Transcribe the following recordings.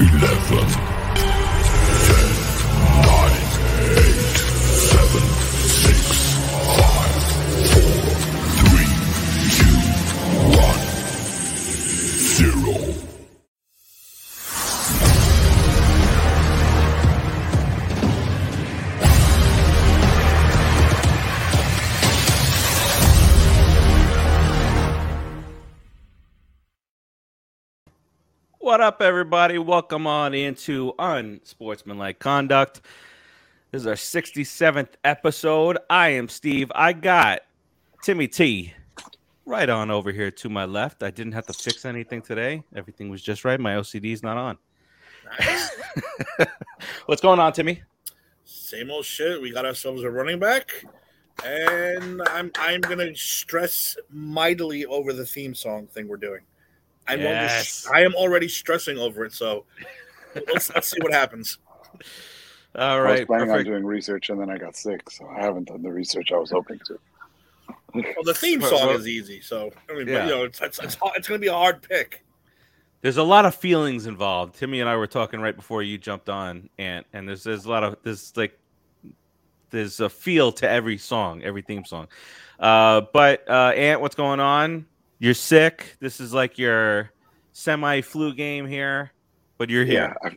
eleven, What up, everybody? Welcome on into Unsportsmanlike Conduct. This is our 67th episode. I am Steve. I got Timmy T right on over here to my left. I didn't have to fix anything today. Everything was just right. My OCD is not on. Nice. What's going on, Timmy? Same old shit. We got ourselves a running back, and I'm I'm gonna stress mightily over the theme song thing we're doing. I'm Yes. already, I am already stressing over it. So let's let's see what happens. All right. I was planning perfect. on doing research and then I got sick, so I haven't done the research I was hoping to. Well, the theme song well- is easy. So I mean, Yeah. but, you know, it's it's, it's it's gonna be a hard pick. There's a lot of feelings involved. Timmy and I were talking right before you jumped on, and and there's there's a lot of there's like there's a feel to every song, every theme song. Uh, but uh, Ant, what's going on? You're sick. This is like your semi flu game here, but you're here. Yeah,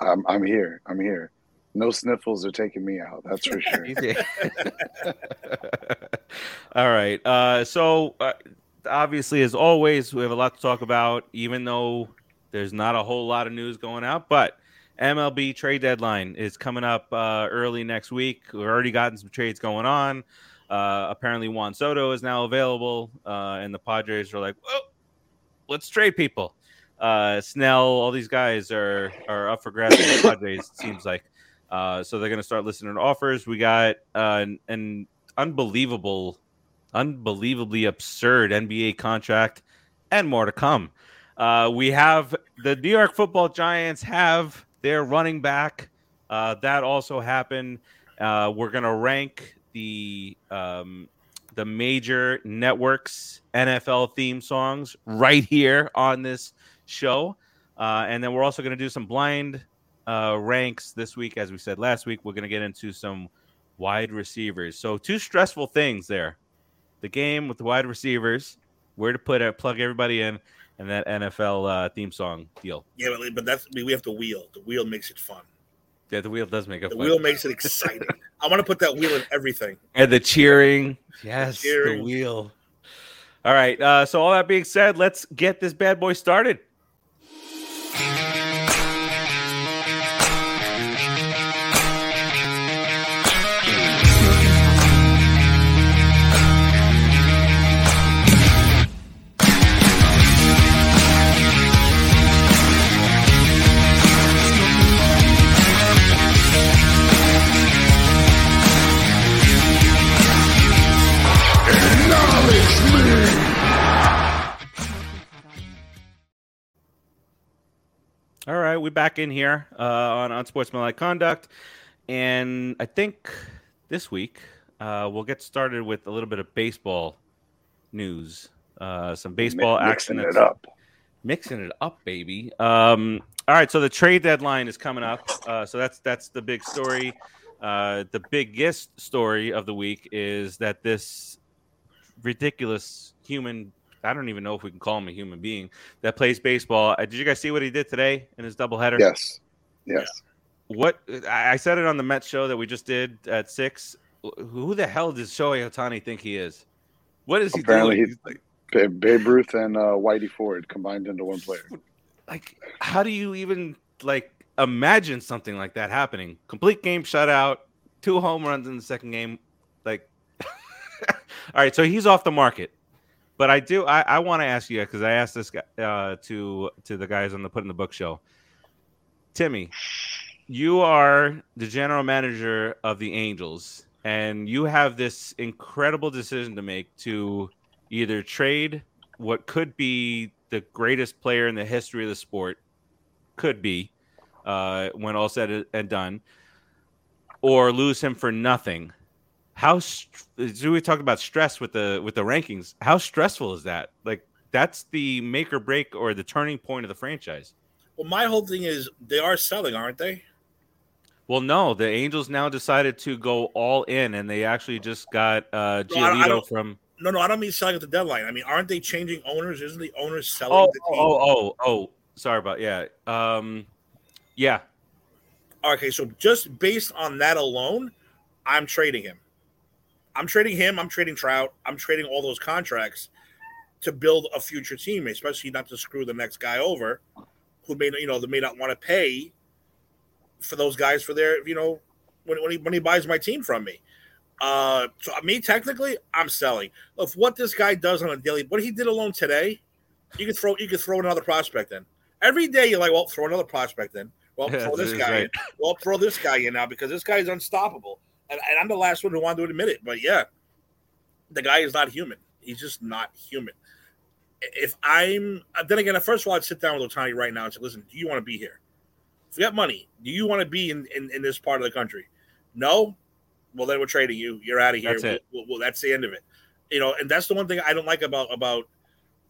I, I'm I'm here. I'm here. No sniffles are taking me out. That's for sure. All right. Uh, so uh, obviously, as always, we have a lot to talk about, even though there's not a whole lot of news going out. But MLB trade deadline is coming up uh, early next week. We've already gotten some trades going on. Uh, apparently, Juan Soto is now available, uh, and the Padres are like, "Well, let's trade people." Uh, Snell, all these guys are are up for grabs. the Padres, it seems like. Uh, so they're going to start listening to offers. We got uh, an, an unbelievable, unbelievably absurd NBA contract, and more to come. We have the New York Football Giants have their running back. That also happened. We're going to rank the um, the major networks NFL theme songs right here on this show, uh, and then we're also going to do some blind uh, ranks this week, as we said last week. We're going to get into some wide receivers. So two stressful things there: the game with the wide receivers, where to put it, plug everybody in, and that NFL uh, theme song deal. Yeah, but, but that's I mean, we have the wheel. The wheel makes it fun. Yeah, the wheel does make a The fun. wheel makes it exciting. I want to put that wheel in everything. and the cheering. Yes, cheering. the wheel. All right. Uh, so all that being said, let's get this bad boy started. We're back in here uh, on Unsportsmanlike Conduct, and I think this week uh, we'll get started with a little bit of baseball news, uh, some baseball Mi- action. mixing it up. mixing it up, baby. Um, all right, so the trade deadline is coming up. Uh, so that's that's the big story. Uh, the biggest story of the week is that this ridiculous human. I don't even know if we can call him a human being that plays baseball. Uh, did you guys see what he did today in his doubleheader? Yes. Yes. What I said it on the Mets show that we just did at six. Who the hell does Shohei Ohtani think he is? What is he Apparently doing? he- Babe Ruth and uh, Whitey Ford combined into one player. like how do you even like imagine something like that happening complete game shutout two home runs in the second game like all right so he's off the market but i do i, I want to ask you because i asked this guy uh, to to the guys on the put in the book show timmy you are the general manager of the angels and you have this incredible decision to make to either trade what could be the greatest player in the history of the sport, could be, uh, when all said and done, or lose him for nothing. How so we talked about stress with the with the rankings? How stressful is that? Like that's the make or break or the turning point of the franchise. Well, my whole thing is they are selling, aren't they? Well, no, the Angels now decided to go all in, and they actually just got uh, No, I- I don't- from. No, no, I don't mean selling at the deadline. I mean, aren't they changing owners? Isn't the owner selling Oh, the team? oh, oh, oh, sorry about yeah, um, yeah. Okay, so just based on that alone, I'm trading him. I'm trading him. I'm trading Trout. I'm trading all those contracts to build a future team, especially not to screw the next guy over, who may you know they may not want to pay for those guys for their you know when when he when he buys my team from me. Uh, so me technically, I'm selling. Of what this guy does on a daily, what he did alone today, you could throw you could throw another prospect in every day. You're like, well, throw another prospect in. Well, throw this guy in well, throw this guy in now because this guy is unstoppable. And, and I'm the last one who wanted to admit it, but yeah, the guy is not human. He's just not human. If I'm uh, then again, first of all, I'd sit down with Ohtani right now and say, "Listen, do you want to be here? If you got money, do you want to be in, in, in this part of the country? No, well then we're trading you. You're out of here. That's it. Well, well, that's the end of it. You know, and that's the one thing I don't like about about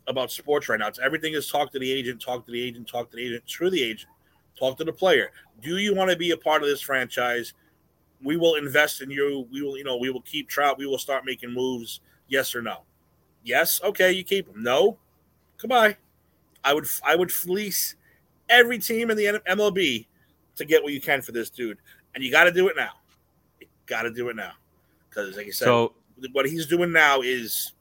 about sports right now. It's everything is talk to the agent, talk to the agent, talk to the agent, screw the agent, talk to the player. Do you want to be a part of this franchise? We will invest in you. We will, you know, we will keep Trout. We will start making moves. Yes or no? Yes. Okay, you keep him. No. Goodbye. I would I would fleece every team in the MLB to get what you can for this dude, and you got to do it now. You got to do it now because, like you said, So what he's doing now is,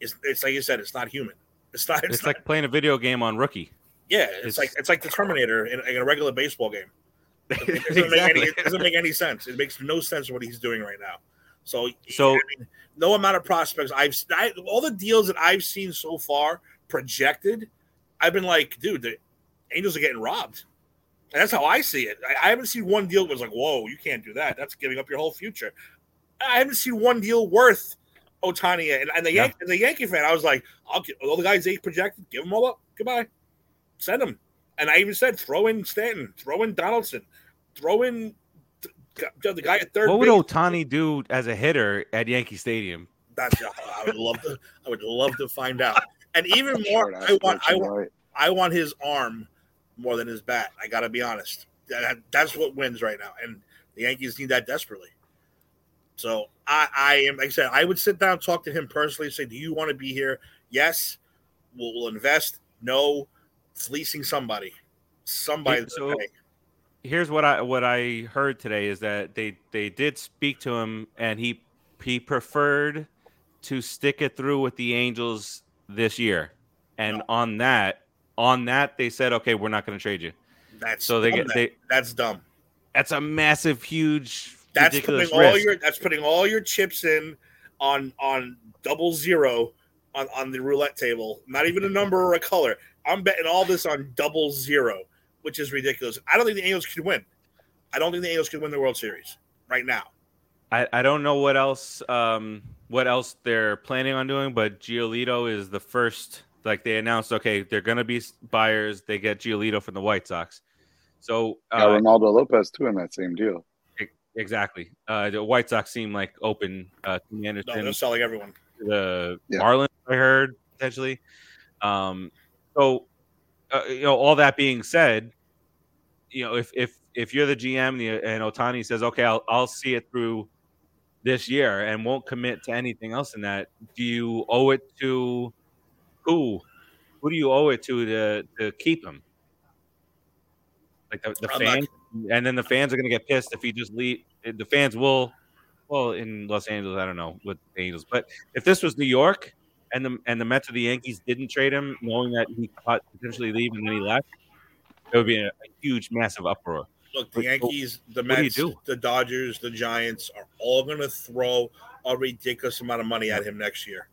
is it's like you said, it's not human. It's not. It's, it's not, like playing a video game on rookie. yeah, it's, it's- like it's like the Terminator in, in a regular baseball game. It doesn't, make any, it doesn't make any sense. It makes no sense what he's doing right now. So, So- I mean, no amount of prospects I've I, all the deals that I've seen so far projected, I've been like, dude, the Angels are getting robbed. And that's how I see it. I, I haven't seen one deal that was like, whoa, you can't do that. That's giving up your whole future. I haven't seen one deal worth Ohtani and, and the Yeah. Yankee, a Yankee fan, I was like, I'll get all the guys they projected, give them all up. Goodbye. Send them. And I even said, throw in Stanton, throw in Donaldson, throw in the, the guy at third. What would base. Ohtani do as a hitter at Yankee Stadium? That's I would love to. I would love to find out. And even more, Short I want. I want. right? I want his arm more than his bat. I got to be honest. That, that's what wins right now, and the Yankees need that desperately. So I, I am. Like I said, I would sit down, talk to him personally, say, "Do you want to be here? Yes, we'll, we'll invest. No, fleecing somebody, somebody. So- okay. Here's what I what I heard today is that they they did speak to him and he he preferred to stick it through with the Angels this year. And No. on that on that they said okay, we're not going to trade you. That's So they dumb, get that- they that's dumb. that's a massive huge That's putting all risk. your that's putting all your chips in on on double zero on on the roulette table. Not even a number or a color. I'm betting all this on double zero, which is ridiculous. I don't think the Angels could win. I don't think the Angels could win the World Series right now. I, I don't know what else um what else they're planning on doing, but Giolito is the first. Like they announced, okay, they're gonna be buyers. They get Giolito from the White Sox. So Got uh, Reynaldo Lopez too in that same deal. exactly, uh, the White Sox seem like open. Uh, to No, Anderson, they're selling everyone. the Yeah. Marlins, I heard potentially. Um, so uh, you know, all that being said, you know, if if if you're the GM and, Ohtani says, okay, I'll I'll see it through this year and won't commit to anything else in that, do you owe it to who? Who do you owe it to to to keep him? Like the, the I'm not- fans, and then the fans are going to get pissed if he just leave. The fans will. Well, in Los Angeles, I don't know with the Angels, but if this was New York and the and the Mets or the Yankees didn't trade him, knowing that he could potentially leave and then he left, it would be a, a huge, massive uproar. Look, the Yankees, the what do Mets, do? the Dodgers, the Giants are all going to throw a ridiculous amount of money at him next year.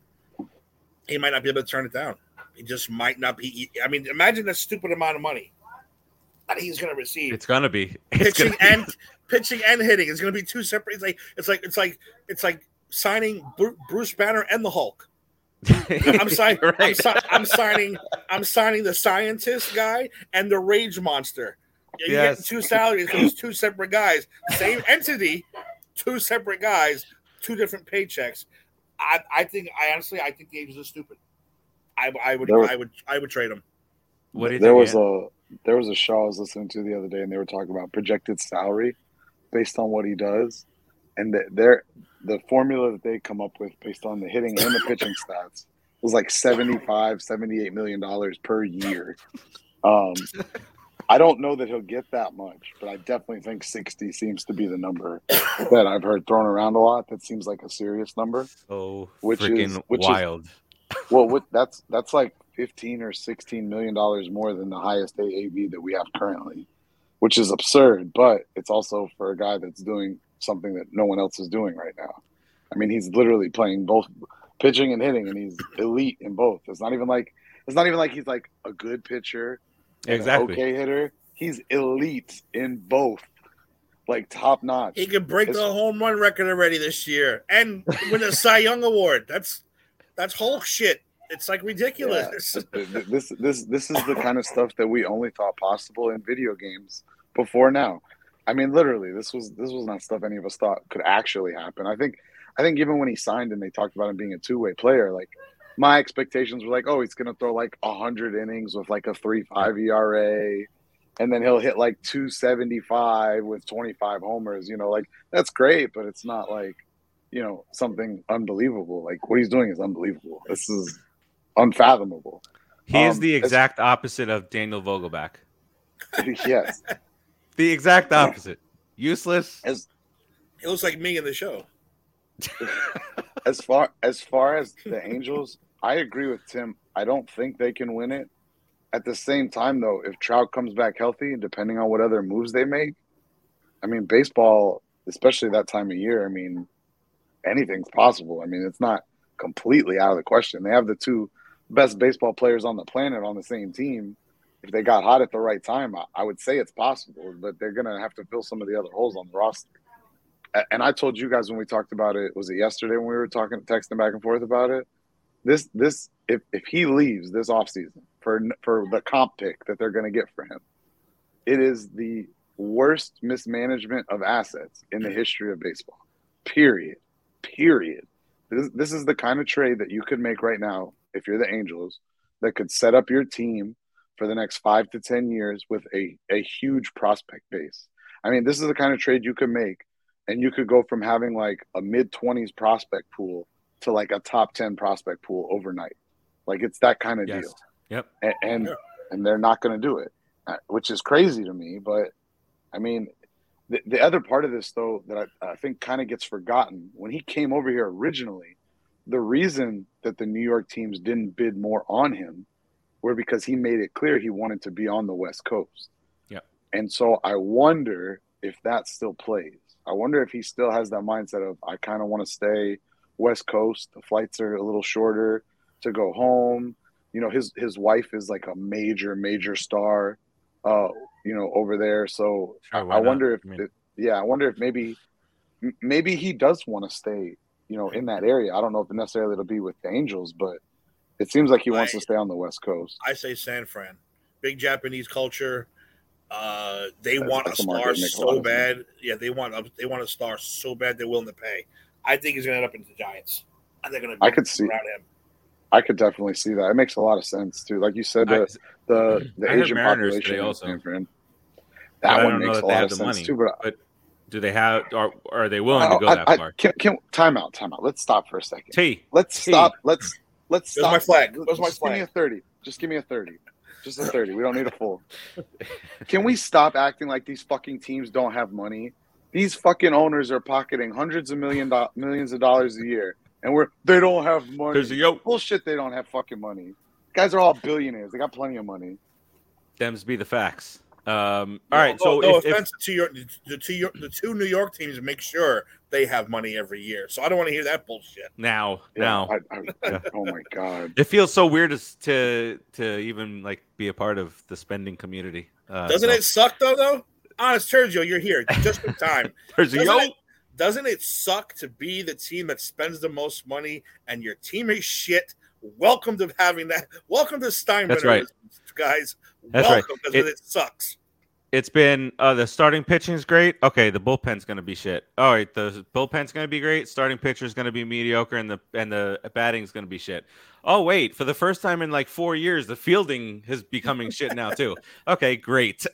He might not be able to turn it down. He just might not be. I mean, imagine the stupid amount of money that he's going to receive. It's gonna be it's pitching gonna and pitching and hitting. It's going to be two separate. It's like it's like it's like it's like signing Bruce Banner and the Hulk. Be. I'm signing. I'm, si- I'm signing. I'm signing the scientist guy and the rage monster. You Yes. get two salaries because two separate guys, same entity, two separate guys, two different paychecks. I, I think. I honestly, I think the Angels are stupid. I, I would. Was- I would. I would trade them. What do you there think? was Ian? a there was a show I was listening to the other day, and they were talking about projected salary based on what he does, and the, their the formula that they come up with based on the hitting and the pitching stats was like 75 78 million dollars per year um i don't know that he'll get that much but i definitely think 60 seems to be the number that i've heard thrown around a lot that seems like a serious number oh Which is- freaking which is- wild. well what that's that's like 15 or 16 million dollars more than the highest AAV that we have currently which is absurd but it's also for a guy that's doing something that no one else is doing right now i mean he's literally playing both pitching and hitting and he's elite in both it's not even like it's not even like he's like a good pitcher Exactly. okay hitter he's elite in both like top notch He could break It's- the home run record already this year and win a Cy Young award. That's that's Hulk shit. It's like ridiculous. Th- th- this this this is the kind of stuff that we only thought possible in video games before now. I mean, literally, this was this was not stuff any of us thought could actually happen. I think I think even when he signed and they talked about him being a two way player, like my expectations were like, oh, he's gonna throw like hundred innings with like a three five ERA, and then he'll hit like two seventy five with twenty five homers. You know, like that's great, but it's not like you know something unbelievable. Like what he's doing is unbelievable. This is unfathomable. He is Um, the exact opposite of Daniel Vogelbach. yes. The exact opposite. Useless. As It looks like me in the show. as far as far as the Angels, I agree with Tim. I don't think they can win it. At the same time, though, if Trout comes back healthy, and depending on what other moves they make, I mean, baseball, especially that time of year, I mean, anything's possible. I mean, it's not completely out of the question. They have the two best baseball players on the planet on the same team. If they got hot at the right time, I, I would say it's possible, but they're going to have to fill some of the other holes on the roster. And I told you guys when we talked about it, was it yesterday when we were talking, texting back and forth about it? This, this, if, if he leaves this offseason for for the comp pick that they're going to get for him, it is the worst mismanagement of assets in the history of baseball. Period. Period. This, this is the kind of trade that you could make right now if you're the Angels that could set up your team for the next five to 10 years with a, a huge prospect base. I mean, this is the kind of trade you could make, and you could go from having like a mid 20s prospect pool to like a top 10 prospect pool overnight. Like it's that kind of Yes. deal Yep. and and, Yeah. and they're not going to do it, uh, which is crazy to me. But I mean, the, the other part of this though that I, I think kind of gets forgotten when he came over here originally, the reason that the New York teams didn't bid more on him were because he made it clear he wanted to be on the West Coast. Yeah. And so I wonder if that still plays. I wonder if he still has that mindset of I kind of want to stay West Coast. The flights are a little shorter to go home you know his his wife is like a major major star uh you know over there so Sure, I, why I not? wonder if I mean- it, yeah i wonder if maybe maybe he does want to stay you know in that area i don't know if necessarily it'll be with the angels but it seems like he wants to stay on the west coast I say San Fran. Big Japanese culture. Uh, they That- want a that's a star that a lot so of bad. Yeah, they want a, they want a star so bad they're willing to pay. I think he's going to end up in the Giants. And they're going to I could see- around him. i could definitely see that it makes a lot of sense too like you said the I- the, the I asian Mariners population today in also. San Fran. But I that don't one know makes that a they lot have of the sense money. too but But do they have or are they willing to go I- that I- far? can, can time out time out let's stop for a second T. Let's T. stop. Let's let's Where's stop. my flag? Where's my Just give me a thirty. Just give me a thirty. Just a thirty. We don't need a full. Can we stop acting like these fucking teams don't have money? These fucking owners are pocketing hundreds of million do- millions of dollars a year, and we're they don't have money. There's a yo. Bullshit. They don't have fucking money. Guys are all billionaires. They got plenty of money. Them's be the facts. Um, all right. No, So no if, if- offense to your the two the two New York teams make sure they have money every year. So I don't want to hear that bullshit. now, Yeah, now, I, I, I- oh my god. it feels so weird to to to even like be a part of the spending community. Uh, Doesn't so- it suck though? Though honest Sergio, you're here just in time. There's a Doesn't yo. it, doesn't it suck to be the team that spends the most money and your team is shit? Welcome to having that. Welcome to Steinbrenner, That's right. guys. That's right. Welcome because It- it, sucks. It's been uh, the starting pitching is great. Okay, the bullpen's going to be shit. All right, the bullpen's going to be great. Starting pitcher is going to be mediocre, and the and the batting is going to be shit. Oh wait, for the first time in like four years, the fielding is becoming shit now too. Okay, great.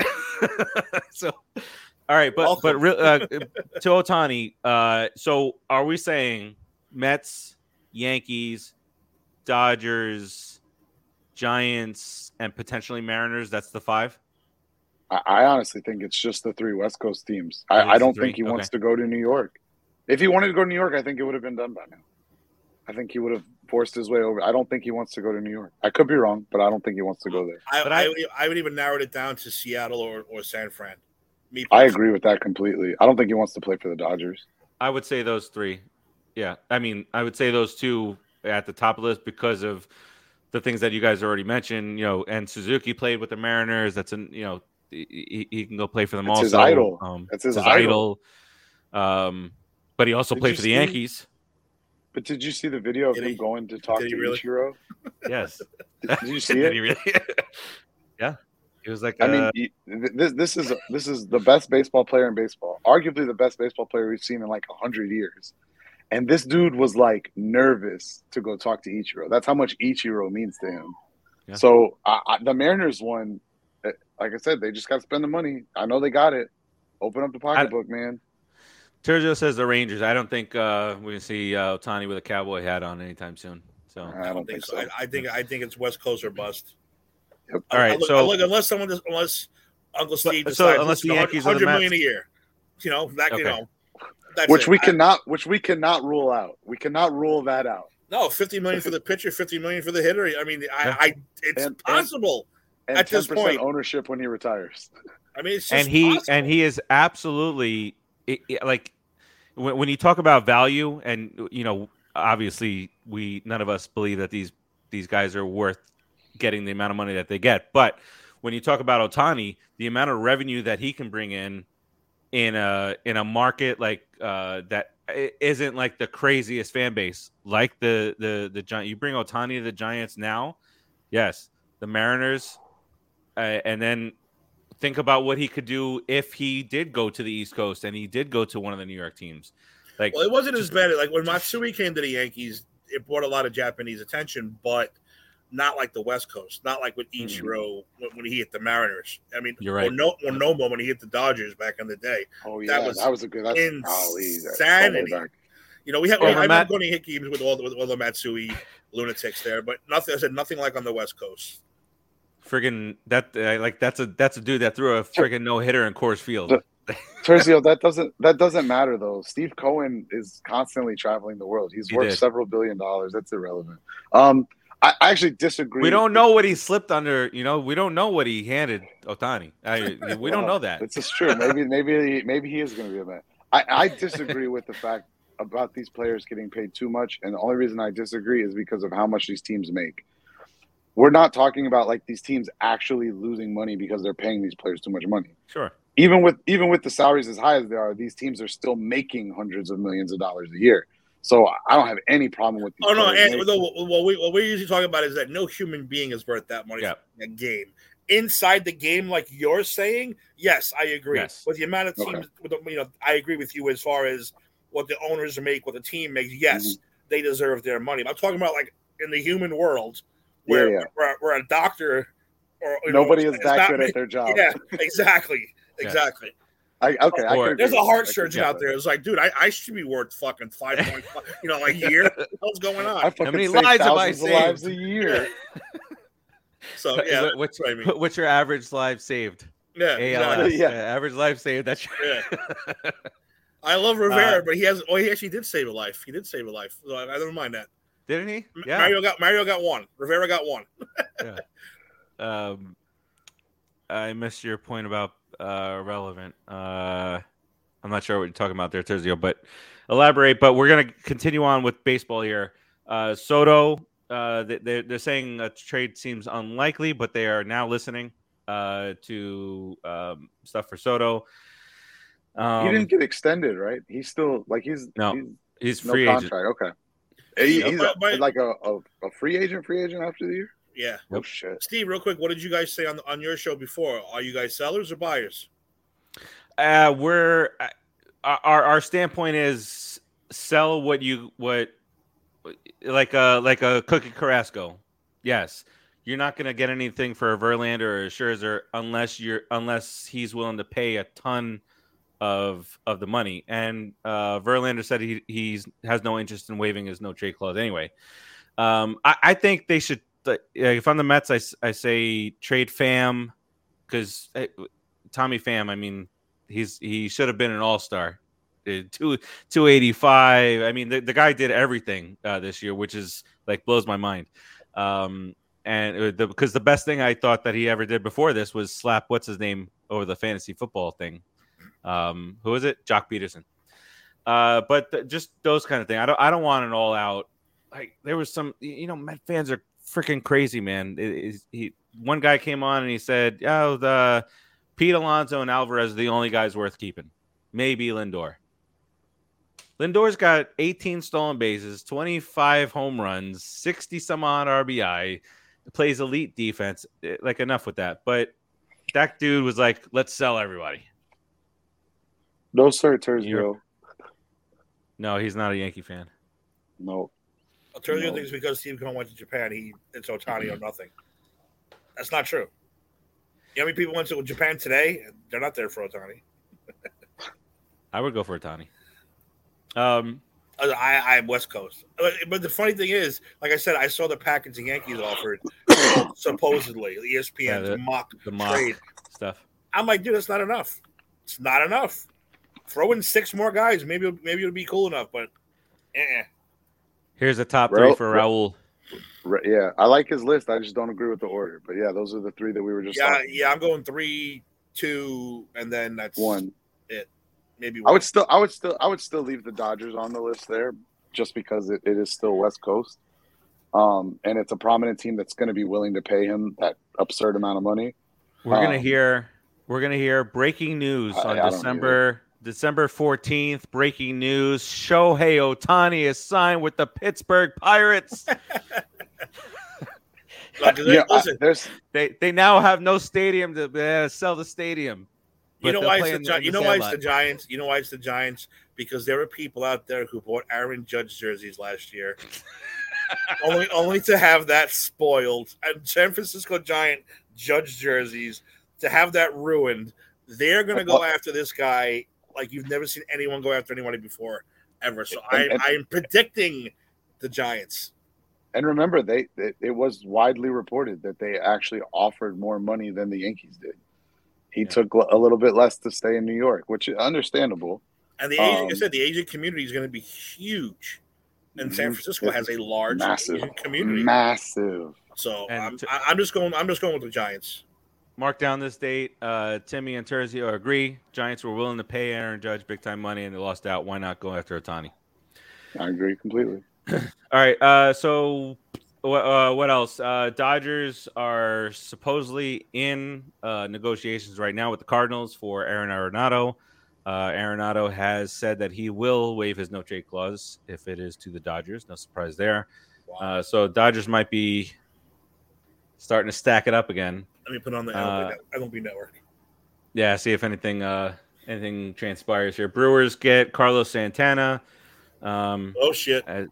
so, all right, but but re- uh, to Ohtani, uh, so are we saying Mets, Yankees, Dodgers, Giants, and potentially Mariners? That's the five. I, I honestly think it's just the three West Coast teams. I, I don't think he okay. wants to go to New York. If he wanted to go to New York, I think it would have been done by now. I think he would have forced his way over. I don't think he wants to go to New York. I could be wrong, but I don't think he wants to go there. I, but I, I, would even narrow it down to Seattle or, or San Fran. Me I agree with that completely. I don't think he wants to play for the Dodgers. I would say those three. Yeah. I mean, I would say those two at the top of the list because of the things that you guys already mentioned, you know, and Suzuki played with the Mariners. That's an, you know, he, he can go play for them it's also. His idol. Um, That's his, his idol. idol. Um, but he also did played for the see, Yankees. But did you see the video of did him he, going to talk to really? Ichiro? Yes. did, did you see it? Really? yeah. He was like, I uh, mean, this this is this is the best baseball player in baseball, arguably the best baseball player we've seen in like hundred years. And this dude was like nervous to go talk to Ichiro. That's how much Ichiro means to him. Yeah. So I, I, the Mariners one, like I said, they just got to spend the money. I know they got it. Open up the pocketbook, I, man. Sergio says the Rangers. I don't think uh, we can see uh, Ohtani with a cowboy hat on anytime soon. So I don't, I don't think, so. so. I, I, think I think it's West Coast or bust. Yep. All right. Look, so look, unless someone just, unless Uncle Steve decides so unless the Yankees hundred million a year, you know that okay. you know. which it. we cannot, which we cannot rule out. We cannot rule that out. No, fifty million for the pitcher, fifty million for the hitter. I mean, I, I it's and, possible and at this point ownership when he retires. I mean, and he possible. and he is absolutely it, it, like when, when you talk about value, and you know, obviously, we none of us believe that these these guys are worth getting the amount of money that they get, but when you talk about Ohtani, the amount of revenue that he can bring in in a in a market like uh, that isn't like the craziest fan base like the the the giant. You bring Ohtani to the Giants now, yes, the Mariners uh, and then think about what he could do if he did go to the East Coast and he did go to one of the New York teams. Like, well, it wasn't as bad. Like when Matsui came to the Yankees, it brought a lot of Japanese attention, but not like the West Coast, not like with mm-hmm. Ichiro mm-hmm. when he hit the Mariners. I mean, you're right. Or no, or Nomo when he hit the Dodgers back in the day. Oh yeah, that was that was a good that's, insanity. you know, we had, well, I Matt, going to hit games with all the with all the Matsui lunatics there, but nothing. I said nothing like on the West Coast friggin' that uh, like that's a that's a dude that threw a friggin' no hitter in Coors Field. Tercio, that doesn't that doesn't matter though. Steve Cohen is constantly traveling the world. He's he worth did. several billion dollars. That's irrelevant. Um, I, I, actually disagree. We don't know what he slipped under. You know, we don't know what he handed Ohtani. I, we don't know that. It's just true. Maybe maybe maybe he is going to be a man. I, I disagree with the fact about these players getting paid too much, and the only reason I disagree is because of how much these teams make we're not talking about like these teams actually losing money because they're paying these players too much money. Sure. Even with even with the salaries as high as they are, these teams are still making hundreds of millions of dollars a year. So I don't have any problem with. oh no, and what, we, what we're usually talking about is that no human being is worth that money in a game. Inside the game, like you're saying, yes, I agree. Yes. With the amount of teams, okay. with the, you know, I agree with you as far as what the owners make, what the team makes. Yes, mm-hmm. they deserve their money. But I'm talking about like in the human world where, yeah, yeah. where, where a doctor or nobody know, is that good at their job. Yeah, exactly, exactly. I, okay, I there's a heart surgeon out there. It's like, dude, I, I should be worth fucking five point five, you know, like a year. What's going on? How many lives have I saved? Lives a year. so yeah, what's, I mean. what's your average life saved? Yeah, exactly. yeah. average life saved. That's yeah. I love Rivera, uh, but he has. Oh, he actually did save a life. He did save a life. So I, I don't mind that. Didn't he? Yeah. Mario got Mario got one. Rivera got one. yeah. Um, I missed your point about uh, relevant. Uh, I'm not sure what you're talking about there, Terzio, but elaborate. But we're gonna continue on with baseball here. Uh, Soto, uh, they, they're saying a trade seems unlikely, but they are now listening uh, to um, stuff for Soto. Um, he didn't get extended, right? He's still like he's no, he's, he's free no agent. Okay. He, he's but, but, like a, a, a, free agent, free agent after the year. Yeah. Oh shit. Steve, real quick, what did you guys say on on your show before? Are you guys sellers or buyers? Uh, we're uh, our our standpoint is sell what you what like a like a Cookie Carrasco. Yes, you're not going to get anything for a Verlander or a Scherzer unless you're unless he's willing to pay a ton of of the money. And uh, Verlander said he he's has no interest in waiving his no trade clause anyway. Um, I, I think they should. If I'm the Mets, I, I say trade Pham because Tommy Pham. I mean, he's he should have been an All Star. Two two eighty five. I mean, the, the guy did everything uh, this year, which is like blows my mind. Um, and uh, the, because the best thing I thought that he ever did before this was slap what's his name over the fantasy football thing. Um, who is it? Joc Pederson. Uh, but th- just those kind of thing. I don't. I don't want an all out. Like there was some. You know, Met fans are freaking crazy, man. It, he one guy came on and he said, "Oh, the Pete Alonso and Alvarez are the only guys worth keeping. Maybe Lindor." Lindor's got 18 stolen bases, 25 home runs, 60 some odd RBI, plays elite defense. Eh, Like enough with that. But that dude was like, let's sell everybody. No sir, You're- Terzio. No, he's not a Yankee fan. No. Terrio No. thinks because Steve Cohen went to Japan, he it's Ohtani or nothing. That's not true. You know how many people went to Japan today? They're not there for Ohtani. I would go for Ohtani. Um, Uh, I, I'm West Coast. But, but the funny thing is, like I said, I saw the package the Yankees offered, supposedly, ESPN Yeah, the- mock the mock trade. stuff. I'm like, dude, that's not enough. It's not enough. Throw in six more guys. Maybe it'll- maybe it'll be cool enough, but eh. Here's the top Raul- three for Raul. Right, yeah, I like his list. I just don't agree with the order. But yeah, those are the three that we were just yeah, talking yeah. I'm going three, two, and then that's one. It maybe I would still, I would still, I would still leave the Dodgers on the list there, just because it, it is still West Coast, um, and it's a prominent team that's going to be willing to pay him that absurd amount of money. We're gonna Um, hear we're gonna hear breaking news I- on I don't December December 14th. Breaking news: Shohei Ohtani is signed with the Pittsburgh Pirates. Like, Yeah, I- listen, there's they they now have no stadium to uh, sell the stadium. you know why it's the the- Gi- in you the know why it's the Giants. You know why it's the Giants because there were people out there who bought Aaron Judge jerseys last year, only only to have that spoiled. And San Francisco Giant Judge jerseys to have that ruined. They're gonna go after this guy like you've never seen anyone go after anybody before ever. So I, And- and- I'm predicting the Giants. and remember they it, it was widely reported that they actually offered more money than the Yankees did. He Yeah. took a little bit less to stay in New York, which is understandable. And the Asian, Um, like I said, the Asian community is going to be huge, and San. Francisco has a large Massive. Asian community. Massive. So And I'm, to, I'm just going. I'm just going with the Giants. Mark down this date. Uh, Timmy and Terzio agree. Giants were willing to pay Aaron Judge big time money, and they lost out. Why not go after Ohtani? I agree completely. All right. Uh, so what, uh, what else? Uh, Dodgers are supposedly in uh, negotiations right now with the Cardinals for Aaron Arenado. Uh, Arenado has said that he will waive his no trade clause if it is to the Dodgers. No surprise there. Wow. Uh, so Dodgers might be starting to stack it up again. Let me put on the uh, MLB Network. Yeah, see if anything uh, anything transpires here. Brewers get Carlos Santana. Um, Oh shit! uh,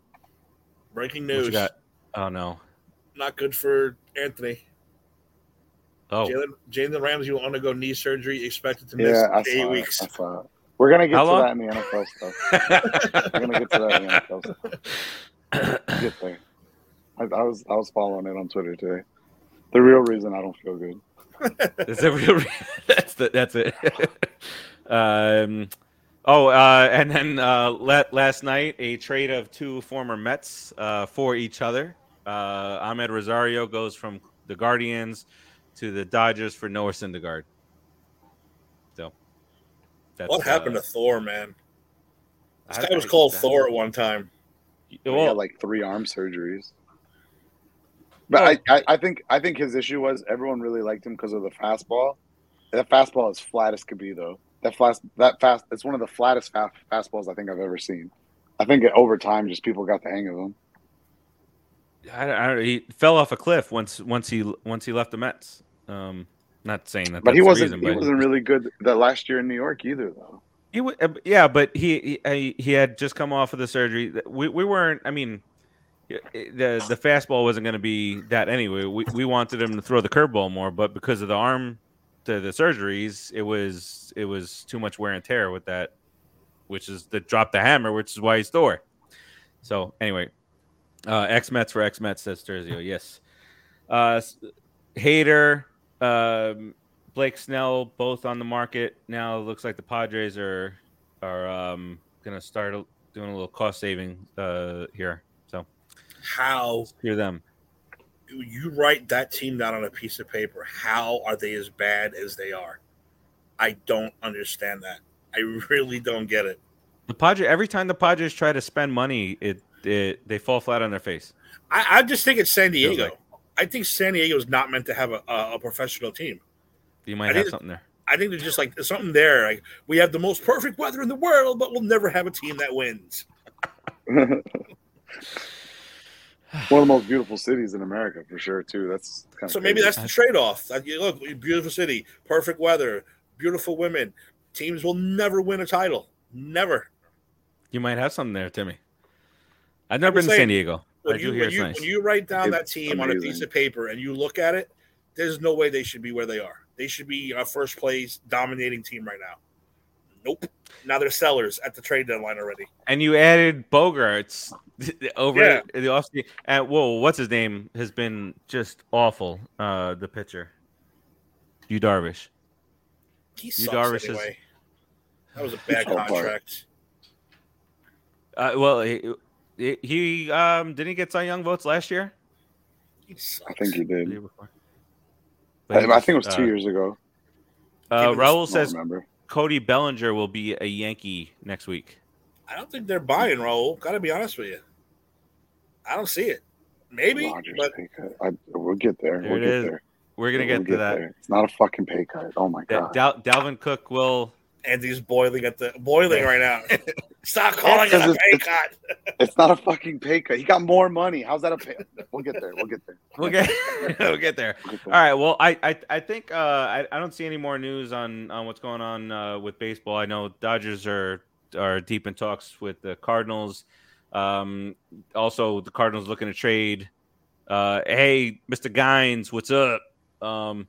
Breaking what you news. got? Oh no. Not good for Anthony. Oh, Jalen, Jalen Ramsey will undergo knee surgery, expected to miss Yeah, eight weeks. it. I saw it. We're gonna get How to long? that in the NFL stuff. We're gonna get to that in the NFL stuff. Get there. I, I was I was following it on Twitter today. The real reason I don't feel good. Is that real? that's the, that's it. um, oh, uh, and then uh, la- last night a trade of two former Mets uh, for each other. Uh, Amed Rosario goes from the Guardians to the Dodgers for Noah Syndergaard. So, that's, what happened uh, to Thor, man? This I- guy was I- called I- Thor at one time. He had like three arm surgeries. But I, I, I think I think his issue was everyone really liked him because of the fastball. That fastball is flat as could be though. That fast that fast it's one of the flattest fa- fastballs I think I've ever seen. I think over time just people got the hang of him. I, I, he fell off a cliff once once he once he left the Mets. Um, not saying that, But he that's the wasn't. reason, he but wasn't really good that last year in New York either, though. He w- uh, yeah, but he, he he had just come off of the surgery. We we weren't. I mean, the the fastball wasn't going to be that anyway. We we wanted him to throw the curveball more, but because of the arm, the the surgeries, it was it was too much wear and tear with that, which is the drop the hammer, which is why he's Thor. So anyway, uh, X Mets for X Mets says Terzio. Yes, uh, Hater. Um, Blake Snell both on the market now. Looks like the Padres are are um, going to start doing a little cost saving uh, here. So How hear them. you write that team down on a piece of paper? How are they as bad as they are? I don't understand that. I really don't get it. The Padre every time the Padres try to spend money, it, it they fall flat on their face. I, I just think it's San Diego. like- I think San Diego is not meant to have a, a, a professional team. You I might have something there. I think there's just like there's something there. Like we have the most perfect weather in the world, but we'll never have a team that wins. One of the most beautiful cities in America, for sure, too. That's kind of So maybe that's the trade-off. Like, look, beautiful city, perfect weather, beautiful women. Teams will never win a title. Never. You might have something there, Timmy. I've never been to San Diego. When I do you, hear when, it's you, nice. when you write down that It's team on a piece of paper and you look at it, there's no way they should be where they are. They should be a first place dominating team right now. Nope. Now they're sellers at the trade deadline already. and you added Bogaerts over Yeah. the offseason. And whoa, what's his name? Has been just awful. Uh, the pitcher, you Darvish. He You sucks Darvish is- That was a bad contract. Uh, well, he, he, he um didn't he get Cy Young votes last year? I think he did. year before? I, But I think it was two uh, years ago. Uh, Raul says remember. Cody Bellinger will be a Yankee next week. I don't think they're buying Raul. Got to be honest with you. I don't see it. Maybe, Rogers but. Uh, I, we'll get there. There we'll it get is. there. We're gonna We'll get to that. there. It's not a fucking pay cut. Oh my god. Dal- Dalvin Cook will. Andy's boiling at the boiling right now. Stop calling it a Because pay it's- cut. It's not a fucking pay cut. He got more money. How's that a pay? We'll get there. We'll get there. We'll get. we'll get there. We'll get there. right. Well, I I, I think uh, I, I don't see any more news on, on what's going on uh, with baseball. I know Dodgers are are deep in talks with the Cardinals. Um, also, the Cardinals looking to trade. Uh, hey, Mr. Gines, what's up? Um,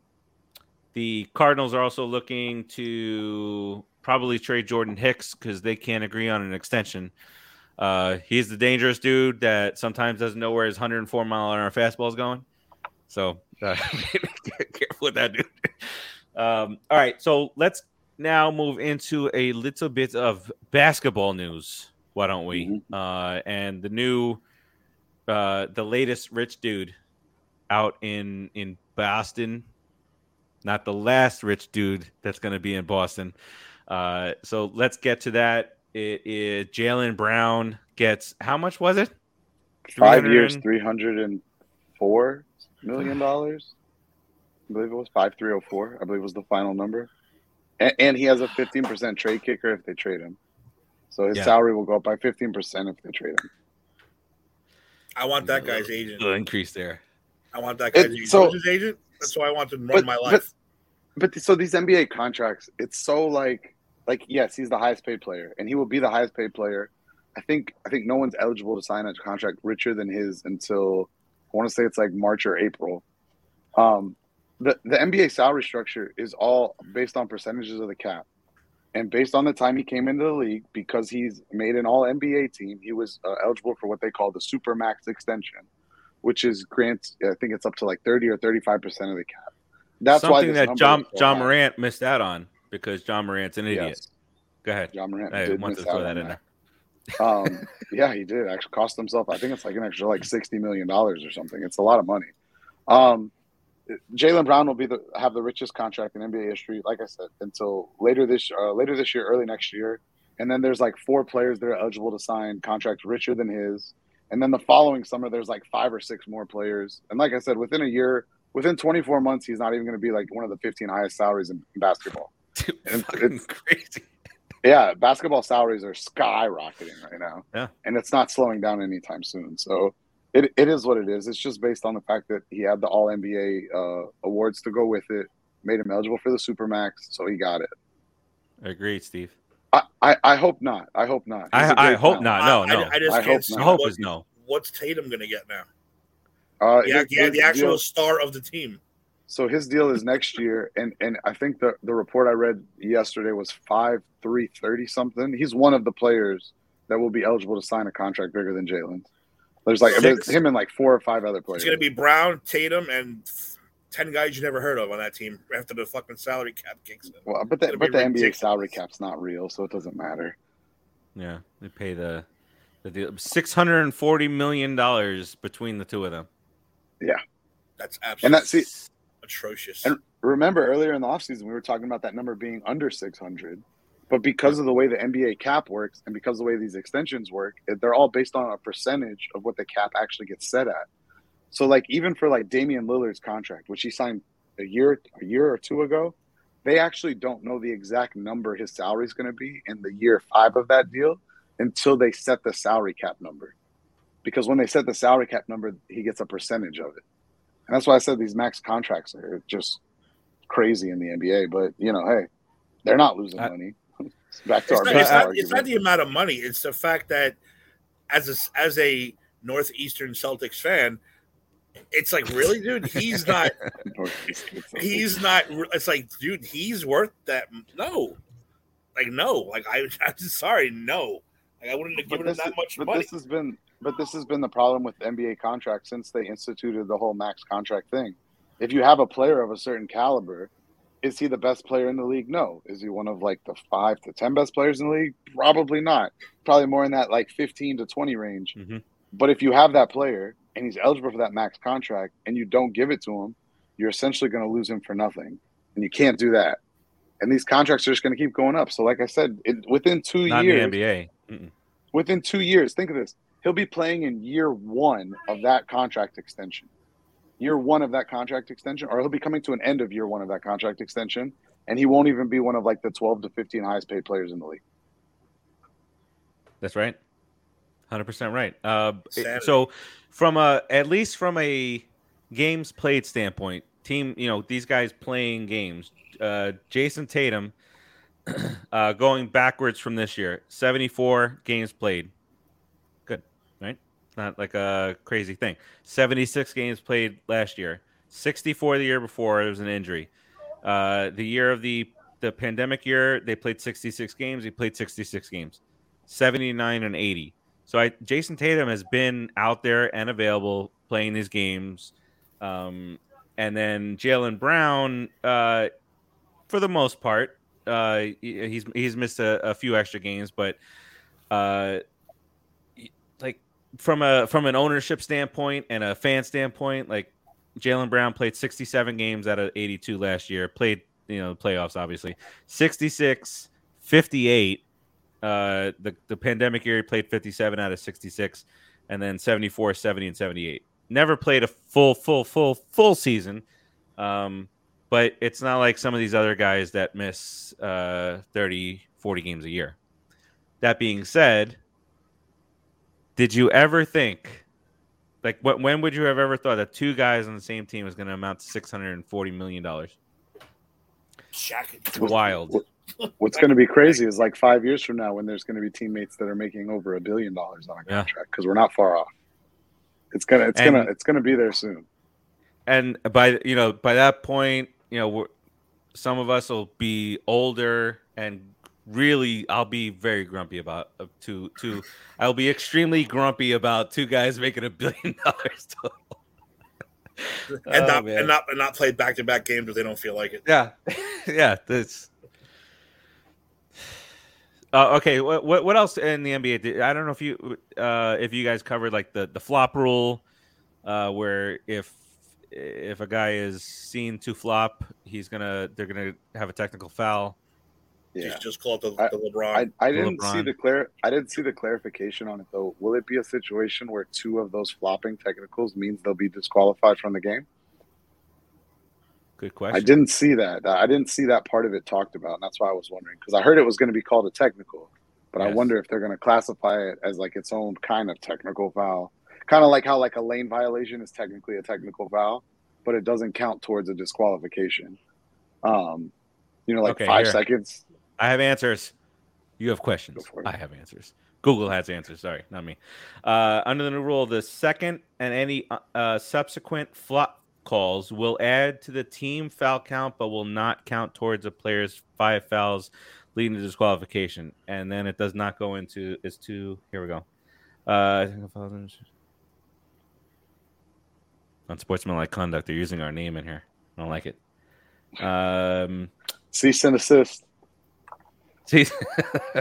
the Cardinals are also looking to probably trade Jordan Hicks because they can't agree on an extension. Uh, he's the dangerous dude that sometimes doesn't know where his 104 mile an hour fastball is going. So uh, careful with that, dude. Um, all right, so let's now move into a little bit of basketball news. Why don't we? Mhm. Uh, and the new, uh, the latest rich dude out in in Boston, not the last rich dude that's going to be in Boston. Uh, so let's get to that. It is Jaylen Brown gets how much was it? Five years, three hundred and four million dollars. I believe it was five three oh four. I believe was the final number. And, and he has a fifteen percent trade kicker if they trade him. So his Yeah. salary will go up by fifteen percent if they trade him. I want that guy's agent. Little increase there. I want that guy's It- agent. so- his agent? That's why I want to run But- my but- life. But so these NBA contracts, it's so like like yes, he's the highest paid player, and he will be the highest paid player. I think I think no one's eligible to sign a contract richer than his until I want to say it's like March or April. Um, the the NBA salary structure is all based on percentages of the cap, and based on the time he came into the league, because he's made an All NBA team, he was uh, eligible for what they call the super max extension, which is grants. I think it's up to like thirty or thirty five percent of the cap. That's Something that John so John. Morant missed out on because Ja Morant's an idiot. Yes, Go ahead. Ja Morant I did miss to throw out that in there. um, yeah, he did actually cost himself. I think it's like an extra like sixty million dollars or something. It's a lot of money. Um, Jaylen Brown will be the have the richest contract in NBA history. Like I said, until later this uh, later this year, early next year, and then there's like four players that are eligible to sign contracts richer than his. And then the following summer, there's like five or six more players. And like I said, within a year, within 24 months, he's not even going to be like one of the 15 highest salaries in, in basketball. Dude, It's- it's- crazy. Yeah, basketball salaries are skyrocketing right now. Yeah. And it's not slowing down anytime soon. So It it is what it is. It's just based on the fact that he had the All NBA uh, awards to go with it, made him eligible for the Supermax, so he got it. Agreed, Steve. I, I, I hope not. I hope not. He's a I, I great hope talent. not. No, I, no. I, I just I can't hope see not. The hope what- is no. What's Tatum going to get now? Uh, Yeah, his- yeah, his the actual deal- star of the team. So his deal is next year, and and I think the the report I read yesterday was five three thirty something. He's one of the players that will be eligible to sign a contract bigger than Jalen. There's like there's him and like four or five other players. It's going to be Brown, Tatum, and ten guys you never heard of on that team after the fucking salary cap kicks in. well, but the, but be the NBA salary cap's not real, so it doesn't matter. Yeah, they pay the the deal six hundred and forty million dollars between the two of them. That's And absolutely that see, atrocious. And- remember earlier in the offseason we were talking about that number being under 600 but because of the way the nba cap works and because of the way these extensions work they're all based on a percentage of what the cap actually gets set at. So like even for like damian lillard's contract which he signed a year a year or two ago they actually don't know the exact number his salary is going to be in the year five of that deal until they set the salary cap number because when they set the salary cap number he gets a percentage of it and that's why i said these max contracts are just crazy in the NBA, but you know, hey, they're not losing I- money. Back to it's our not, it's, not, it's not the amount of money; it's the fact that as a, as a Northeastern Celtics fan, it's like really, dude. He's not. he's not. It's like, dude, he's worth that. No, like no, like I, I'm just sorry, no. Like I wouldn't have given him this, that is- much but money. this has been but this has been the problem with NBA contracts since they instituted the whole max contract thing. If you have a player of a certain caliber, is he the best player in the league? No. Is he one of like the five to ten best players in the league? Probably not. Probably more in that like fifteen to twenty range. Mhm. But if you have that player and he's eligible for that max contract and you don't give it to him, you're essentially going to lose him for nothing. And you can't do that. And these contracts are just going to keep going up. So, like I said, it, within two Not years, NBA. Mm-mm. within two years, think of this. He'll be playing in year one of that contract extension. Year one of that contract extension, or he'll be coming to an end of year one of that contract extension, and he won't even be one of like the 12 to 15 highest paid players in the league. That's right. Hundred percent right. Uh, it- so, from a at least from a games played standpoint, team, you know, these guys playing games. Uh, Jayson Tatum, uh, going backwards from this year, seventy-four games played. Not like a crazy thing. Seventy-six games played last year. Sixty-four the year before. It was an injury. Uh, the year of the the pandemic year, they played sixty-six games. He played sixty-six games. 79 and 80. So I Jayson Tatum has been out there and available playing these games. Um, and then Jaylen Brown, uh, for the most part, uh, he- he's he's missed a, a few extra games, but uh, from a from an ownership standpoint and a fan standpoint, like Jaylen Brown played 67 games out of 82 last year. Played you know playoffs obviously 66, 58 uh, the the pandemic year, he played 57 out of 66, and then 74, 70, and 78. Never played a full, full, full, full season. Um, but it's not like some of these other guys that miss uh, 30, 40 games a year. That being said, did you ever think, like, what, when would you have ever thought that two guys on the same team was going to amount to $640 million? Shaq. Wild. What's going to be crazy is like five years from now when there's going to be teammates that are making over a billion dollars on a contract because we're not far off. It's gonna, it's And- gonna, it's gonna be there soon. and by you know by that point you know we're, some of us will be older and really i'll be very grumpy about uh, two two i'll be extremely grumpy about two guys making a billion dollars total. and Oh, not man. and not and not play back to back games if they don't feel like it. yeah yeah that's uh, okay what, what what else in the nba did, i don't know if you uh if you guys covered like the the flop rule uh where if if a guy is seen to flop he's gonna they're gonna have a technical foul Yeah. Just, just call it the, I- the LeBron. I, I didn't see the clear. I didn't see the clarification on it though. Will it be a situation where two of those flopping technicals means they'll be disqualified from the game? good question I didn't see that. I didn't see that part of it talked about, and that's why I was wondering because I heard it was going to be called a technical, but I wonder if they're going to classify it as like its own kind of technical foul. kind of like how like a lane violation is technically a technical foul, but it doesn't count towards a disqualification. Um, you know, like Okay, five here. seconds. I have answers. You have questions. Go for it. I have answers. Google has answers. Sorry, not me. Uh, under the new rule, the second and any uh, uh, subsequent flop calls will add to the team foul count, but will not count towards a player's five fouls leading to disqualification. And then it does not go into is to here we go. Uh, unsportsmanlike conduct. They're using our name in here. I don't like it. Um, Cease and assist. See,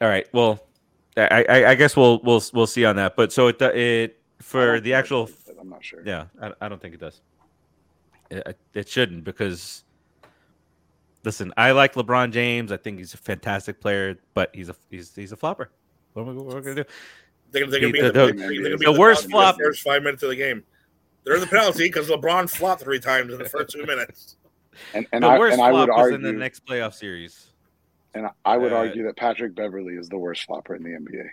all right. Well, I, I, I guess we'll we'll we'll see on that. But so it it for the actual it does, I'm not sure. yeah, I, I don't think it does. It, it shouldn't because listen, I like LeBron James. I think he's a fantastic player, but he's a he's he's a flopper. What am I, what am I gonna do? They're, they're gonna be The- the, the- they're gonna be the worst flop- the first five minutes of the game. They're in the penalty because LeBron flopped three times in the first two minutes. And and the I worst and I would flop was argue in the next playoff series. And I would uh, argue that Patrick Beverley is the worst flopper in the NBA.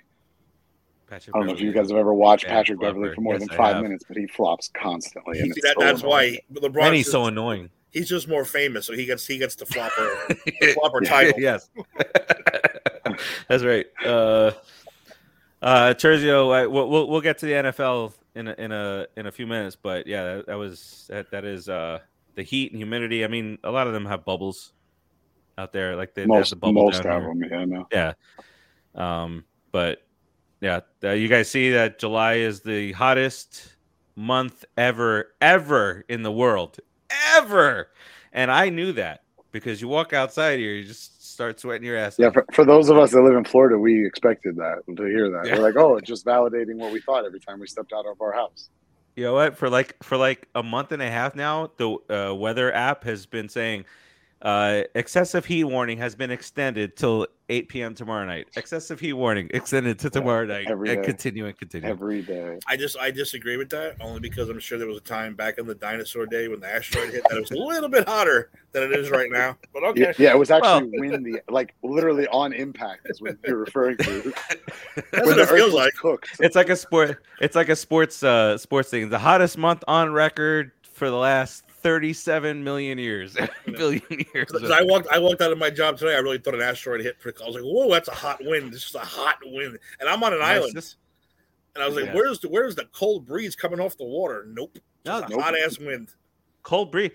Patrick I don't know if you guys have ever watched Patrick flopper. Beverley for more Yes, than five minutes, but he flops constantly. And that, so that's annoying. why LeBron. and he's so annoying. he's just more famous, so he gets he gets the flopper the flopper title. yes, that's right. Uh, uh, Terzio, I, we'll, we'll we'll get to the NFL in a, in a in a few minutes, but yeah, that, that was that, that is uh the heat and humidity. I mean, a lot of them have bubbles out there, like they, they have the bubble most of them. Yeah, no. Yeah. Um, but yeah, uh, you guys see that July is the hottest month ever, ever in the world, ever. And I knew that because you walk outside here, you just start sweating your ass. Yeah, for, for those of us that live in Florida, we expected that to hear that. Yeah. We're like, oh, it's just validating what we thought every time we stepped out of our house. You know what? For like for like a month and a half now, the uh, weather app has been saying uh, excessive heat warning has been extended till 8 p.m. tomorrow night. Excessive heat warning extended to tomorrow night. every and day. continue and continue. Every day. I just I disagree with that only because I'm sure there was a time back in the dinosaur day when the asteroid hit that it was a little bit hotter than it is right now. But okay, Yeah, yeah, it was actually Well- windy, like literally on impact is what you're referring to. that's when what the it earth feels was like. cooked. it's like a sport. It's like a sports uh sports thing. The hottest month on record for the last 37 million years, billion years. Because I walked, I walked out of my job today. I really thought an asteroid hit. I was like, "Whoa, that's a hot wind! This is a hot wind." And I'm on an Nice. island, This- and I was like, Yeah. "Where's the where's the cold breeze coming off the water?" Nope, No, nope. hot ass wind. cold breeze.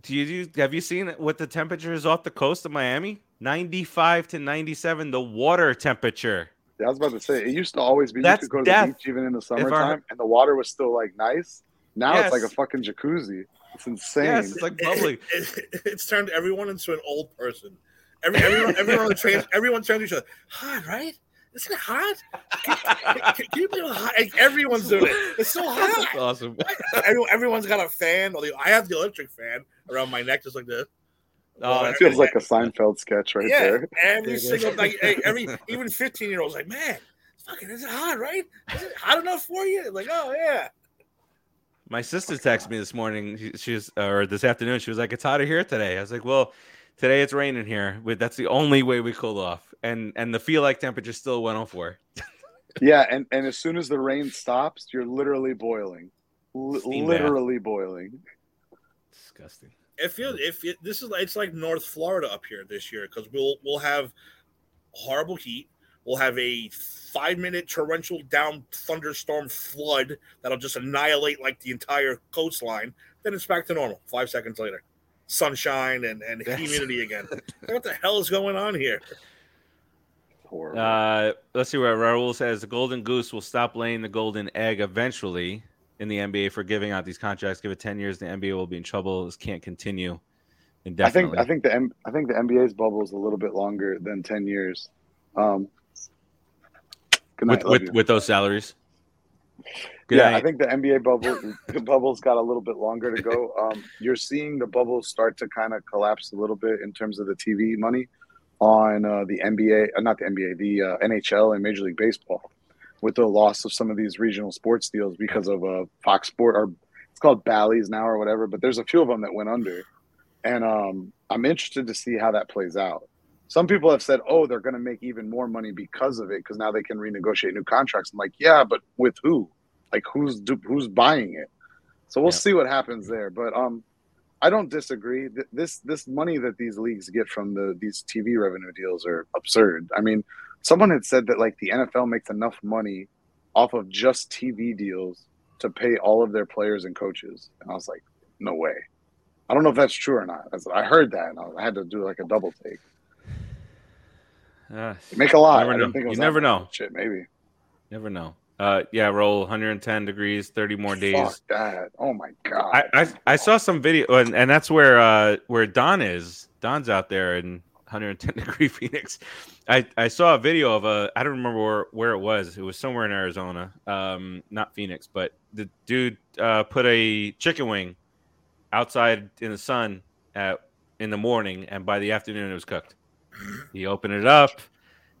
Do you do- have you seen what the temperature is off the coast of Miami? 95 to 97, the water temperature. Yeah, I was about to say it used to always be That's you could go to death. the beach even in the our- summertime and the water was still like nice. Now it's like a fucking jacuzzi. It's insane. Yes, it's like bubbly. It- it- it's turned everyone into an old person. Every, everyone, everyone on the train, everyone turns to each other. Hot, right? Isn't it hot? Can, can- can you believe hot? Like, everyone's doing it. It's so That's hot. awesome. Everyone, everyone's got a fan. Or I have the electric fan around my neck, just like this. Oh, it feels like a Seinfeld sketch right yeah, there. every single like every even fifteen year olds like, man, fucking is it hot, right? Is it hot enough for you? Like, oh yeah. My sister texted me this morning. She, she was, or this afternoon. She was like, "It's hotter here today." I was like, "Well, today it's raining here. But that's the only way we cool off." And and the feel like temperature still 104. Yeah, and, and as soon as the rain stops, you're literally boiling. Li- Steam bath. literally boiling. Disgusting. It feels if it, this is it's like North Florida up here this year because we'll we'll have horrible heat. We'll have a five minute torrential down thunderstorm flood that'll just annihilate like the entire coastline. Then it's back to normal five seconds later. Sunshine and, and That's- humidity again. what the hell is going on here? Uh, let's see what Raul says. The Golden Goose will stop laying the golden egg eventually in the NBA for giving out these contracts. Give it 10 years, the NBA will be in trouble. This can't continue I think I think the M- I think the NBA's bubble is a little bit longer than ten years. Um, good night, with with, with those salaries. Good yeah, night. I think the NBA bubble the bubble's got a little bit longer to go. Um, you're seeing the bubble start to kind of collapse a little bit in terms of the TV money on uh, the NBA, uh, not the NBA, the uh, NHL and Major League Baseball, with the loss of some of these regional sports deals because of uh, Fox Sport or it's called Bally's now or whatever. But there's a few of them that went under, and um, I'm interested to see how that plays out. Some people have said, "Oh, they're going to make even more money because of it because now they can renegotiate new contracts." I'm like, "Yeah, but with who? Like, who's who's buying it?" So we'll Yeah. see what happens there. But um, I don't disagree. This this money that these leagues get from the these TV revenue deals are absurd. I mean, someone had said that like the NFL makes enough money off of just TV deals to pay all of their players and coaches, and I was like, "No way." I don't know if that's true or not. I heard that, and I I had to do like a double take. Uh, make a lot. Never know. didn't think it was You never know. Shit, maybe. never know. Uh, yeah, roll 110 degrees, 30 more days. Fuck that. Oh my god. I, I I saw some video, and, and that's where uh where Don is. Don's out there in 110 degree Phoenix. I I saw a video of a I don't remember where, where it was. It was somewhere in Arizona, um, not Phoenix, but the dude uh, put a chicken wing outside in the sun at in the morning, and by the afternoon it was cooked. He opened it up.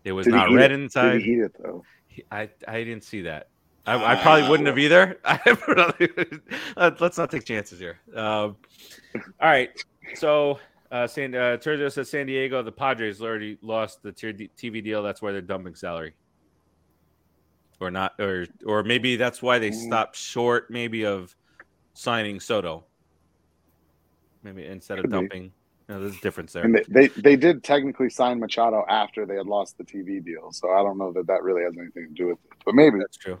It was Did not red it? inside. Did he eat it though? He- I I didn't see that. I, I probably wouldn't have either. Uh, Let's not take chances here. Um, all right. So uh, San uh, Sergio says San Diego, the Padres already lost the TV deal. That's why they're dumping salary, or not, or or maybe that's why they Mm. stopped short, maybe of signing Soto. Maybe instead of Could be. Dumping. No, there's a difference there. And they, they they did technically sign Machado after they had lost the TV deal, so I don't know that that really has anything to do with it. But maybe. That's true.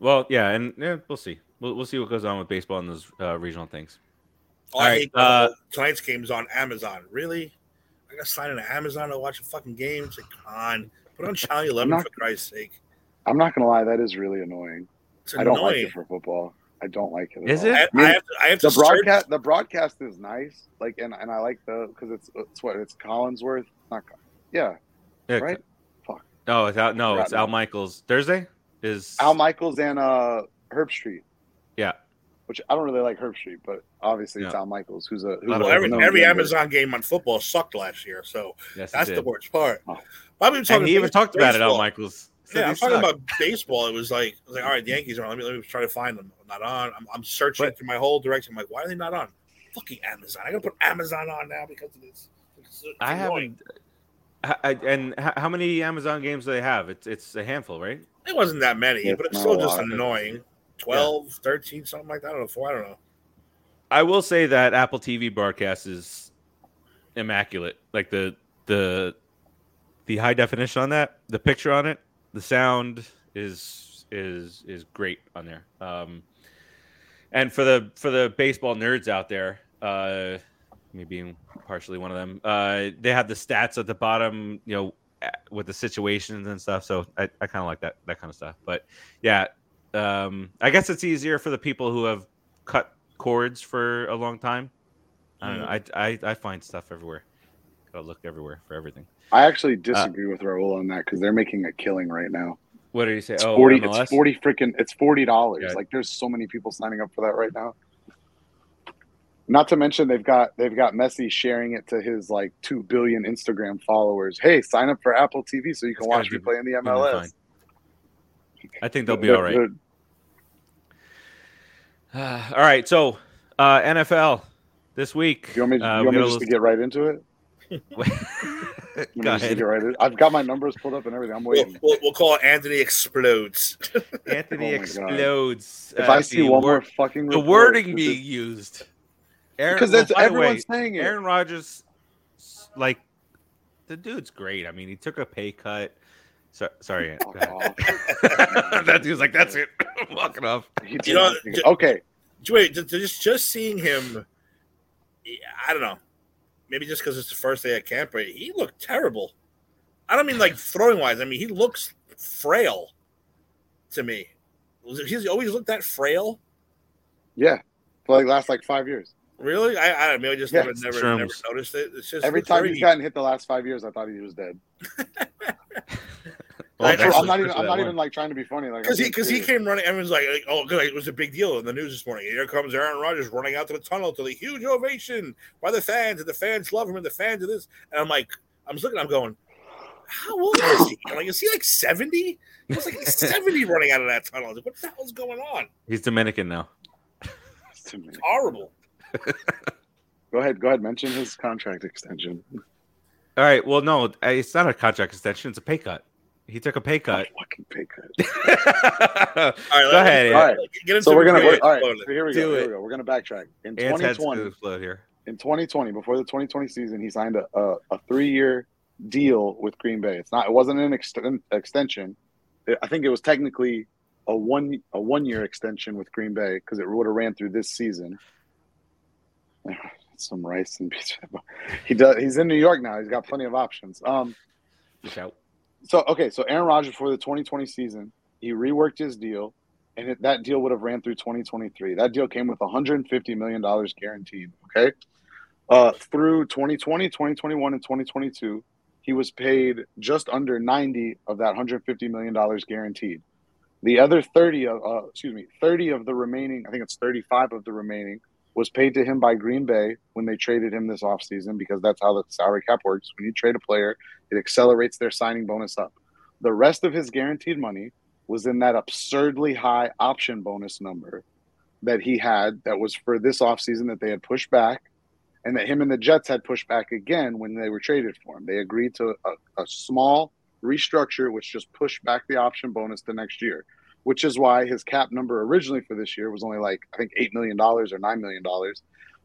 Well, yeah, and yeah, we'll see. We'll, we'll see what goes on with baseball and those uh, regional things. Oh, All I right, hate uh, tonight's game's on Amazon. Really? I got to sign into Amazon to watch a fucking game. It's like, come on, put on Channel 11 not- for Christ's sake. I'm not gonna lie, that is really annoying. It's I don't like it for football. I don't like it. Is all. it? I, I mean, I have to, I have to the search- broadcast the broadcast is nice, like and, and I like the because it's it's what it's Collinsworth, not yeah, Yeah, right. Fuck. No, it's out. No, it's Al. Michaels. Thursday is Al Michaels and uh Herbstreit. Yeah. Which I don't really like Herbstreit, but obviously it's Yeah. Al Michaels, who's a who's Lot a of Well, every, every. Amazon game on football sucked last year, so Yes, that's the worst part. Oh. Bobby was talking And he even talked about it, Al. Michaels. Said Yeah, I'm talking suck. about baseball. It was like, I was like, all right, the Yankees are on. Let me let me try to find them. Not on. I'm, I'm searching But- through my whole direction. I'm like, why are they not on? Fucking Amazon. I gotta put Amazon on now because of this. It's, it's I annoying. haven't. I, I- and how many Amazon games do they have? It's it's a handful, right? It wasn't that many, Yeah, but it's still just annoying. 12, 13, something like that. I don't know. Four, I don't know. I will say that Apple TV broadcast is immaculate. Like the the the high definition on that, the picture on it, the sound is is is great on there. Um, and for the for the baseball nerds out there, uh, me being partially one of them, uh, they have the stats at the bottom, you know, with the situations and stuff. So I, I kind of like that that kind of stuff. But yeah, um, I guess it's easier for the people who have cut cords for a long time. I don't know. I, I I find stuff everywhere. Gotta look everywhere for everything. I actually disagree with Raul on that because they're making a killing right now. What did you say? It's oh, forty. MLS? It's forty freaking. It's forty dollars. Yeah. Like there's so many people signing up for that right now. Not to mention they've got they've got Messi sharing it to his like two billion Instagram followers. Hey, sign up for Apple TV so you can It's watch me play in the MLS. I think they'll be all right. they're- all right. So uh, NFL this week. You want me, uh, you want me just a to get right into it? Little- You want me Go ahead. right I've got my numbers pulled up and everything. I'm We'll, waiting. we'll, we'll call Anthony Explodes. Anthony Oh my God. explodes. If uh, I see the one wor- more fucking the wording being is- used. Aaron, because that's by the everyone's way, saying it. Aaron Rodgers, like the dude's great. I mean, he took a pay cut. So, sorry, Fuck go ahead. that dude's like, that's it. I'm walking off. You know, okay, Wait, just just seeing him, I don't know. Maybe just because it's the first day at camp, but he looked terrible. I don't mean like throwing wise. I mean he looks frail to me. He's always looked that frail. yeah, for like last like five years. Really? I, I don't know. I just Yeah, never never never noticed it. It's just Every time very- he's gotten hit the last five years, I thought he was dead. Well, I- I'm, not even. I'm not one. even like trying to be funny. Like because he because he came running. Everyone's like, like, oh, good, it was a big deal in the news this morning. Here comes Aaron Rodgers running out to the tunnel to the huge ovation by the fans, and the fans love him, and the fans of this. And I'm like, I'm just looking, I'm going, how old is he? I'm like, is he like 70? He was like he's 70 running out of that tunnel. I was like, what the hell's going on? He's Dominican now. To me. Horrible. Go ahead. Go ahead. Mention his contract extension. All right. Well, no, it's not a contract extension. It's a pay cut. He took a pay cut. fucking pay cut. All right, Go let- ahead. All Ant. right. Get into So we're gonna. We're, all right. So here we Do go. Here we go. We're gonna backtrack. In Ant's 2020, gonna here. in 2020, before the 2020 season, he signed a, a, a three-year deal with Green Bay. It's not. It wasn't an exten- extension. It- I think it was technically a one a one-year extension with Green Bay because it would have ran through this season. Some rice and pizza. He does. He's in New York now. He's got plenty of options. Um. Look out. So okay, so Aaron Rodgers for the 2020 season, he reworked his deal, and it, that deal would have ran through 2023. That deal came with 150 million dollars guaranteed. Okay, uh, through 2020, 2021, and 2022, he was paid just under 90 of that 150 million dollars guaranteed. The other 30 of, uh, excuse me, 30 of the remaining, I think it's 35 of the remaining, was paid to him by Green Bay when they traded him this offseason because that's how the salary cap works. When you trade a player, it accelerates their signing bonus up. The rest of his guaranteed money was in that absurdly high option bonus number that he had that was for this offseason that they had pushed back and that him and the Jets had pushed back again when they were traded for him. They agreed to a, a small restructure, which just pushed back the option bonus to next year, which is why his cap number originally for this year was only like, I think, $8 million or $9 million.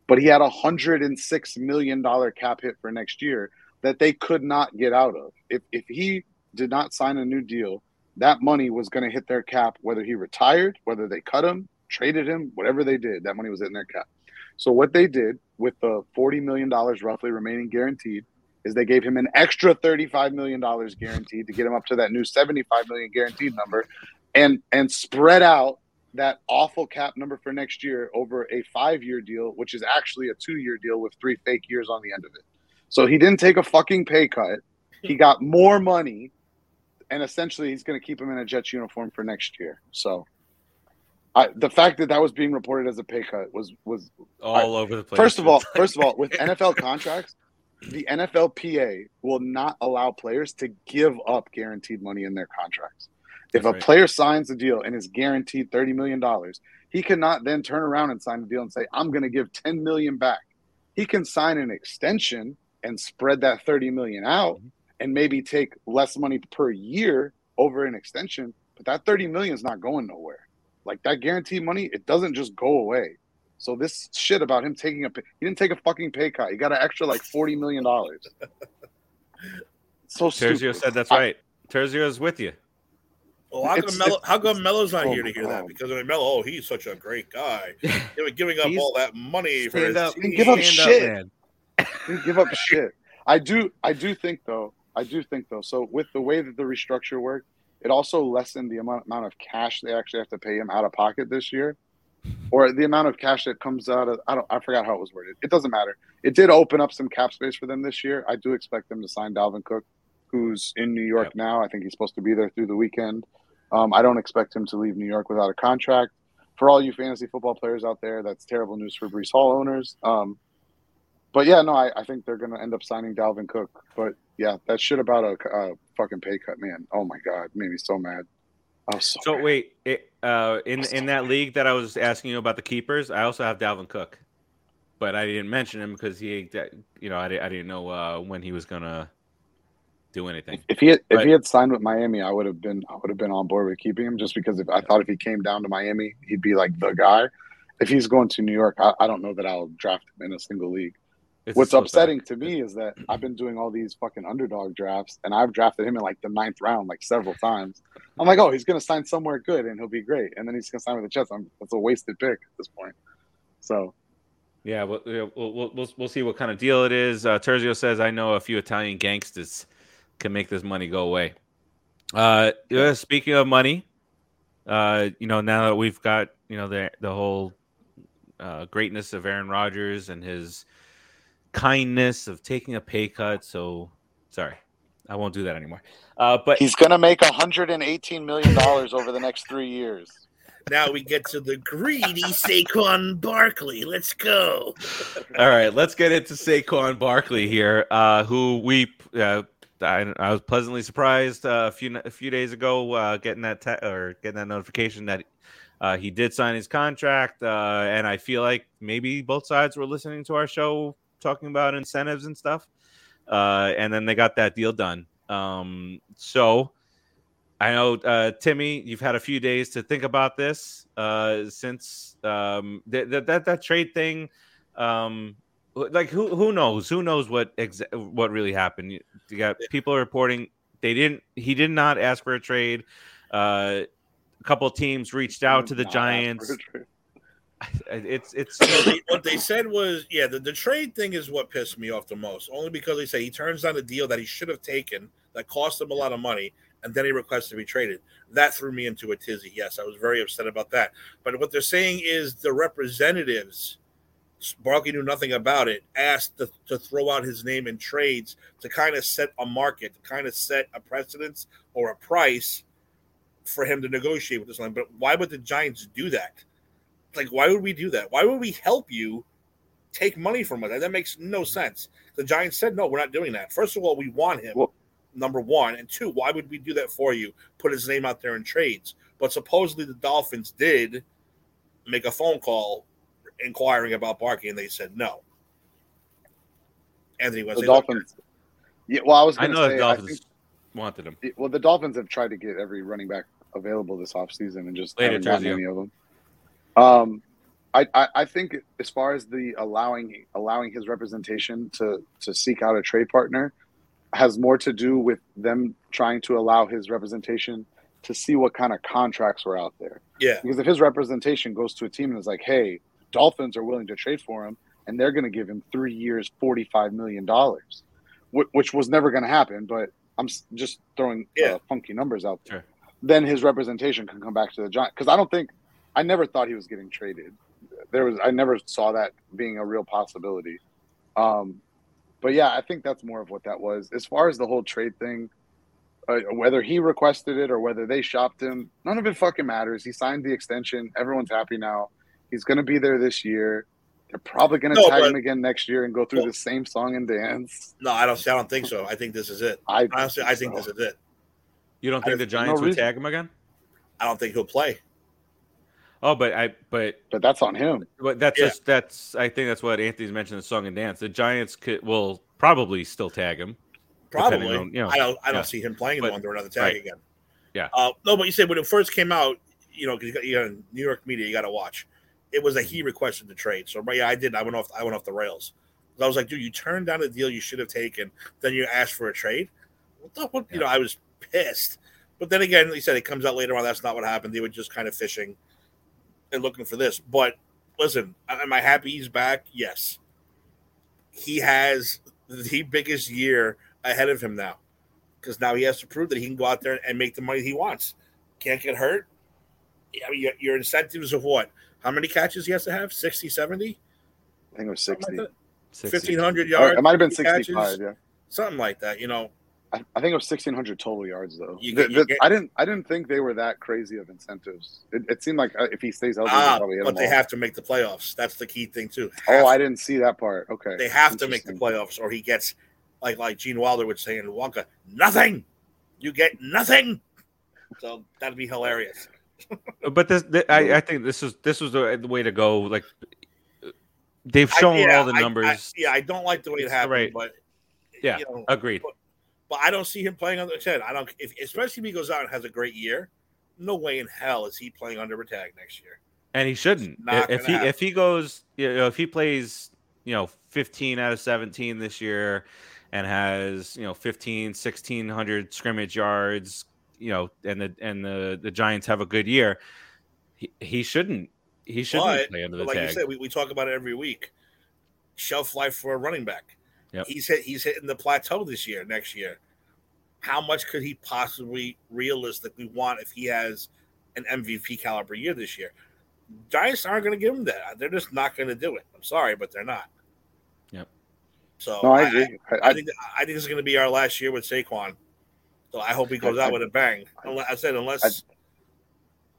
But he had a $106 million cap hit for next year that they could not get out of. If, if he did not sign a new deal, that money was going to hit their cap, whether he retired, whether they cut him, traded him, whatever they did, that money was in their cap. So what they did with the $40 million roughly remaining guaranteed is they gave him an extra $35 million guaranteed to get him up to that new 75 million guaranteed number and and spread out that awful cap number for next year over a five-year deal, which is actually a two-year deal with three fake years on the end of it. So he didn't take a fucking pay cut. He got more money, and essentially he's going to keep him in a Jets uniform for next year. So, I, the fact that that was being reported as a pay cut was was All over the place. First of all, first of all, with NFL contracts, the NFLPA will not allow players to give up guaranteed money in their contracts. If That's a right. player signs a deal and is guaranteed thirty million dollars, he cannot then turn around and sign a deal and say, "I'm going to give ten million back." He can sign an extension and spread that thirty million out, Mhm. and maybe take less money per year over an extension. But that thirty million is not going nowhere. Like that guaranteed money, it doesn't just go away. So this shit about him taking a pay, he didn't take a fucking pay cut. He got an extra like forty million dollars. So Terzio stupid. said that's I- right. Terzio is with you. Well, how come Melo, it's- how come Melo's not oh here to my hear that? Because I mean, Melo, oh, he's such a great guy. Giving, giving up all that money for Stand his up. team. Give up Stand shit. man. Give up shit. I do I do think though, I do think though. So with the way that the restructure worked, it also lessened the amount, amount of cash they actually have to pay him out of pocket this year. Or the amount of cash that comes out of I don't I forgot how it was worded. It doesn't matter. It did open up some cap space for them this year. I do expect them to sign Dalvin Cook, who's in New York Yep. now. I think he's supposed to be there through the weekend. Um, I don't expect him to leave New York without a contract. For all you fantasy football players out there, that's terrible news for Breece Hall owners. Um, but yeah, no, I, I think they're going to end up signing Dalvin Cook. But yeah, that shit about a, a fucking pay cut, man. Oh my god, made me so mad. Was so, So wait, it, uh, in in that league that I was asking you about the keepers, I also have Dalvin Cook, but I didn't mention him because he, you know, I, I didn't know uh, when he was gonna do anything. If he had, if he had signed with Miami, I would have been I would have been on board with keeping him just because if I thought if he came down to Miami, he'd be like the guy. If he's going to New York, I, I don't know that I'll draft him in a single league. It's What's slip upsetting to me is that I've been doing all these fucking underdog drafts, and I've drafted him in like the ninth round like several times. I'm like, oh, he's gonna sign somewhere good and he'll be great, and then he's gonna sign with the Jets. I'm, that's a wasted pick at this point. So Yeah, we'll, we'll, we'll, we'll, we'll see what kind of deal it is. Uh, Terzio says, I know a few Italian gangsters can make this money go away. Uh, yeah, speaking of money, uh, you know, now that we've got, you know, the, the whole uh, greatness of Aaron Rodgers and his kindness of taking a pay cut. So, sorry, I won't do that anymore. Uh, but he's gonna make 118 million dollars over the next three years. Now we get to the greedy Saquon Barkley. Let's go. All right, let's get into Saquon Barkley here, uh, who we uh, I, I was pleasantly surprised uh, a few a few days ago uh, getting that te- or getting that notification that uh, he did sign his contract, uh, and I feel like maybe both sides were listening to our show talking about incentives and stuff. uh, and then they got that deal done. Um, so I know uh, Timmy, you've had a few days to think about this since um, th- th- that that trade thing. Um, like who who knows? Who knows what exa- what really happened? You, you got people reporting they didn't. He did not ask for a trade. Uh, a couple teams reached out to the Giants. ask for a trade. It's it's What they- what they said was, yeah, the, the trade thing is what pissed me off the most. Only because they say he turns down a deal that he should have taken that cost him a lot of money, and then he requests to be traded. That threw me into a tizzy. Yes, I was very upset about that. But what they're saying is the representatives, Barkley knew nothing about it, asked to, to throw out his name in trades to kind of set a market, to kind of set a precedence or a price for him to negotiate with this line. But why would the Giants do that? Like, why would we do that? Why would we help you take money from us? That makes no sense. The Giants said, no, we're not doing that. First of all, we want him, Well- number one. And two, why would we do that for you? Put his name out there in trades. But supposedly the Dolphins did make a phone call inquiring about Barkley, and they said no. Anthony was The Dolphins. Yeah, well, I was I know say, the I Dolphins wanted him. well, the Dolphins have tried to get every running back available this offseason and just Later, haven't gotten any of them. Um, I, I, I think as far as the allowing allowing his representation to to seek out a trade partner has more to do with them trying to allow his representation to see what kind of contracts were out there. Yeah. Because if his representation goes to a team and is like, hey, Dolphins are willing to trade for him and they're going to give him three years, $45 million, wh- which was never going to happen, but I'm s- just throwing Yeah. uh, funky numbers out there. Sure. Then his representation can come back to the Giants. Because I don't think, I never thought he was getting traded. There was, I never saw that being a real possibility. Um, but yeah, I think that's more of what that was. As far as the whole trade thing, uh, whether he requested it or whether they shopped him, none of it fucking matters. He signed the extension. Everyone's happy now. He's going to be there this year. They're probably going to No, tag but- him again next year and go through Well- the same song and dance. No, I don't. I don't think so. I think this is it. I Honestly, I think so. this is it. You don't think I- the no Giants would tag him again? I don't think he'll play. Oh, but I but But that's on him. but that's Yeah. just that's I think that's what Anthony's mentioned the song and dance. The Giants could will probably still tag him. Probably. Depending on, you know, I don't. I don't yeah. see him playing But- them under another tag right. again. Yeah. Uh, no, but you said when it first came out, you know, because you got, you got New York media, you got to watch. It was that he requested the trade. So yeah, I did. I went off. I went off the rails. I was like, dude, you turned down a deal you should have taken. Then you asked for a trade. What the? What, You know, I was pissed. But then again, he said it comes out later on. That's not what happened. They were just kind of fishing and looking for this. But listen, am I happy he's back? Yes. He has the biggest year ahead of him now because now he has to prove that he can go out there and make the money he wants. Can't get hurt. I mean, your, your incentives of what? How many catches he has to have? 60, 70? I think it was 60. like that? 60. 1,500 Or yards? it might have been 60 65. catches? Yeah. Something like that, you know. I, I think it was 1,600 total yards, though. You The- get- you the- get- I didn't. I didn't think they were that crazy of incentives. It, it seemed like uh, if he stays healthy, Ah, probably hit but they all. have to make the playoffs. That's the key thing, too. Oh, Have- I didn't see that part. Okay, they have to make the playoffs or he gets, like like Gene Wilder would say in Wonka, nothing. You get nothing. So that'd be hilarious. Uh, but this, th- I, I think this is this was the, uh, the way to go. Like they've I- shown yeah, all the I- I- numbers. yeah, I don't like the way it happened, right. but Yeah, you know, Agreed. But I don't see him playing on the said. I don't, if, especially if he goes out and has a great year. No way in hell is he playing under a tag next year. and he shouldn't. If he happen. if he goes, you know, if he plays, you know, 15 out of 17 this year, and has you know 15, 1600 scrimmage yards, you know, and the and the the Giants have a good year, he, he shouldn't. He shouldn't But, play under the But like tag. you said, we, we talk about it every week. Shelf life for a running back. Yep. He's hit. He's hitting the plateau this year. Next year, how much could he possibly realistically want if he has an MVP caliber year this year? Giants aren't going to give him that. They're just not going to do it. I'm sorry, but they're not. Yep. So No, I I, agree. I, I I, think I think this is going to be our last year with Saquon. So I hope he goes out with a bang. Unless, I said unless I-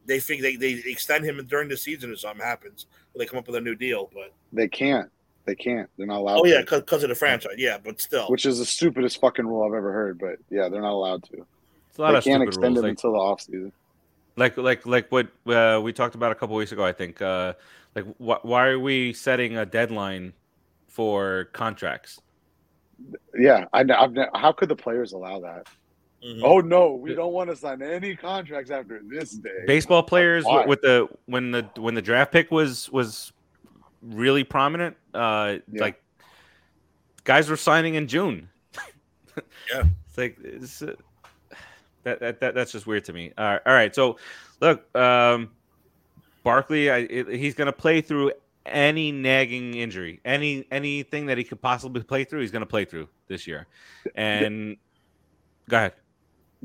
they think they, they extend him during the season or something happens, or they come up with a new deal. But they can't. They can't. They're not allowed. oh yeah, because of the franchise, yeah. But still, which is the stupidest fucking rule I've ever heard. But yeah, they're not allowed to. it's a lot They of can't extend rules. it Like, until the offseason. like like like what uh, we talked about a couple weeks ago. I think uh, like wh- why are we setting a deadline for contracts? Yeah, I, I've, how could the players allow that? Mhm. Oh no, we don't want to sign any contracts after this day. Baseball players Why? with, with the when the when the draft pick was was really prominent, uh, Yeah. like guys were signing in June. Yeah. it's like it's, uh, that, that that that's just weird to me. All right, all right. So look, um, Barkley, I, it, he's going to play through any nagging injury, any anything that he could possibly play through. He's going to play through this year. And go ahead.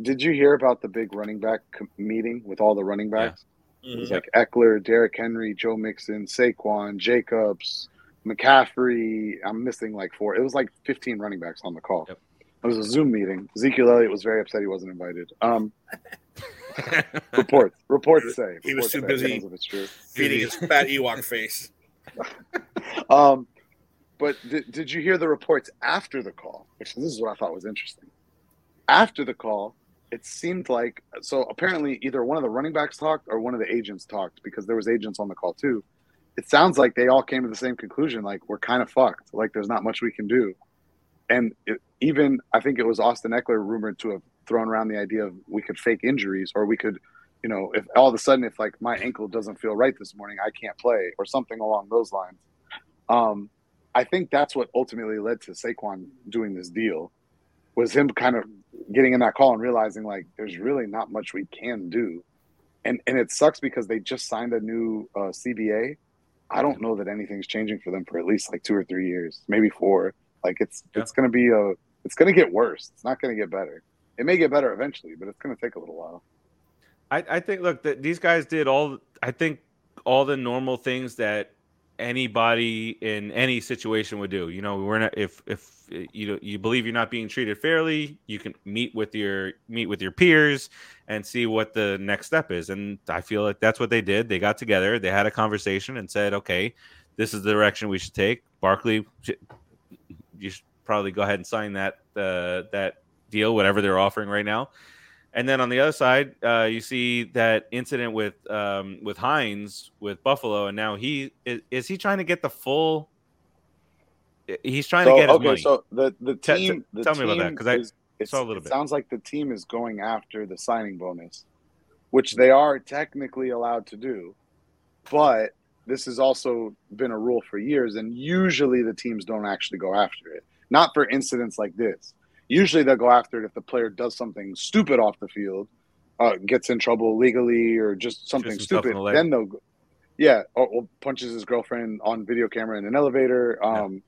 Did you hear about the big running back meeting with all the running backs? It was Mhm. like Ekeler, Derrick Henry, Joe Mixon, Saquon, Jacobs, McCaffrey. I'm missing like four. It was like 15 running backs on the call. Yep. It was a Zoom meeting. Ezekiel Elliott was very upset he wasn't invited. Um, reports, reports say He was too say. busy. If it's true. feeding his fat Ewok face. Um, but did, did you hear the reports after the call? Which this is what I thought was interesting. After the call, it seemed like so apparently either one of the running backs talked or one of the agents talked because there was agents on the call too. It sounds like they all came to the same conclusion, like we're kind of fucked. Like there's not much we can do. And it, even I think it was Austin Ekeler rumored to have thrown around the idea of we could fake injuries or we could, you know, if all of a sudden if like my ankle doesn't feel right this morning, I can't play or something along those lines. Um, I think that's what ultimately led to Saquon doing this deal was him kind of getting in that call and realizing like there's really not much we can do. And and it sucks because they just signed a new uh, CBA. I don't know that anything's changing for them for at least like two or three years, maybe four. Like it's Yeah. it's gonna be a it's gonna get worse. It's not gonna get better. It may get better eventually, but it's gonna take a little while. I, I think look that these guys did all I think all the normal things that anybody in any situation would do. You know, we're not if if you know you believe you're not being treated fairly, you can meet with your meet with your peers and see what the next step is. And I feel like that's what they did. They got together, they had a conversation and said, "Okay, this is the direction we should take." Barkley you should probably go ahead and sign that uh, that deal whatever they're offering right now. And then on the other side, uh, you see that incident with um, with Hines with Buffalo, and now he is, is he trying to get the full? He's trying So, to get okay, money. so the the Te- te- team. the tell me about that, team 'cause I saw a little it bit. Sounds like the team is going after the signing bonus, which they are technically allowed to do, but this has also been a rule for years, and usually the teams don't actually go after it. Not for incidents like this. Usually they'll go after it if the player does something stupid off the field, uh, gets in trouble legally, or just something Shoots stupid. the. Then they'll, go, yeah, or, or punches his girlfriend on video camera in an elevator. Um,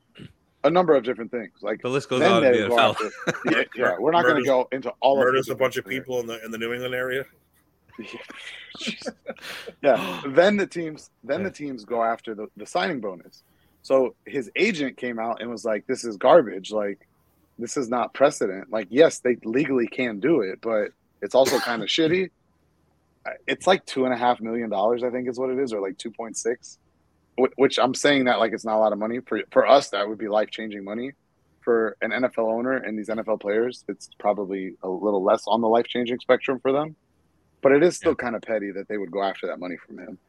a number of different things. Like the list goes on in they the go NFL. after- yeah, yeah, we're not going to go into all Murders a bunch of people in the in the New England area. yeah. Then the teams then Yeah. the teams go after the, the signing bonus. So his agent came out and was like, "This is garbage. Like, this is not precedent. Like, yes, they legally can do it, but it's also kind of shitty. It's like two and a half million dollars, I think, is what it is, or like two point six. Which I'm saying that like it's not a lot of money for for us. That would be life changing money. For an NFL owner and these NFL players, it's probably a little less on the life changing spectrum for them. But it is still kind of petty that they would go after that money from him.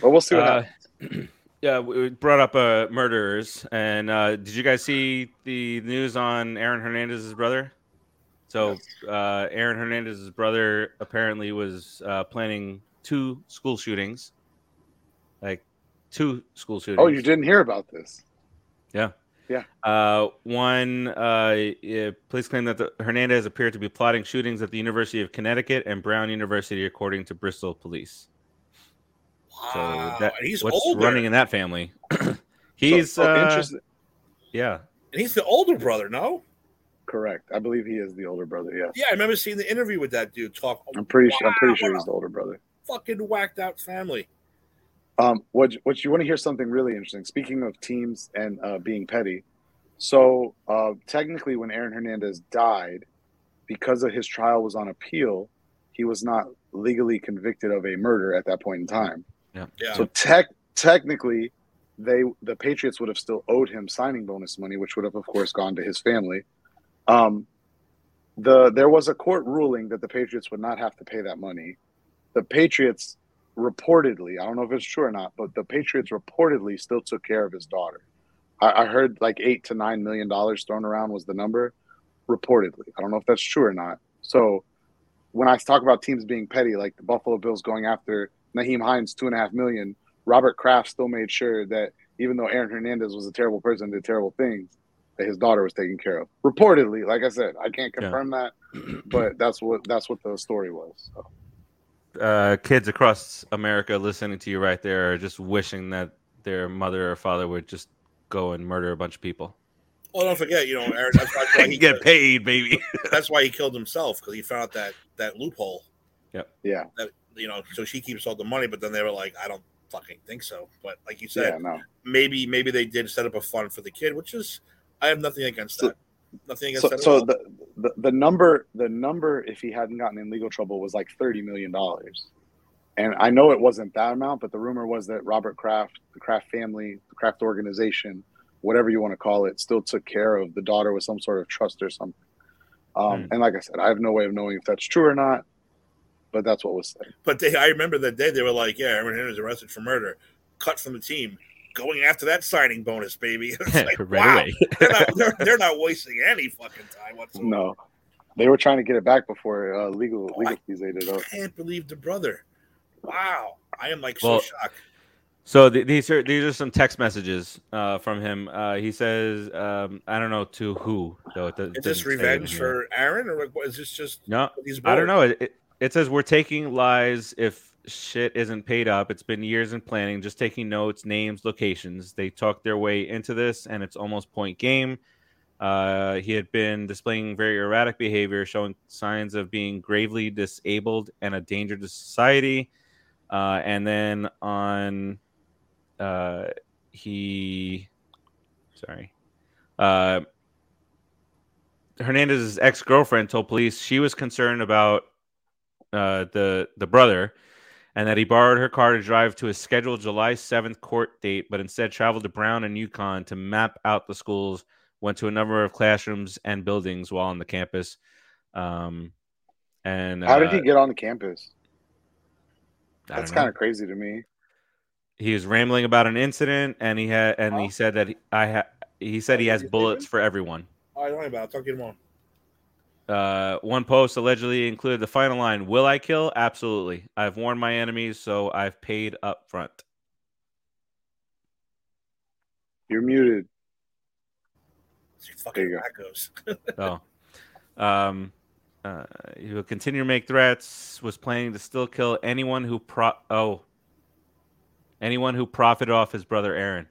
But we'll see what Uh, happens. yeah, we brought up uh, murderers, and uh, did you guys see the news on Aaron Hernandez's brother? So, uh, Aaron Hernandez's brother apparently was uh, planning two school shootings, like two school shootings. Oh, you didn't hear about this? Yeah. Yeah. Uh, one, uh, police claim that the, Hernandez appeared to be plotting shootings at the University of Connecticut and Brown University, according to Bristol police. So Wow, that, he's what's older. running in that family? he's So- oh, uh, interesting. yeah. and he's the older brother. No, Correct. I believe he is the older brother. Yes. yeah, I remember seeing the interview with that dude talk. I'm pretty sure. I'm pretty sure he's the older brother. fucking whacked out family. Um, what what you want to hear something really interesting? Speaking of teams and uh, being petty, so uh, technically, when Aaron Hernandez died, because of his trial was on appeal, he was not legally convicted of a murder at that point in time. Yeah, So tech technically, they the Patriots would have still owed him signing bonus money, which would have, of course, gone to his family. Um, the there was a court ruling that the Patriots would not have to pay that money. The Patriots reportedly, I don't know if it's true or not, but the Patriots reportedly still took care of his daughter. I, I heard like eight to nine million dollars thrown around was the number, reportedly. I don't know if that's true or not. So when I talk about teams being petty, like the Buffalo Bills going after Nyheim Hines two and a half million, Robert Kraft still made sure that even though Aaron Hernandez was a terrible person, did terrible things, that his daughter was taken care of. Reportedly, like I said, I can't confirm that, but that's what that's what the story was. So. Uh, kids across America listening to you right there are just wishing that their mother or father would just go and murder a bunch of people. Well, don't forget, you know, Aaron. That's why, he Get paid, baby. That's why he killed himself because he found out that that loophole. Yep. Yeah, That you know, so she keeps all the money, but then they were like, I don't fucking think so. But like you yeah, said, no. maybe maybe they did set up a fund for the kid, which is I have nothing against So- that. Nothing against So, that. at so all. the, the the number the number if he hadn't gotten in legal trouble was like thirty million dollars, and I know it wasn't that amount, but the rumor was that Robert Kraft, the Kraft family, the Kraft organization, whatever you want to call it, still took care of the daughter with some sort of trust or something. Um, Hmm. And like I said, I have no way of knowing if that's true or not, but that's what was said. But they, I remember that day they were like, "Yeah, Aaron Henry was arrested for murder, cut from the team, going after that signing bonus, baby." It's like, right wow, away. they're, not, they're, they're not wasting any fucking time whatsoever. No, they were trying to get it back before uh, legal Oh, legal I- fees ate it up. can't believe the brother. Wow, I am like Well, so shocked. So th- these are these are some text messages uh, from him. Uh, he says, um, "I don't know to who though." It does- Is this revenge for Aaron, or what- is this just. No, he's I don't know. It, it, it says we're taking lies if shit isn't paid up. It's been years in planning, just taking notes, names, locations. They talked their way into this, and it's almost point game. Uh, he had been displaying very erratic behavior, showing signs of being gravely disabled and a danger to society. Uh, and then on, uh, he, sorry, uh, Hernandez's ex girlfriend told police she was concerned about uh, the the brother, and that he borrowed her car to drive to a scheduled July seventh court date, but instead traveled to Brown and UConn to map out the schools. Went to a number of classrooms and buildings while on the campus. Um, and How did uh, he get on the campus? That's kind of crazy to me. he was rambling about an incident, and he had and he said that he, I ha- he said he has bullets for everyone. All right, don't worry about it. I'll talk to you tomorrow. Uh, one post allegedly included the final line: "Will I kill? Absolutely. I've warned my enemies, so I've paid up front." You're muted. It's fucking There wackos. Oh, um, uh, he will continue to make threats. Was planning to still kill anyone who pro. Oh, anyone who profited off his brother Aaron.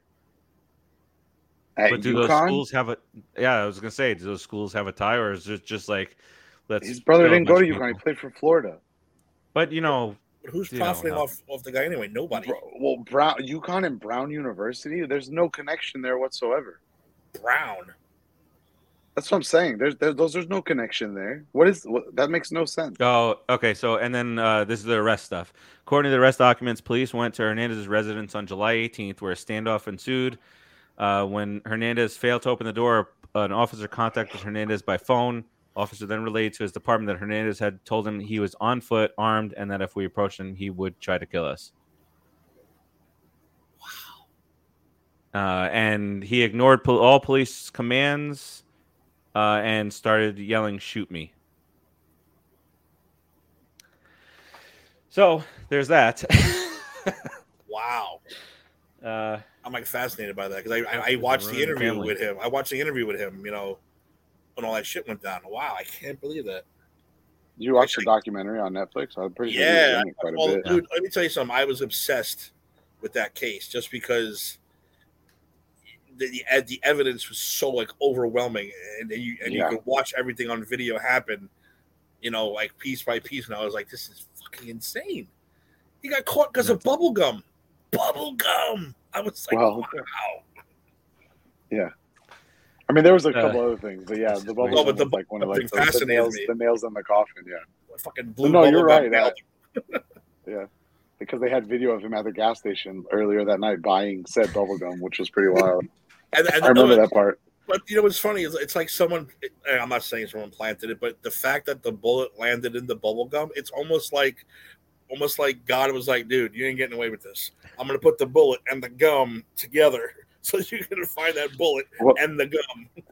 At But do those schools have a? Yeah, I was gonna say, do those schools have a tie, or is it just like, let's? His brother didn't go to bunch of UConn. He played for Florida. But you know, But who's You profiting how- off, off the guy anyway? Nobody. Bro, well, Brown, UConn and Brown University. There's no connection there whatsoever. Brown. That's what I'm saying. There's, there's those. There's no connection there. What is what, that? Makes no sense. Oh, okay. So, and then uh, this is the arrest stuff. According to the arrest documents, police went to Hernandez's residence on July 18th, where a standoff ensued. Uh, when Hernandez failed to open the door, an officer contacted Hernandez by phone. Officer then relayed to his department that Hernandez had told him he was on foot, armed, and that if we approached him, he would try to kill us. Wow. Uh, and he ignored pol- all police commands uh, and started yelling, "Shoot me!" So there's that. Wow. uh, I'm like fascinated by that because I, I, I watched the interview family. with him. I watched the interview with him, you know, when all that shit went down. Wow, I can't believe that. Did you watch the documentary on Netflix? I'm pretty sure Yeah, you're in it quite a Well, bit. dude, let me tell you something. I was obsessed with that case just because the the, the evidence was so like overwhelming, and then you and Yeah. you could watch everything on video happen, you know, like piece by piece. And I was like, this is fucking insane. He got caught because of bubble gum. Bubble gum. I was like, Well, wow. Yeah. I mean, there was a Uh, couple other things, but yeah, the bubble Well, but the was like one of bubble like thing the, the nails, me. the nails in the coffin. Yeah, Fucking blue. No, you're right, nailed uh, because they had video of him at the gas station earlier that night buying said bubble gum, which was pretty wild. And, and I remember no, that part. But you know what's funny is it's like someone. I'm not saying someone planted it, but the fact that the bullet landed in the bubble gum, it's almost like, almost like God was like, "Dude, you ain't getting away with this. I'm gonna put the bullet and the gum together so you can find that bullet Well- and the gum.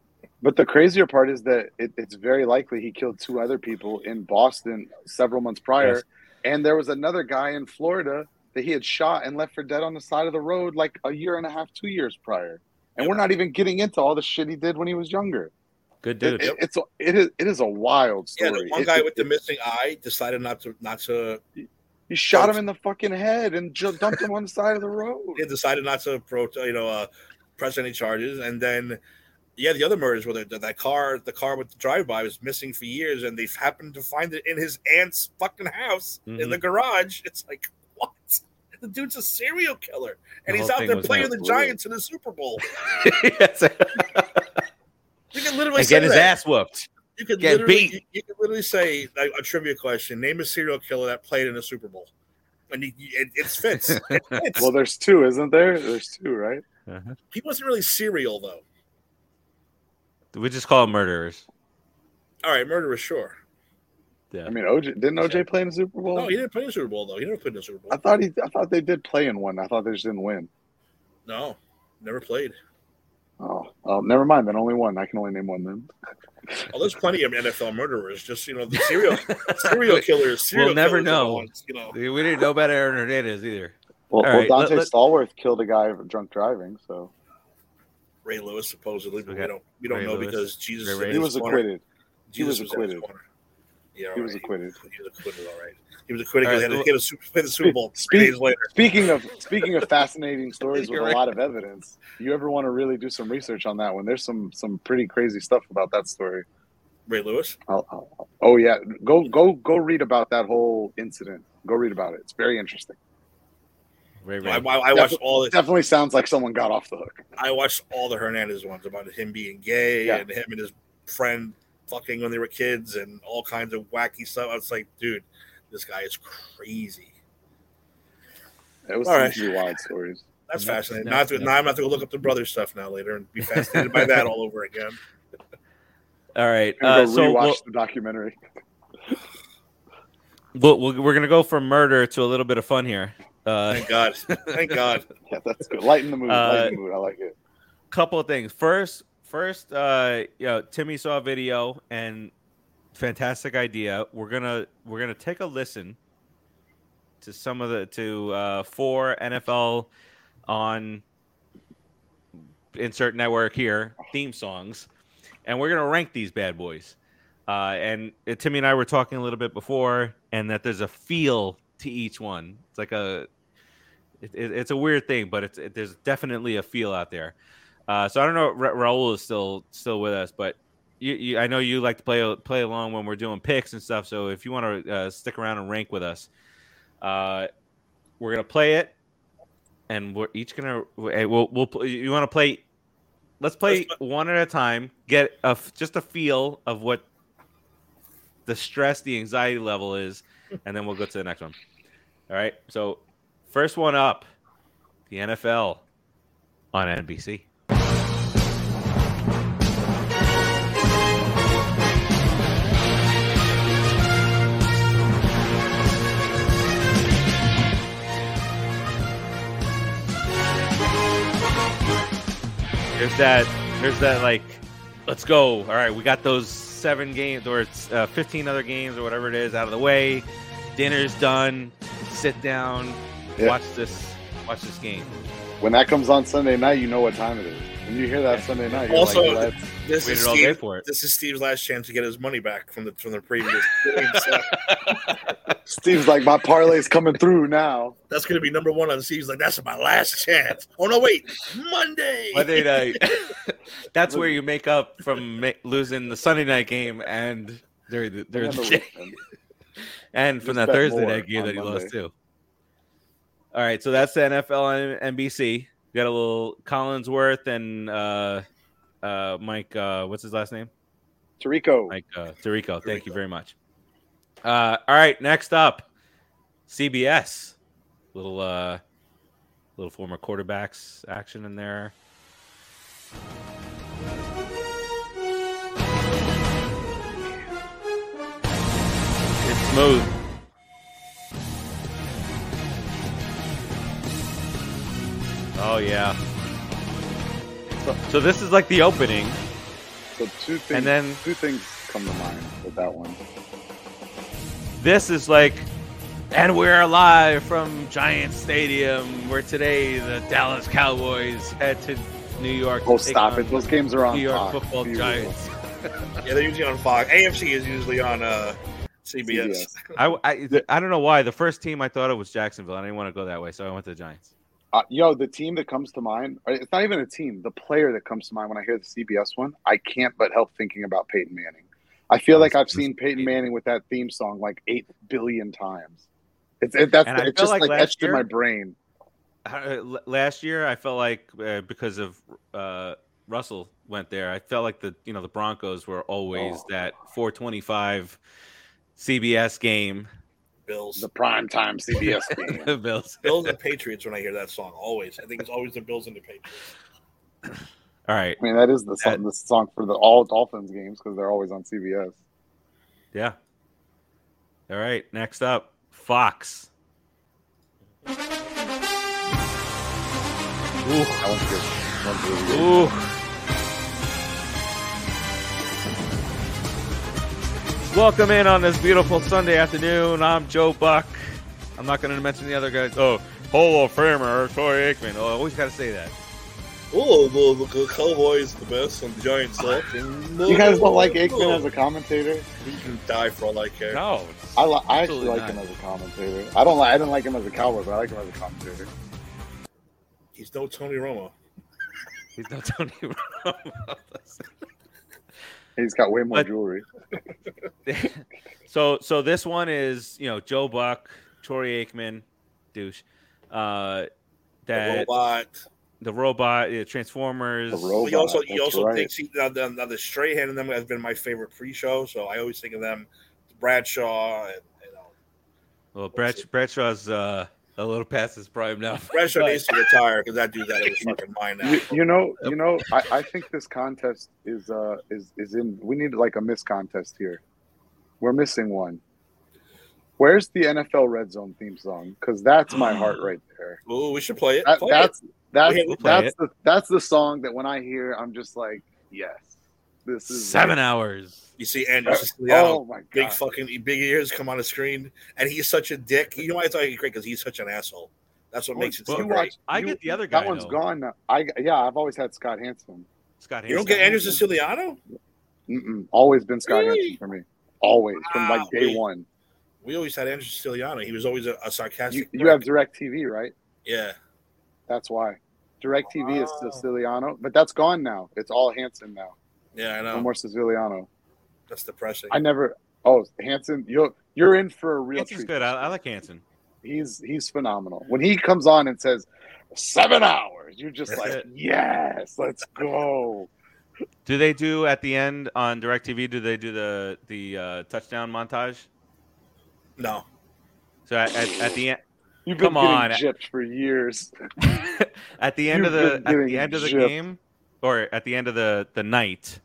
But the crazier part is that it, it's very likely he killed two other people in Boston several months prior, Yes. and there was another guy in Florida that he had shot and left for dead on the side of the road like a year and a half, two years prior. And we're not even getting into all the shit he did when he was younger. Good dude. it- it's a, it is it is a wild Yeah, story. the one It- guy it- with the missing eye decided not to not to. He shot him in the fucking head and ju- dumped him on the side of the road. He decided not to pro, you know, uh, press any charges, and then. Yeah, the other murders were that that car, the car with the drive-by was missing for years, and they happened to find it in his aunt's fucking house in Mhm. the garage. It's like what? The dude's a serial killer, and The he's out there playing the nuts. Giants in the Super Bowl. Yes. You can literally and get his that. ass whooped. You could get literally, beat. You, you could literally say like, a trivia question: Name a serial killer that played in a Super Bowl, and you, you- it, it fits. It fits. Well, there's two, isn't there? There's two, right? Uh-huh. he wasn't really serial though. We just call them murderers. All right, murderers, sure. Yeah. I mean, OJ didn't OJ play in the Super Bowl? No, he didn't play in the Super Bowl though. He never played in the Super Bowl. I thought he. I thought they did play in one. I thought they just didn't win. No, never played. Oh, oh, never mind. Then only one. I can only name one then. Oh, there's plenty of NFL murderers. Just you know, the serial serial killers. Serial We'll never killers know. ones, you know, We didn't know about Aaron Hernandez either. Well, well right, Donté let- let- Stallworth killed a guy for drunk driving, so Ray Lewis supposedly, but Okay. we don't we don't Ray know Lewis. because Jesus Ray Ray. he was corner. acquitted. He was Jesus acquitted. corner. Yeah, He was alright. acquitted. He was acquitted. All right. He was acquitted because right, he well- had to a super, play the Super Bowl Speak- days later. Speaking of speaking of fascinating stories with You're a lot of evidence, you ever want to really do some research on that one? There's some some pretty crazy stuff about that story. Ray Lewis. I'll, I'll, oh yeah, go go go read about that whole incident. Go read about it. It's very interesting. Ray I, Ray. I, I watched all the Definitely sounds like someone got off the hook. I watched all the Hernandez ones about him being gay Yeah. and him and his friend fucking when they were kids and all kinds of wacky stuff. I was like, dude, this guy is crazy. It was All some right. wild stories. That's No, fascinating. no, now, I have to, no. now I'm going to go look up the brother stuff now later and be fascinated by that all over again. All right. Uh, go so watch we'll, the documentary. we'll, we'll- we're going to go from murder to a little bit of fun here. Uh, Thank God. Thank God. Yeah, that's good. Lighten the mood. Uh, the mood. I like it. couple of things. First, first, uh, you know, Timmy saw a video and fantastic idea. We're gonna we're gonna take a listen to some of the to uh, four NFL on insert network here theme songs, and we're gonna rank these bad boys. Uh, and uh, Timmy and I were talking a little bit before, and that there's a feel to each one. It's like a it, it, it's a weird thing, but it's it, there's definitely a feel out there. Uh, so I don't know. if Ra- Raul is still still with us, but you, you, I know you like to play play along when we're doing picks and stuff. So if you want to uh, stick around and rank with us, uh, we're gonna play it, and we're each gonna we'll we'll you want to play. Let's play one at a time. Get a just a feel of what the stress, the anxiety level is, and then we'll go to the next one. All right. So first one up, the NFL on NBC. There's that. There's that. Like, let's go. All right, we got those seven games or it's uh, 15 other games or whatever it is out of the way. Dinner's done. Sit down. Yeah. Watch this. Watch this game. When that comes on Sunday night, you know what time it is. When you hear that Sunday night, you're Also, like, let's This is Waited all day for it. This is Steve's last chance to get his money back from the from the previous game. So Steve's like, my parlay's coming through now. that's going to be number one on Steve's. Like that's my last chance. Oh no, wait, Monday. Monday night. That's where you make up from ma- losing the Sunday night game and during the, during And the the day, and from Just that Thursday night game that he Monday. lost too. All right, so that's the NFL on NBC. We got a little Collinsworth and uh, uh, Mike. Uh, what's his last name? Tirico. Mike uh, Tirico. Thank you very much. Uh, all right, next up, CBS. Little uh, little former quarterbacks action in there. It's smooth. Oh yeah. So this is like the opening, So two things. and then two things come to mind with that one. this is like, and we're live from Giant Stadium, where today the Dallas Cowboys head to New York. Oh, stop it! Those games are on New York Fox. Football Be real. Giants. Yeah, they're usually on Fox. AFC is usually on uh, CBS. CBS. I, I, I don't know why. The first team I thought it was Jacksonville. I didn't want to go that way, so I went to the Giants. Uh, yo, the team that comes to mind, it's not even a team, the player that comes to mind when I hear the CBS one, I can't but help thinking about Peyton Manning. I feel like I've seen Peyton Manning with that theme song like eight billion times. It's it, that's And it's just like like, etched in my brain. Uh, last year, I felt like uh, because of uh, Russell went there, I felt like the you know the Broncos were always Oh. that 425 CBS game. Bills. The prime time CBS game. The Bills. Bills and Patriots when I hear that song. Always. I think it's always the Bills and the Patriots. All right, I mean, that is the song, the song for the all Dolphins games because they're always on CBS. yeah. All right, next up, Fox. Ooh, That one's good. That one's really good. ooh. Welcome in on this beautiful Sunday afternoon. I'm Joe Buck. I'm not going to mention the other guys. Oh, Hall of Famer Troy Aikman. Oh, I always got to say that. Oh, the, the Cowboys the best and the Giants suck. You guys don't like Aikman as a commentator? He can die for all I care. No, I, li- I actually like not. him as a commentator. I don't like. I didn't like him as a cowboy, but I like him as a commentator. He's no Tony Romo. he's not Tony Romo. He's got way more But- jewelry. so so this one is you know Joe Buck, Troy Aikman, douche. Uh, The that robot. the robot, yeah, Transformers. The robot. he also he that's also right. thinks he, now, the, now the Strahan and them has been my favorite pre-show, so I always think of them, Bradshaw, and you know, Well, Brad, Bradshaw's uh, a little past his prime now. Bradshaw needs to retire because that dude out of his fucking mind now. You, you know, you know. I, I think this contest is uh is is in. We need like a miss contest here. We're missing one. Where's the NFL Red Zone theme song? Because that's my heart right there. Oh, we should play it. That, Play that's that's We'll play that's the that's the song that when I hear, I'm just like, yes, this is Seven hours. It. You see Andrew Oh Siciliano, my big fucking big ears come on the screen, and he's such a dick. You know why I thought he's great because he's such an asshole. That's what makes it so great. I get the other guy, That one's though. gone now. I yeah, I've always had Scott Hanson. Scott. Hanson. You don't get Andrew Siciliano? Mm-mm, always been Scott Really? Hanson for me. Always from like day wait. one. We always had Andrew Siciliano. He was always a, a sarcastic. you have prick. Direct TV, right? yeah. That's why. Direct TV is Wow. Siciliano, but that's gone now. It's all Hanson now. Yeah, I know. No know. more Siciliano. That's depressing. I never. Oh, Hanson, you're you're in for a real Hanson's treat. good. I, I like Hanson. He's he's phenomenal. When he comes on and says seven hours, you're just That's like, it. yes, let's go. Do they do at the end on Directv? Do they do the the uh, touchdown montage? no. So at, at, at the end, You've been Come getting on. gypped for years. at the end of You've the at the getting end of the gypped. game, or at the end of the the night,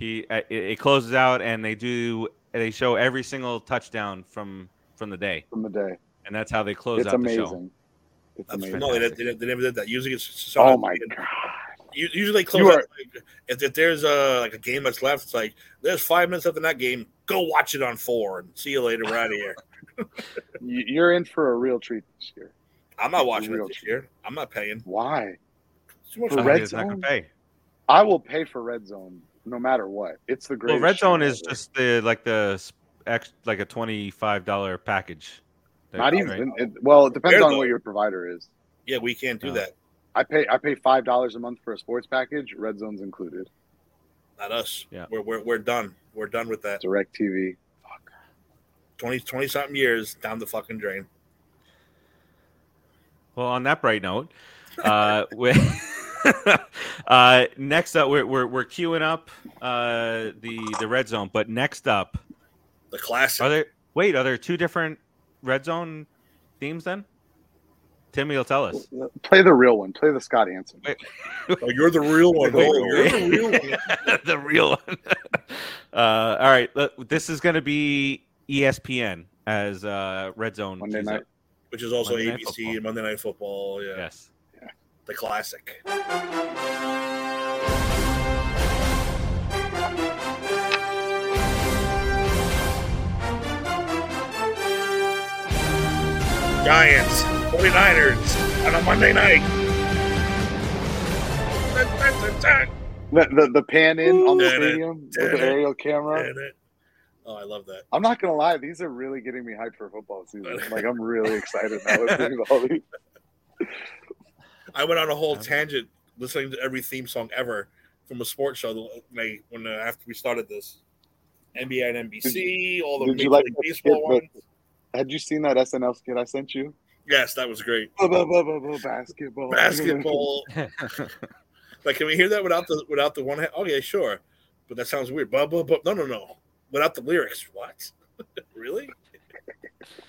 he uh, it, it closes out and they do they show every single touchdown from from the day, from the day. and that's how they close It's out the show. amazing. It's That's, amazing. no, they, they, they never did that. Usually it's so Oh my god. Usually they close You out, like, if, if there's a like a game that's left, it's like there's five minutes left in that game. Go watch it on four and see you later. We're out of here. You- You're in for a real treat this year. I'm not watching Real it this year. I'm not paying. Why? Too much For So. Red not gonna Zone? pay. I will pay for Red Zone no matter what. It's the Well. Red Zone is ever. just the like the ex, like a twenty five dollar package. not Right? even. It, well, it depends Where, on though? what your provider is. Yeah, we can't do No. that. I pay. I pay five dollars a month for a sports package. Red Zone's included. Not us. Yeah. We're, we're, we're done. We're done with that. Direct TV. 20, 20 something years down the fucking drain. Well, on that bright note, uh, we, uh, next up we're, we're we're queuing up uh, the the red zone. But next up, The classic. are there? Wait, are there two different red zone themes? Then Timmy will tell us. Play the real one. Play the Scott Hanson. oh, you're the real one. Wait, Oh, you're wait. the real one. the real one. uh, all right, look, this is going to be ESPN as uh, red zone. Monday night. up. Which is also Monday ABC, Football. Monday Night Football. Yeah. Yes the classic. Giants, 49ers on a Monday night. The, the, the pan in on the stadium with the aerial camera. Oh, I love that. I'm not gonna lie; these are really getting me hyped for football season. like, I'm really excited now. I went on a whole tangent listening to every theme song ever from a sports show when, I, when uh, after we started this. NBA and NBC, all the Did Major like League the Baseball ones. Had you seen that SNL skit I sent you? Yes, that was great. Blah, blah, blah, blah, blah, basketball. Basketball. like, can we hear that without the without the one? hand? Oh yeah, sure. But that sounds weird. But, but, no, no, no. Without the lyrics. What? really?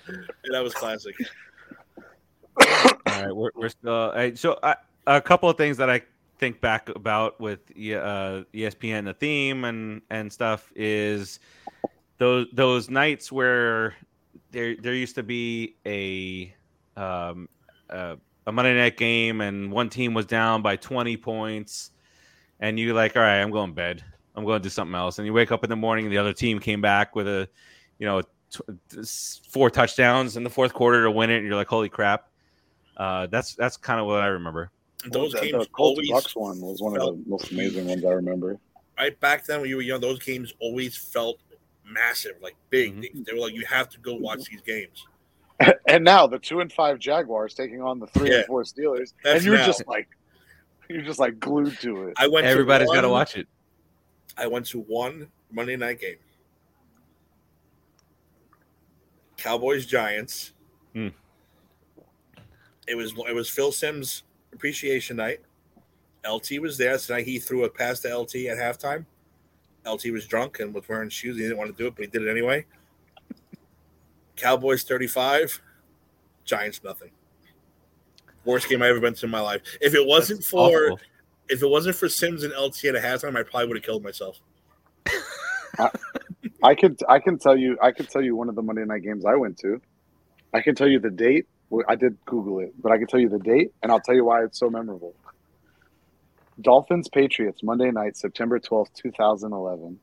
Yeah, that was classic. All right, we're, we're still. right, so I, a couple of things that I think back about with uh, ESPN, the theme and and stuff is those those nights where there there used to be a um, uh, a Monday night game and one team was down by twenty points, and you're like, all right, I'm going to bed. I'm going to do something else, and you wake up in the morning and the other team came back with a, you know, t- four touchdowns in the fourth quarter to win it, and you're like, holy crap. Uh, that's that's kind of what I remember. Those the, games the Colts always Bucks one was one of felt- the most amazing ones I remember. right back then when you were young, those games always felt massive, like big. Mhm. They, they were like, you have to go watch these games. And now the two and five Jaguars taking on the three Yeah. and four Steelers, That's and you're now. just like, you're just like glued to it. I went. Everybody's to got to one- watch it. I went to one Monday night game. Cowboys Giants. Hmm. It was it was Phil Simms appreciation night. LT was there tonight. He threw a pass to LT at halftime. LT was drunk and was wearing shoes. He didn't want to do it, but he did it anyway. Cowboys 35, Giants nothing. Worst game I ever been to in my life. If it wasn't That's for awful. if it wasn't for Sims and LT at a halftime, I probably would have killed myself. I could I can tell you I could tell you one of the Monday night games I went to. I can tell you the date. I did Google it, but I can tell you the date, and I'll tell you why it's so memorable. Dolphins Patriots Monday night, September twelfth, two thousand eleven.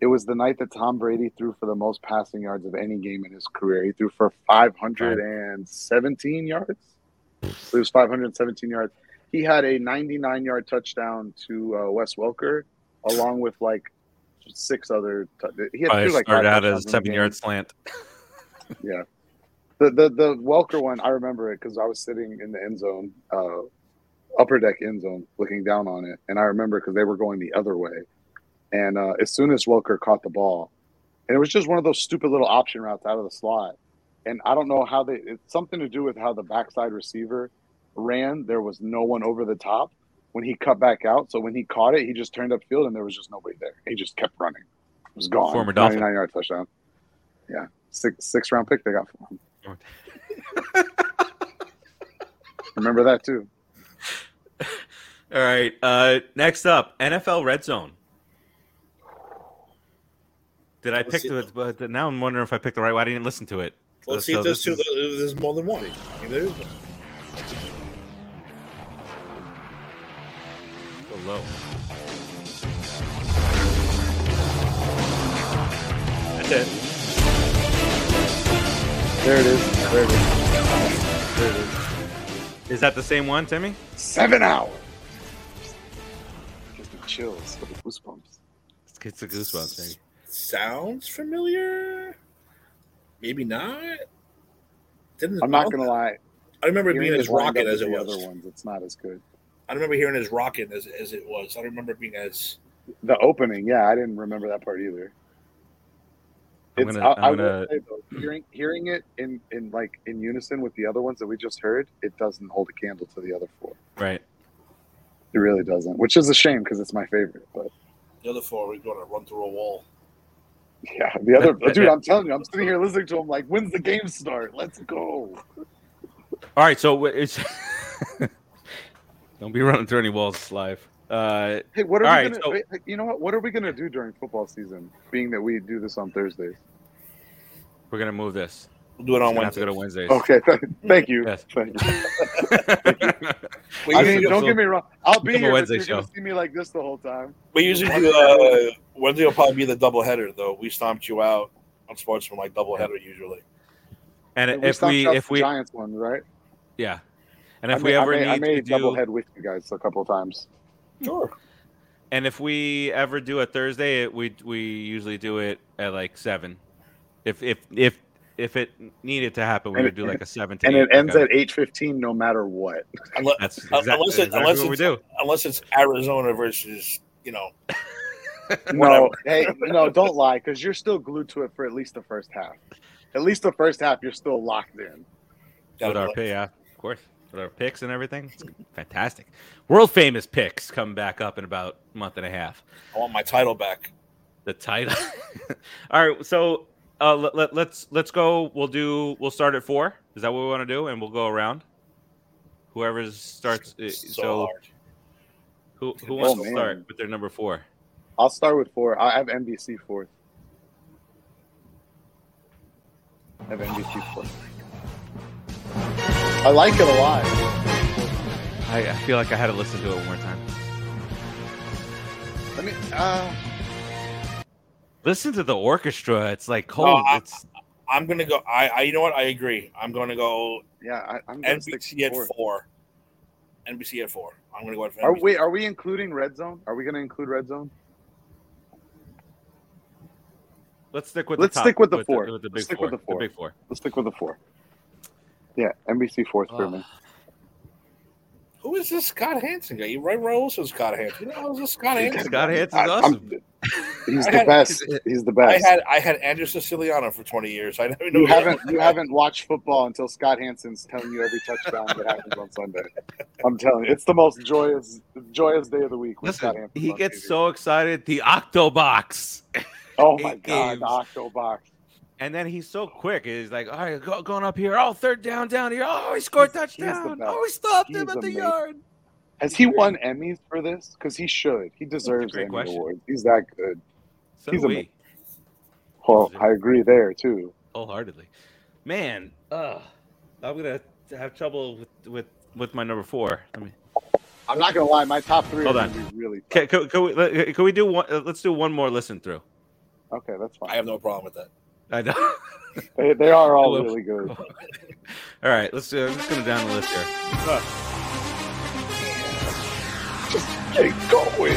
It was the night that Tom Brady threw for the most passing yards of any game in his career. He threw for five hundred and seventeen yards. It was five hundred seventeen yards. He had a ninety-nine yard touchdown to uh, Wes Welker, along with like six other. T- he had threw, like started out as touchdowns in the seven yard slant. Yeah. The the the Welker one, I remember it because I was sitting in the end zone, uh, upper deck end zone, looking down on it, and I remember because they were going the other way, and uh, as soon as Welker caught the ball, and it was just one of those stupid little option routes out of the slot, and I don't know how they. It's something to do with how the backside receiver ran. There was no one over the top when he cut back out, so when he caught it, he just turned upfield and there was just nobody there. He just kept running. It was gone. Former Dolphin. 99 yard touchdown. Yeah, six six round pick they got for him. Remember that too. All right. Uh, next up, NFL Red Zone. Did I Let's pick see. the? But now I'm wondering if I picked the right one. I didn't listen to it. Let's So see if there's two. is- There's more than one. I mean, there is one. so low. That's it. There it is. There it is. There it is. Is that the same one, Timmy? Seven hours. Gives me chills. For the goosebumps. It's a goosebumps. Maybe. Sounds familiar. Maybe not. Didn't I'm not gonna lie. I remember it hearing being as lined rocket as it the was. Other ones, it's not as good. I remember hearing as rocket as, as it was. I don't remember it being as. The opening, yeah, I didn't remember that part either. I'm It's, gonna- I, I'm gonna- say though, hearing hearing it in in like in unison with the other ones that we just heard, it doesn't hold a candle to the other four. Right. It really doesn't, which is a shame because it's my favorite. But The other four, we're going to run through a wall. yeah, the other dude, I'm telling you, I'm sitting here listening to him like, when's the game start? Let's go. All right. So it's. Don't be running through any walls live. Uh, Hey, what are All we right, gonna? so- you know what? What are we gonna do during football season? Being that we do this on Thursdays. we're gonna move this. We'll do it on We're have to go to Wednesdays. Okay, thank you. Yes. Thank you. We I mean, don't so- get me wrong. I'll be Become a here, but Wednesday you're gonna show. see me like this the whole time. we usually do. Uh, Wednesday will probably be the double header, though. We stomped you out on sports from like double header usually. And we if stopped we if we Giants one, right? yeah, and I if made, we ever I made, I made to double do head with you guys a couple of times. Sure. and if we ever do a Thursday, it, we we usually do it at like seven. If if if if it needed to happen, we And would it- do like a seven to And eight, it ends at eight fifteen, no matter what. Unless, That's exactly, unless, it, exactly unless, what we it's, do. unless it's Arizona versus, you know, No, hey, no, don't lie, because you're still glued to it for at least the first half. At least the first half, you're still locked in. with our pay, yeah, of course, with our picks and everything. It's fantastic. World famous picks come back up in about a month and a half. I want my title back. The title. All right, so uh, let, let, let's let's go. We'll do. We'll start at four. Is that what we want to do? And we'll go around. Whoever starts. uh, So, So, hard. who who Oh, wants to start with their number four? I'll start with four. I have NBC fourth. I have NBC fourth. I like it a lot. I, I feel like I had to listen to it one more time. Let me. Uh, Listen to the orchestra. It's like No, cold. I- it's I'm gonna go. I, I, you know what? I agree. I'm gonna go yeah, I, I'm gonna stick NBC to at fourth. four. NBC at four. I'm gonna go with Are NBC. we? Are we including Red Zone? Are we going to include Red Zone? let's stick with Let's the top, stick with the four. with the Let's big stick four. with the four. big four. Let's stick with the four. Yeah, NBC fourth for me. Who is this Scott Hanson guy? You right, Rose or Scott Hanson? Who the hell this Scott Hanson? Scott Hanson's I- I'm- awesome. He's I the had- best. He's the best. I had I had Andrew Siciliano for 20 years. I never You haven't you haven't watched football until Scott Hanson's telling you every touchdown that happens on Sunday. I'm telling you, it's the most joyous joyous day of the week. When Scott Listen, he gets TV. so excited. The Octobox. oh my eight god, the Octo box. And then he's so quick. He's like, all right, go, going up here. Oh, third down, down here. Oh, he scored He's- he's touchdown. best. Oh, he stopped him He's at the amazing. yard. Has he won Emmys for this? Because he should. He deserves great Emmy question. awards. He's that good. So He's do a- Well, I agree there too. wholeheartedly. Man, uh, I'm gonna have trouble with with with my number four. I mean, I'm not gonna lie, my top three Hold are on. be really can, can, can we can we do one? uh, Let's do one more listen through. okay. That's fine. I have no problem with that. I know. They, they are all Hello. really good. all right, let's do. I'm just gonna down the list here. Just get going.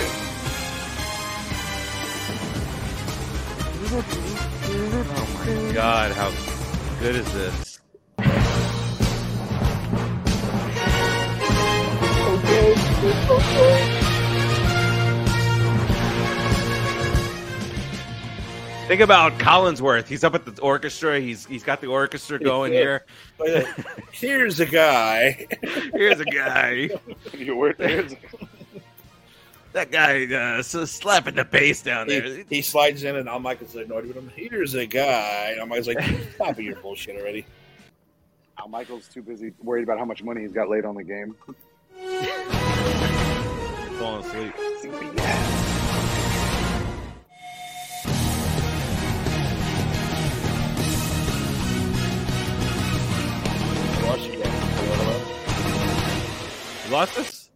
Oh my god, how good is this? Think about Collinsworth. He's up at the orchestra. He's he's got the orchestra going here. Here's a guy. Here's a guy. You were there. That guy uh, so slapping the bass down there. He, he slides in, and Al Michaels like, "No, him. Here's a guy." And Al Michaels like, "Stop your bullshit already." Al Michaels too busy worried about how much money he's got laid on the game. Falling asleep. You lost us?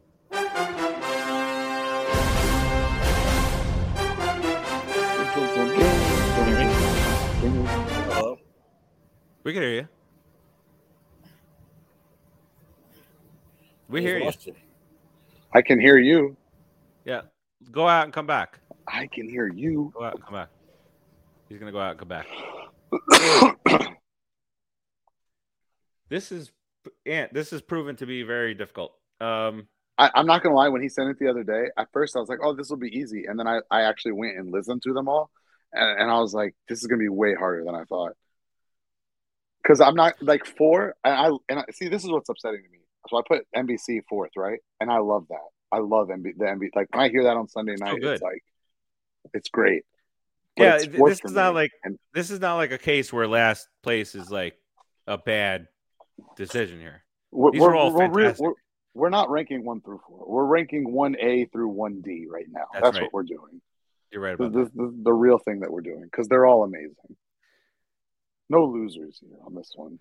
Hello? We can hear you. We hear you. I can hear you. Yeah. Go out and come back. I can hear you. Go out and come back. He's gonna go out and come back. This is Ant, this is proven to be very difficult. Um I, I'm not gonna lie. When he sent it the other day, at first I was like, "Oh, this will be easy," and then I, I actually went and listened to them all, and, and I was like, "This is gonna be way harder than I thought." Because I'm not like four, and I and I, see this is what's upsetting to me. So I put NBC fourth, right? And I love that. I love NB, the NB. Like when I hear that on Sunday night, it's like, it's great. But yeah, it's this is not me. like And- this is not like a case where last place is like a bad decision here. These we're, are all fantastic. we're, we're not ranking one through four. We're ranking one A through one D right now. That's That's, right. what we're doing. You're right about this, this is the real thing that we're doing because they're all amazing. No losers here on this one.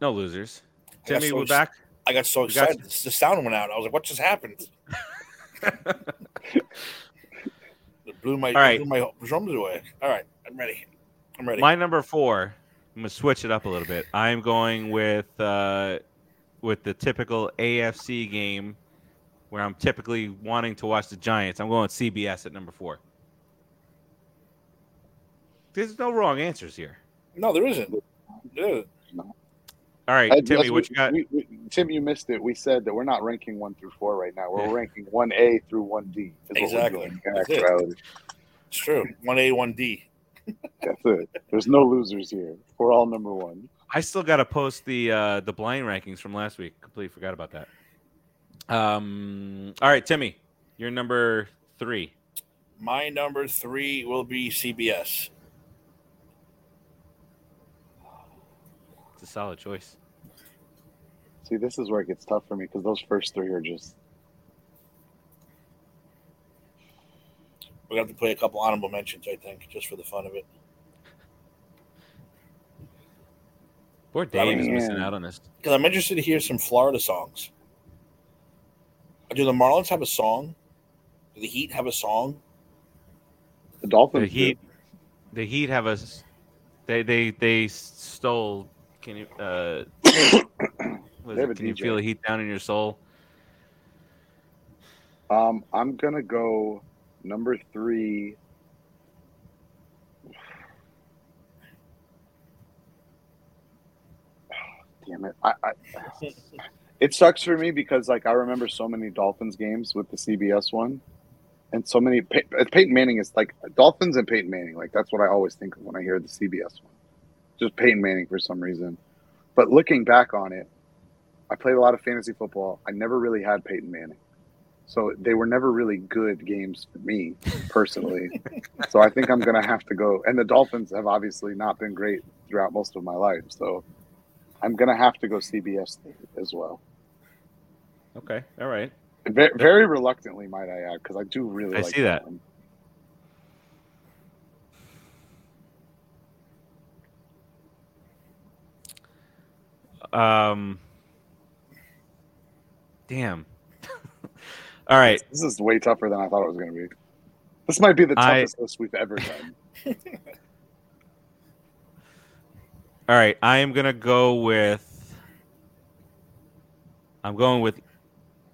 No losers. I got Timmy, so we're ex- back. I got so We got excited. The sound went out. I was like, "What just happened?" It blew my All right. blew my drums away. All right, I'm ready. I'm ready. My number four, I'm gonna switch it up a little bit. I'm going with uh, with the typical AFC game where I'm typically wanting to watch the Giants. I'm going CBS at number four. There's no wrong answers here. No, there isn't. There isn't. All right, Uh, Timmy, what we- you got? we- we- Tim, you missed it. We said that we're not ranking one through four right now. We're Yeah. ranking one A through one D. is Exactly. doing That's it. It's true. One A, one D. That's it. There's no losers here. We're all number one. I still got to post the uh, the blind rankings from last week. Completely forgot about that. Um. All right, Timmy, you're number three. My number three will be CBS. It's a solid choice. See, this is where it gets tough for me because those first three are just We're gonna have to play a couple honorable mentions, I think, just for the fun of it. Poor Dave is missing out on this. Because I'm interested to hear some Florida songs. Do the Marlins have a song? Do the Heat have a song? the Dolphins. The do. Heat, the Heat have a. They they they stole. Can you? Uh, what is They have it? you feel the heat down in your soul? Um, I'm gonna go number three. Damn it! I, I, it sucks for me because like I remember so many Dolphins games with the CBS one, and so many Pey- uh, Peyton Manning is like Dolphins and Peyton Manning. Like that's what I always think of when I hear the CBS one. Just Peyton Manning for some reason. But looking back on it, I played a lot of fantasy football. I never really had Peyton Manning. So they were never really good games for me personally. so I think I'm going to have to go. And the Dolphins have obviously not been great throughout most of my life. So I'm going to have to go CBS as well. Okay, all right. Very, very reluctantly, might I add, because I do really I like see that. one. Um. Damn. all right. This is way tougher than I thought it was going to be. This might be the I- toughest list we've ever done. All right, I am gonna go with. I'm going with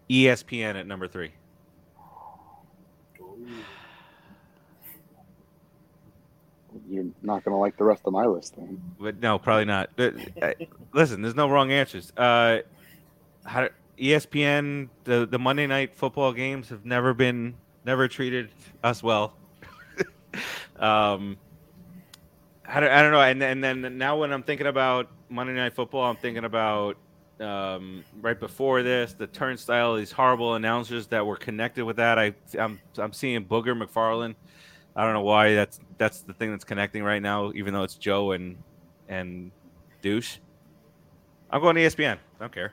ESPN at number three. You're not going to like the rest of my list then. But no, probably not. Uh, uh, Listen, there's no wrong answers. Uh, how, ESPN, the the Monday night football games have never been never treated us well. um, I don't, I don't know. And and then now when I'm thinking about Monday night football, I'm thinking about um, right before this, the turnstile, these horrible announcers that were connected with that. I I'm I'm seeing Booger McFarland. I don't know why that's that's the thing that's connecting right now, even though it's Joe and and douche. I'm going to ESPN. I don't care.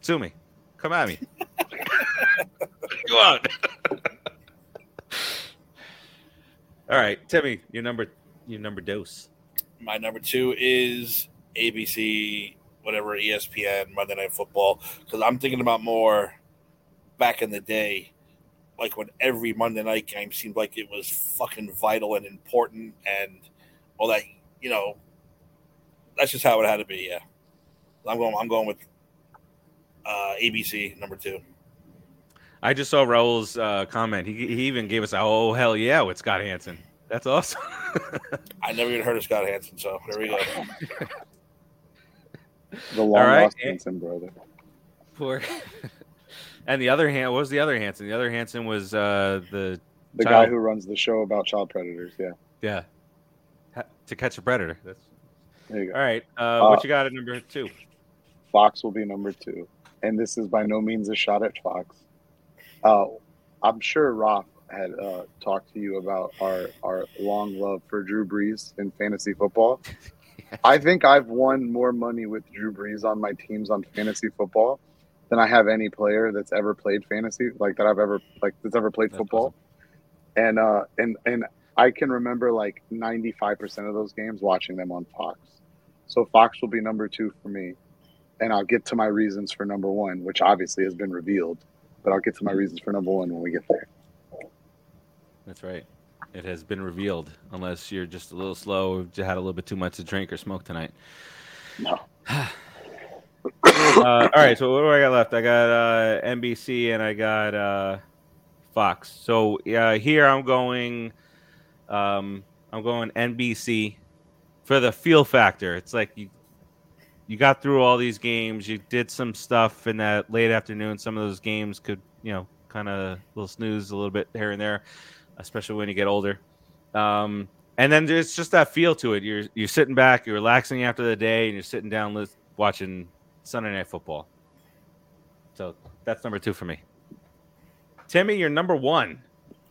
Sue me. Come at me. Go on. All right, Timmy, your number your number dose. My number two is ABC, whatever, ESPN, Monday Night Football. Because I'm thinking about more back in the day, like when every Monday night game seemed like it was fucking vital and important and all that. You know, that's just how it had to be. Yeah, I'm going. I'm going with uh, ABC number two. I just saw Raul's uh, comment. He, he even gave us a oh hell yeah with Scott Hanson. That's awesome. I never even heard of Scott Hanson, so there we go. The long right. lost Hanson brother. Poor. and the other hand, what was the other Hansen? The other Hansen was uh, the The Child- guy who runs the show about child predators. Yeah. yeah, Ha- to catch a predator. That's There you go. all right. Uh, Uh, what you got at number two? Fox will be number two. And this is by no means a shot at Fox. Uh, I'm sure Roth had uh, talked to you about our, our long love for Drew Brees in fantasy football. I think I've won more money with Drew Brees on my teams on fantasy football than I have any player that's ever played fantasy, like that I've ever like that's ever played That's football. And uh and and I can remember like 95% of those games watching them on Fox. So Fox will be number 2 for me and I'll get to my reasons for number one, which obviously has been revealed. But I'll get to my reasons for number one when we get there. That's right. It has been revealed, unless you're just a little slow, had a little bit too much to drink or smoke tonight. No. uh, all right, so what do I got left? I got uh, NBC and I got uh, Fox. So uh, here I'm going, um, I'm going NBC for the feel factor. It's like you, you got through all these games. You did some stuff in that late afternoon. Some of those games could, you know, kind of little snooze a little bit here and there, especially when you get older. Um, and then there's just that feel to it. You're you're sitting back, you're relaxing after the day, and you're sitting down li- watching Sunday Night Football. So that's number two for me. Timmy, you're number one.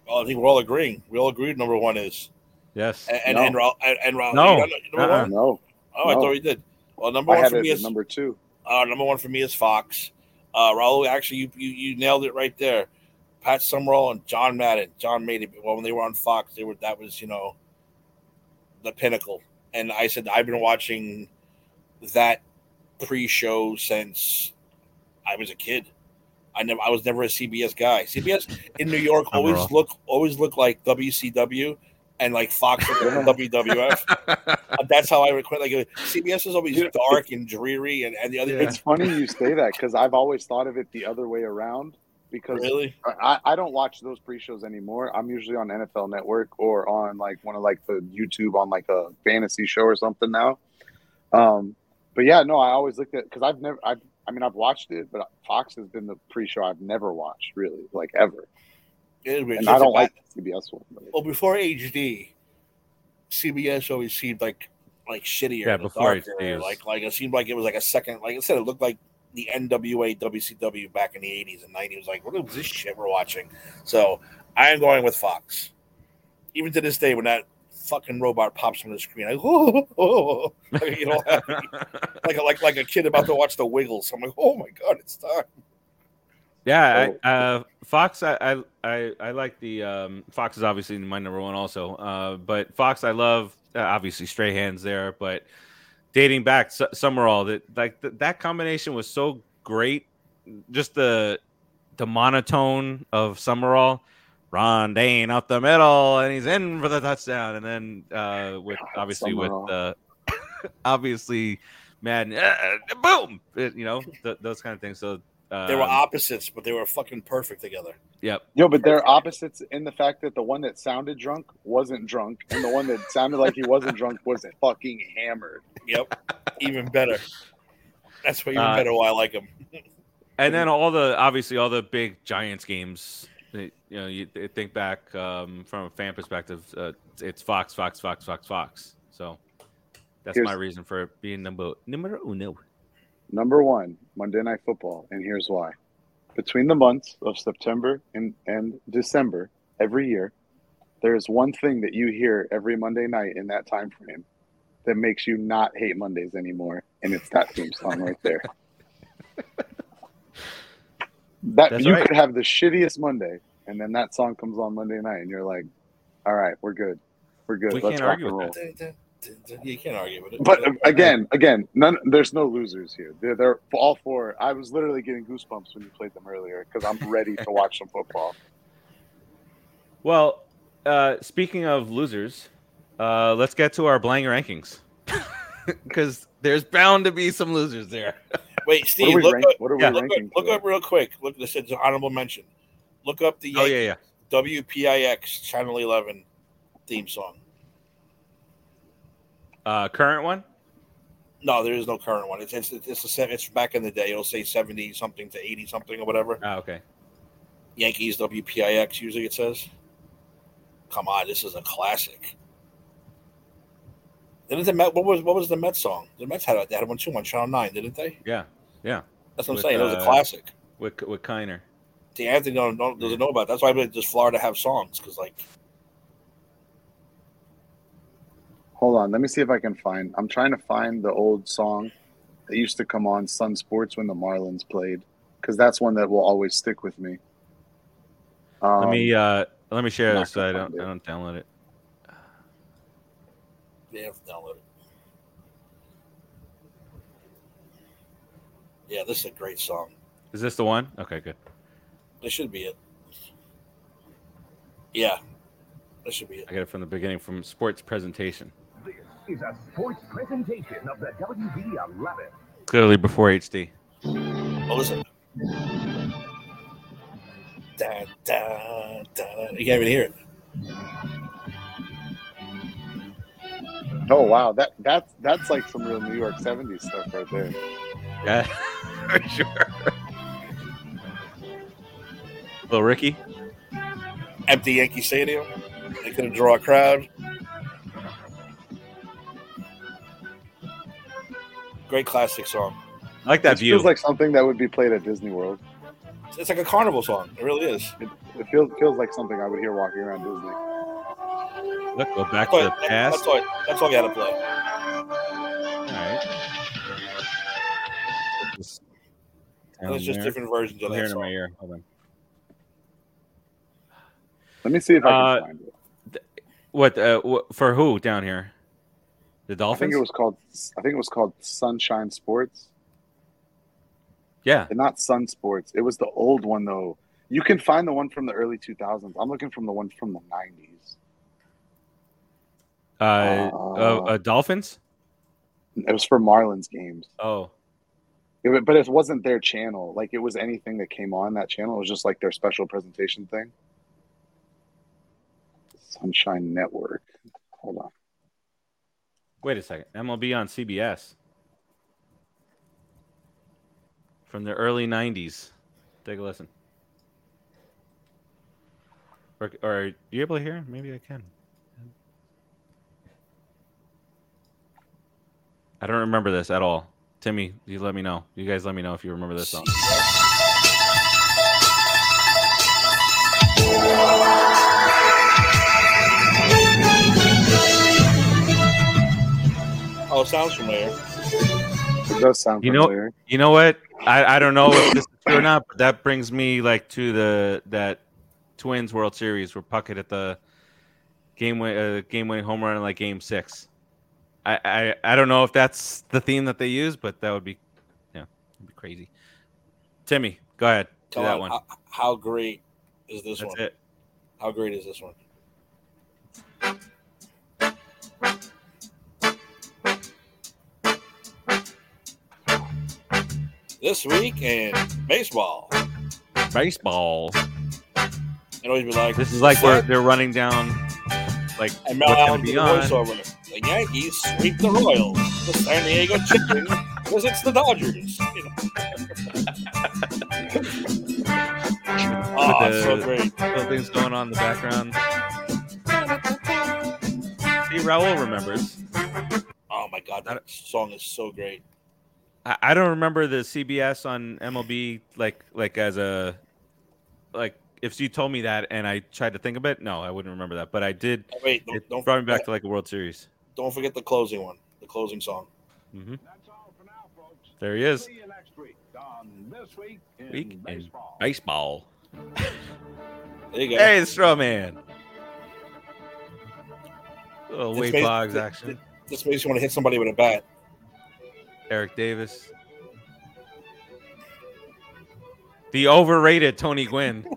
Well, I think we're all agreeing. We all agreed number one is Yes. and and No. and, Ra- and, and Ra- No. number Uh-uh. one? No, Oh, I thought we did. Well, number I one had for it me is number two. uh, number one for me is Fox. Uh, Raul, actually, you, you you nailed it right there. Pat Summerall and John Madden. John made it. Well, when they were on Fox, they were that was you know the pinnacle. And I said I've been watching that pre-show since I was a kid. I never I was never a CBS guy. CBS in New York always Summerall. look always look like WCW and like Fox looked WWF. Uh, That's how I would quit. Like CBS is always dark and dreary, and, and the other Yeah. It's funny you say that because I've always thought of it the other way around. Because really I, I don't watch those pre-shows anymore. I'm usually on NFL Network or on like one of like the YouTube on like a fantasy show or something now. Um, but yeah, no, I always looked at because I've never, I've, I mean, I've watched it, but Fox has been the pre-show I've never watched really, like ever. It is. And I don't like the CBS one. but- Well, before HD, CBS always seemed like like shittier. Yeah, before darker. HD was- like like it seemed like it was like a second. Like I said, it looked like the NWA WCW back in the eighties and nineties. was Like what is this shit we're watching? So I am going with Fox. Even to this day, when that fucking robot pops on the screen, I oh, oh, oh, like, you know, like like like a kid about to watch the Wiggles. I'm like, oh my god, it's time. Yeah, I, uh, Fox. I, I I I like the um, Fox is obviously my number one also. Uh, but Fox, I love uh, obviously Strahan's there, but dating back Su- Summerall, that like th- that combination was so great. Just the the monotone of Summerall, Ron Dayne up the middle, and he's in for the touchdown, and then uh, with God, obviously Summerall. with uh, obviously Madden, uh, boom, it- you know th- those kind of things. So. They were um, opposites, but they were fucking perfect together. Yep. Yo, but they're opposites in the fact that the one that sounded drunk wasn't drunk, and the one that sounded like he wasn't drunk wasn't fucking hammered. Yep, even better. That's what even Uh, better why I like him. And then all the obviously all the big Giants games. You know, you you think back um, from a fan perspective, uh, it's Fox, Fox, Fox, Fox, Fox. So that's Here's- my reason for being number numero uno. Number one, Monday Night Football, and here's why. Between the months of September and, and December every year, there is one thing that you hear every Monday night in that time frame that makes you not hate Mondays anymore, and it's that theme song right there. That That's you right. could have the shittiest Monday, and then that song comes on Monday night, and you're like, "All right, we're good, we're good. We Let's can't rock argue and with roll." You can't argue with it. But again, again, none. There's no losers here. They're, they're all four. I was literally getting goosebumps when you played them earlier because I'm ready to watch some football. Well, uh, speaking of losers, uh, let's get to our blank rankings because there's bound to be some losers there. wait, What Steve, are we, look, rank, up, what are we yeah, look, up, look up real quick. Look, this is an honorable mention. Look up the Oh yeah, yeah. WPIX Channel 11 theme song. Uh, current one. No, there is no current one. It's it's it's, a, it's back in the day. It'll say 70 something to 80 something or whatever. Ah, okay. Yankees WPIX usually it says. Come on, this is a classic. Didn't the Met? What was what was the Mets song? The Mets had a, they had one too on Channel Nine, didn't they? Yeah, yeah. That's what I'm With, saying. It was a uh, classic. With with Kiner. See, Anthony don't, don't, doesn't know about. It. That's why does Florida have songs? Because like Hold on, let me see if I can find. I'm trying to find the old song that used to come on Sun Sports when the Marlins played because that's one that will always stick with me. Um, Let me uh, let me share this so I don't find I don't download it. they have to download it. Yeah, this is a great song. Is this the one? Okay, good. This should be it. Yeah, That should be it. I got it from the beginning from sports presentation. This is a sports presentation of the WB11. Clearly before HD. Oh, listen. Da, da, da. You can't even hear it. Oh wow, that that's that's like some real New York '70s stuff right there. Yeah, for sure. Little Ricky. Empty Yankee Stadium. They couldn't draw a crowd. Great classic song. I like that It view. feels like something that would be played at Disney World. It's like a carnival song. It really is. It feels feels like something I would hear walking around Disney. Look, go back That's to all, the past. that's all, that's all you had to play. All right. Just And just down different versions of I'm that it in my song. ear. Hold on. Let me see if I can Uh, find it. What, uh, what for who down here? The I think it was called. I think it was called Sunshine Sports, yeah. and not Sun Sports. It was the old one though. You can find the one from the early 2000s. I'm looking from the one from the 90s. Uh, uh, uh, Dolphins? It was for Marlins games. Oh, It but it wasn't their channel. Like it was anything that came on that channel. It was just like their special presentation thing. Sunshine Network. Hold on. Wait a second. MLB on CBS from the early '90s. Take a listen. Or, or are you able to hear? Maybe I can. I don't remember this at all. Timmy, you let me know. You guys let me know if you remember this song. Oh, sounds familiar. It does sound You know- familiar. You know what? I, I don't know if this is true or not, but that brings me like to the that Twins World Series where Puckett at the game win, uh, game winning home run in like Game Six. I, I I don't know if that's the theme that they use, but that would be yeah, it'd be crazy. Timmy, go ahead. Do Come that on, one. How, how great is this That's one? it. How great is this one? This week in baseball, Baseball. it always be like This is like where they're running down, like and what's gonna Allen be on. voiceover. The Yankees sweep the Royals. The San Diego Chicken visits the Dodgers. You know. oh, the- so great. Little things going on in the background. See, Raul remembers. Oh my god, that song is so great. I, I don't remember the CBS on MLB like like as a like if you told me that and I tried to think of it, no, I wouldn't remember that. But I did. Oh, wait, don't, It don't brought me back forget- to like a World Series. Don't forget the closing one, the closing song. hmm That's all for now, folks. There he is. See you next week on This Week in Week in Baseball. Baseball. There you go. Hey, the straw man. Little This Wade makes- Boggs th- action. This makes you want to hit somebody with a bat. Eric Davis. The overrated Tony Gwynn.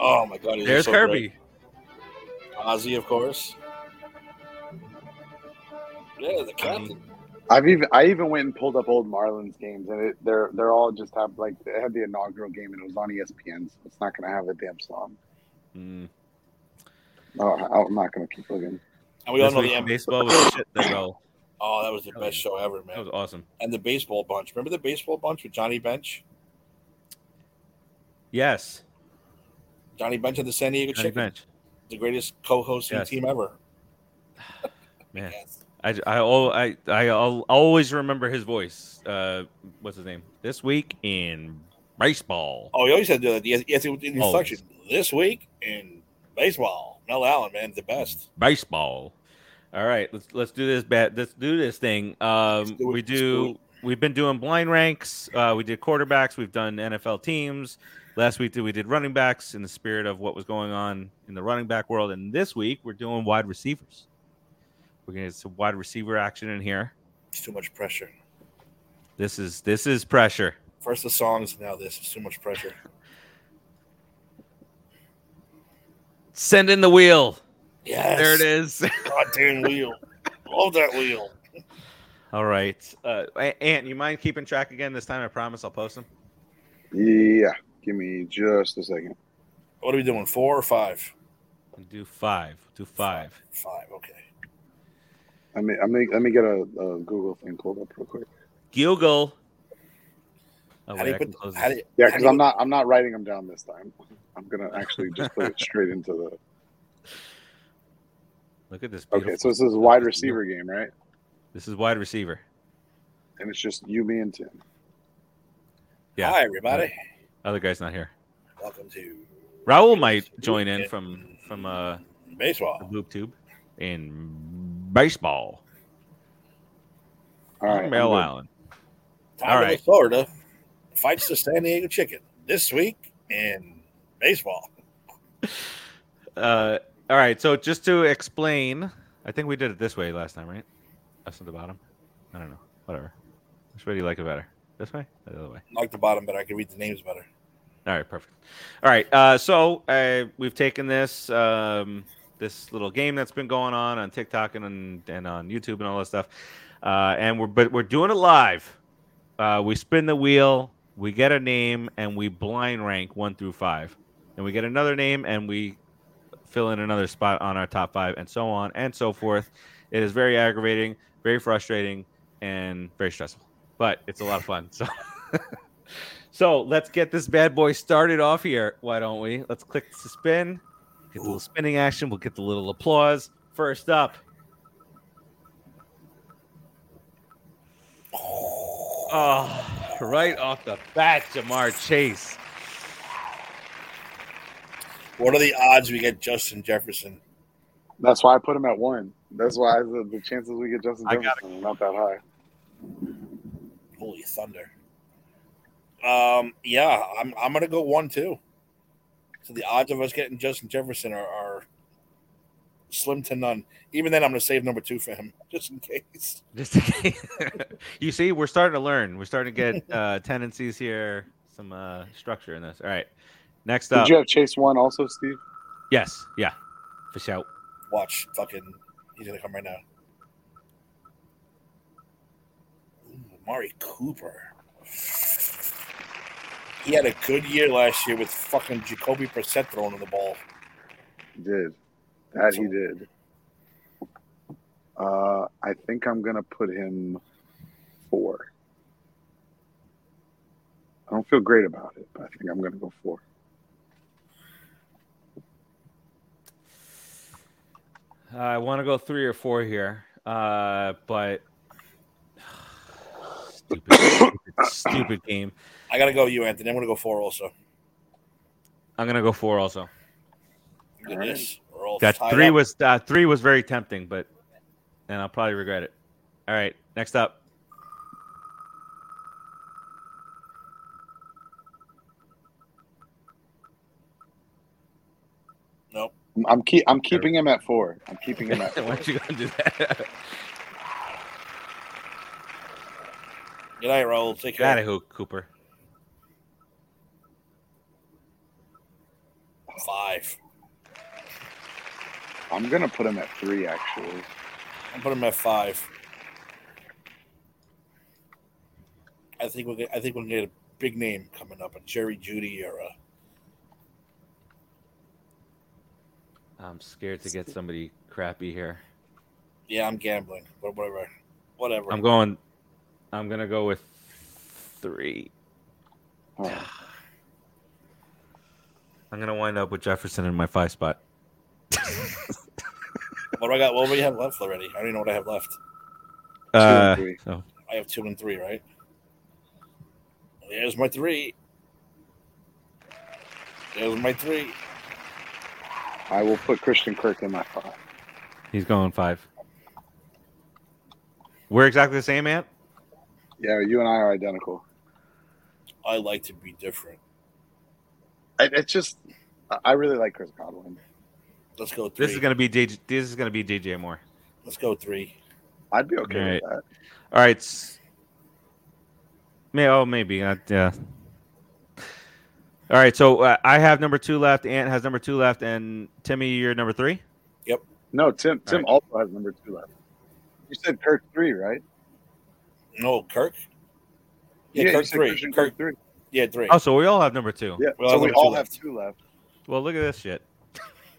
Oh my god, he's There's so Kirby. great. Ozzie, of course. Yeah, the captain. I've even I even went and pulled up old Marlins games, and it, they're they're all just have like they had the inaugural game, and it was on ESPN. So it's not going to have a damn song. Mm. Oh, I- I'm not going to keep looking. And we all know the M- baseball was the shit they roll. Oh, that was the best show ever, man. That was awesome. And the baseball bunch. Remember the baseball bunch with Johnny Bench? Yes, Johnny Bench of the San Diego Johnny Chicken, Bench. the greatest co-hosting Yes. team ever. Man, Yes. I I I I al- always remember his voice. Uh, what's his name? This week in baseball. Oh, he always had the yes, yes, the Always. This week in baseball, Mel Allen, man, the best. baseball. All right, let's let's do this. Bet let's do this thing. Um, do we do. We've been doing blind ranks. Uh, we did quarterbacks. We've done NFL teams. Last week we did running backs in the spirit of what was going on in the running back world, and this week we're doing wide receivers. We're gonna get some wide receiver action in here. It's too much pressure. This is this is pressure. First the songs, now this is too much pressure. Send in the wheel. Yes. There it is. Goddamn wheel. Love that wheel. All right. Uh, Ant, you mind keeping track again this time? I promise I'll post them. Yeah. Give me just a second. What are we doing? Four or five? Do five. Do five. Five. Okay. Let me, let me, let me get a, a Google thing pulled up real quick. Google. Oh, How do you put? can How do you, Yeah, because I'm not, I'm not writing them down this time. I'm gonna actually just put it straight into the. Look at this. Okay, so this is a wide receiver game, right? This is wide receiver. And it's just you, me, and Tim. Yeah. Hi, everybody. Other guy's not here. Welcome to Raul might join in from from uh baseball. the boob tube in baseball. All right. I'm Island. Time All to right. Florida fights the San Diego Chicken this week in baseball. Uh, all right. So just to explain, I think we did it this way last time, right? Us at the bottom. I don't know. Whatever. Which way do you like it better? This way? Or the other way? I like the bottom, but I can read the names better. All right, perfect. All right, uh, so uh, we've taken this um, this little game that's been going on on TikTok and on, and on YouTube and all that stuff, uh, and we're but we're doing it live. Uh, we spin the wheel, we get a name, and we blind rank one through five, and we get another name, and we fill in another spot on our top five, and so on and so forth. It is very aggravating, very frustrating, and very stressful, but it's a lot of fun. So. So let's get this bad boy started off here. Why don't we? Let's click to spin. Get the little spinning action. We'll get the little applause. First up. Oh, right off the bat, Ja'Marr Chase. What are the odds we get Justin Jefferson? That's why I put him at one. That's why the, the chances we get Justin I Jefferson are not that high. Holy thunder! Um, yeah, I'm I'm gonna go one too. So the odds of us getting Justin Jefferson are, are slim to none. Even then, I'm gonna save number two for him just in case. Just in case. you see, we're starting to learn. We're starting to get uh, tendencies here, some uh, structure in this. All right. Next up, Did you have Chase one also, Steve? yes. Yeah. For sure. Watch, fucking, he's gonna come right now. Ooh, Mari Cooper. He had a good year last year with fucking Jacoby Brissett throwing in the ball. He did. That he did. Uh, I think I'm gonna put him four. I don't feel great about it, but I think I'm gonna go four. I want to go three or four here, uh, but stupid, stupid, stupid game. I gotta go, you Anthony. I'm gonna go four also. I'm gonna go four also. Look at All right. this. We're all That three up. was uh, three was very tempting, but and I'll probably regret it. All right, next up. Nope. I'm- I'm keep I'm keeping him at four. I'm keeping him at Why four. don't you gonna do that? Good night, Raul. Take Get out care. of here, Cooper. Five. I'm gonna put him at three actually. I'm putting him at five. I think we'll get. I think we'll get a big name coming up, a Jerry Jeudy or I'm scared to get somebody crappy here. Yeah, I'm gambling, but whatever, whatever. I'm going. I'm gonna go with three. Oh, I'm gonna wind up with Jefferson in my five spot. What do I got? What do we have left already? I don't even know what I have left. and Uh, three. so I have two and three, right? There's my three. There's my three. I will put Christian Kirk in my five. he's going five. We're exactly the same, Ant. Yeah, you and I are identical. I like to be different. I, it's just I- I really like Chris Godwin. Let's go three. This is gonna be DJ, this is gonna be DJ Moore. Let's go three. I'd be okay Right. with that. All right. May oh maybe uh, yeah. All right, so uh, I have number two left. Ant has number two left, and Timmy, you're number three. Yep. No, Tim. Tim right. also has number two left. You said Kirk three, right? No, Kirk. Yeah, you Kirk three. Christian Kirk, three. yeah, three. Oh, so we all have number two. Yeah, We all so have we number two all left. have two left. Well, look at this shit.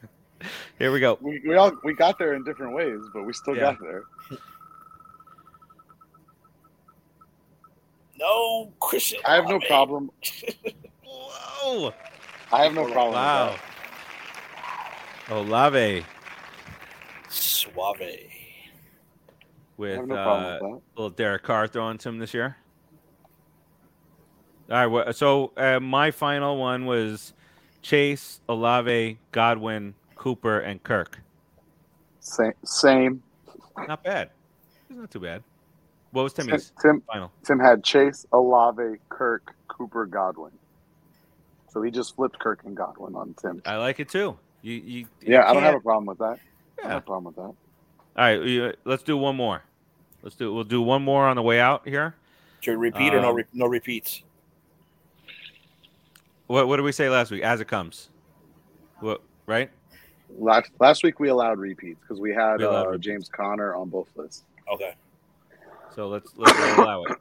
Here we go. We, we all we got there in different ways, but we still Yeah. got there. No, Christian. I have no problem. Whoa! I have no problem. Wow. With Olave Suave. with have no uh, with little Derek Carr throwing to him this year. All right. So uh, my final one was Chase, Olave, Godwin, Cooper, and Kirk. Same. Same. Not bad. It's not too bad. What was Tim, Tim final? Tim had Chase, Olave, Kirk, Cooper, Godwin. So he just flipped Kirk and Godwin on Tim. I like it too. You, you, you Yeah, I don't have a problem with that. I don't have a problem with that. All right. you- Let's do one more. Let's do. We'll do one more on the way out here. Should we repeat or no? Um, Re- no repeats. What What did we say last week? As it comes. What? Right. Last last week we allowed repeats because we had We uh. James Conner on both lists. Okay. So let's let's allow it.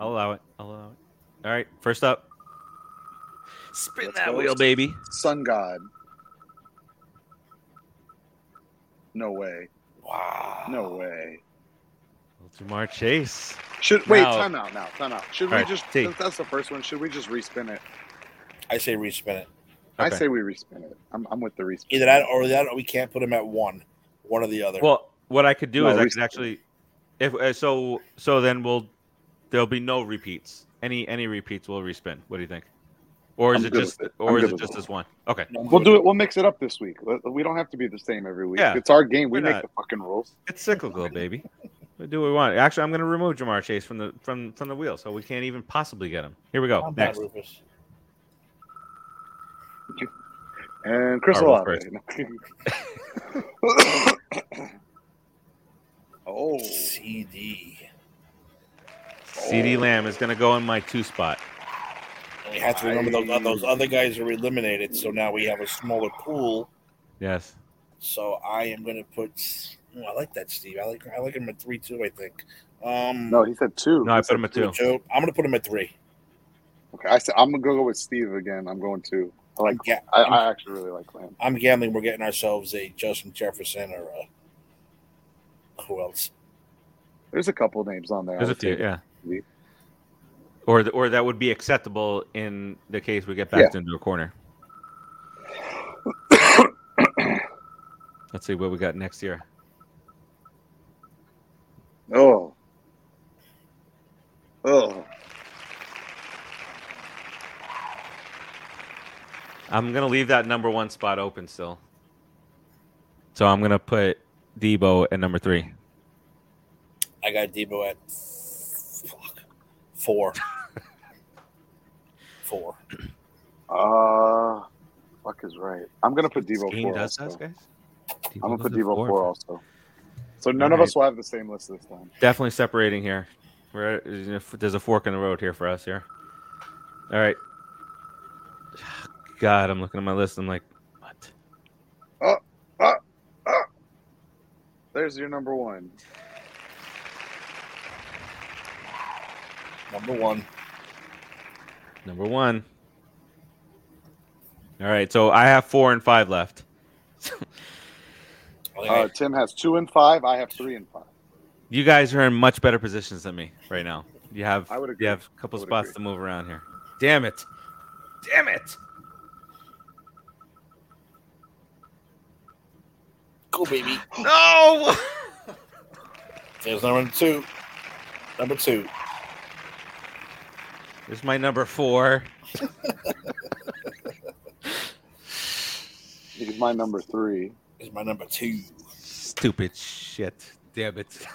I'll allow it. I'll allow it. All right. First up. Spin Let's that wheel, baby. Sun God. No way. Wow. No way. Ja'Marr Chase. Should wait, Now- time out now, time out. Should we Alright, just T. since that's the first one, should we just respin it? I say respin it. I say we respin it. I'm, I'm with the respin. Either that or that, or we can't put them at one. One or the other. Well, what I could do No, is I could actually, if uh, so, so then we'll there'll be no repeats. Any any repeats will respin. What do you think? Or is I'm it just with it. I'm or is it just it. this one? Okay. We'll do it. We'll mix it up this week. We don't have to be the same every week. Yeah. It's our game. We Why make not? the fucking rules. It's cyclical, baby. We do what we want. Actually, I'm going to remove Ja'Marr Chase from the from from the wheel, so we can't even possibly get him. Here we go. I'm Next. And Chris I'll roll Olave. oh, CD. CeeDee Lamb is going to go in my two spot. And we have to remember those, those other guys are eliminated, so now we have a smaller pool. Yes. So I am going to put. Oh, I like that, Steve. I like I like him at three two. I think. Um, no, he said two. No, I put him at two. two. two. I'm going to put him at three. Okay, I said I'm gonna go with Steve again. I'm going to. I like. Yeah, I, I'm, actually really like Lamb. I'm gambling. We're getting ourselves a Justin Jefferson or a, who else? There's a couple names on there. There's a few, yeah. Maybe. Or the, or that would be acceptable in the case we get backed into a corner. Let's see what we got next year. Oh. Oh. I'm gonna leave that number one spot open still. So I'm gonna put Deebo at number three. I got Deebo at fuck, four. four. Uh, fuck is right. I'm gonna put This Deebo four. does Also. that, guys. I'm gonna put goes at Deebo four. also. So none of Alright. us will have the same list this time. Definitely separating here. We're there's a fork in the road here for us here. All right. God, I'm looking at my list. I'm like, what? Uh, uh, uh. There's your number one. Number one. Number one. All right, so I have four and five left. Uh, Tim has two and five. I have three and five. You guys are in much better positions than me right now. You have I would agree. you have a couple spots agree. to move around here. Damn it! Damn it! Cool, baby. No! There's number two. Number two. There's my number four. He's my number three. Is my number two. Stupid shit. Damn it. Stupid.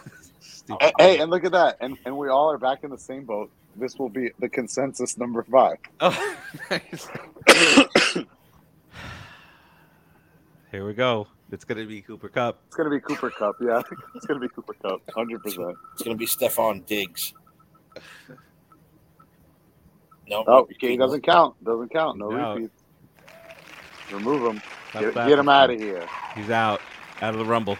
Hey, hey, and look at that. And and we all are back in the same boat. This will be the consensus number five. Oh, nice. Here we go. It's gonna be Cooper Kupp. It's gonna be Cooper Kupp. Yeah, it's gonna be Cooper Kupp. Hundred percent. It's gonna be Stefon Diggs. No, Oh, he doesn't count. Doesn't count. No No. repeats. Remove him. Get, get him out of here. He's out. Out of the rumble.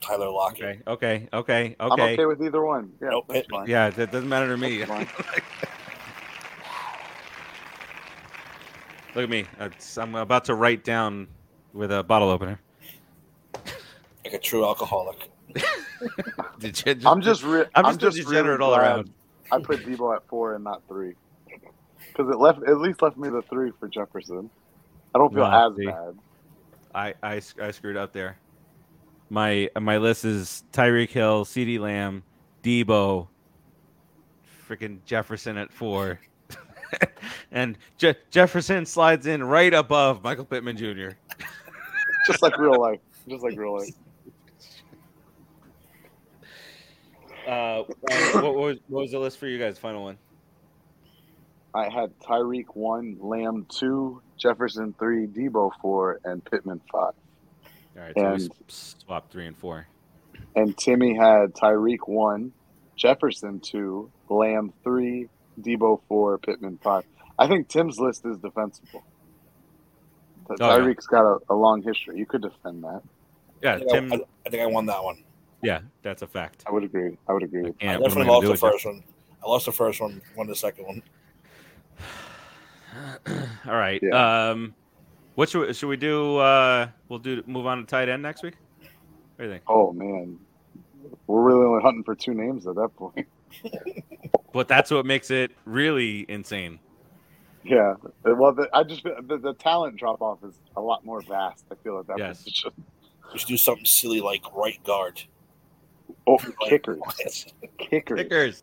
Tyler Lockett. Okay. Okay. Okay. I'm Okay. okay with either one. Yeah, Nope, that's fine. Yeah, that doesn't matter to me. Look at me. Uh, I'm about to write down with a bottle opener. Like a true alcoholic. You I'm just, re- I'm I'm just just degenerate really all around. I put Deebo at four and not three because it left at least left me the three for Jefferson. I don't feel Wow, as see. bad. I, I I screwed up there. My my list is Tyreek Hill, CeeDee Lamb, Deebo, freaking Jefferson at four, and Je- Jefferson slides in right above Michael Pittman Jr. Just like real life. Just like real life. Uh, what, what was what was the list for you guys? Final one. I had Tyreek one, Lamb two, Jefferson three, Deebo four, and Pittman five. All right, so And- s- swapped three and four. And Timmy had Tyreek one, Jefferson two, Lamb three, Deebo four, Pittman five. I think Tim's list is defensible. But Oh, yeah. Tyreek's got a, a long history. You could defend that. Yeah, I Tim. I, I think I won that one. Yeah, that's a fact. I would agree. I would agree. I I definitely lost the with it? first one. I lost the first one, won the second one. All right. Yeah. Um, what should we, should we do? Uh, we'll do move on to tight end next week. What do you think? Oh man, we're really only hunting for two names at that point. But that's what makes it really insane. Yeah. Well, the, I just the, the talent drop off is a lot more vast. I feel at that Yes. position. We do something silly like right guard. Oh, kickers, kickers. Kickers,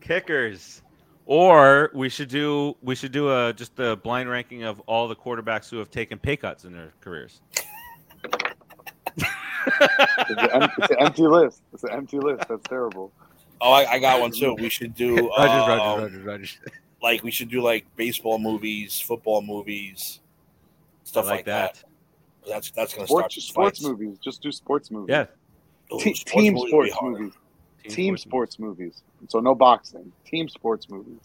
kickers, or we should do we should do a just a blind ranking of all the quarterbacks who have taken pay cuts in their careers. It's, an, it's an empty list. It's an empty list. That's terrible. Oh, I, I got one too. We should do Rodgers, um, Rodgers, Rodgers, Rodgers. like we should do like baseball movies, football movies, stuff I like, like that. that. That's that's gonna start Sports, some sports fights. movies. Just do sports movies. Yeah, Ooh, Te- sports team movies sports movies. Team sports movies. So no boxing. Team sports movies.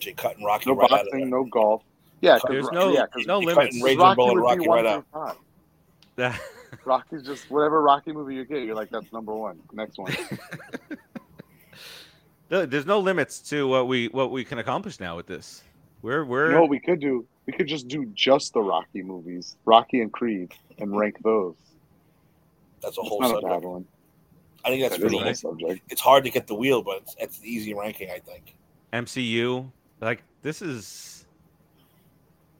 Should cutting Rocky No right out of boxing. No golf. Yeah, There's Ro- no yeah, 'cause no you limits. Raging Rocky Bull and Rocky one right through out. five. Rocky's just whatever Rocky movie you get, you're like, that's number one. Next one. There's no limits to what we what we can accomplish now with this. We're we're You know what we could do? We could just do just the Rocky movies, Rocky and Creed, and hmm. rank those. That's a whole not a bad subject. One. I think that's That is a pretty whole easy. subject. It's hard to get the wheel, but it's, it's an easy ranking. I think. MCU. Like this is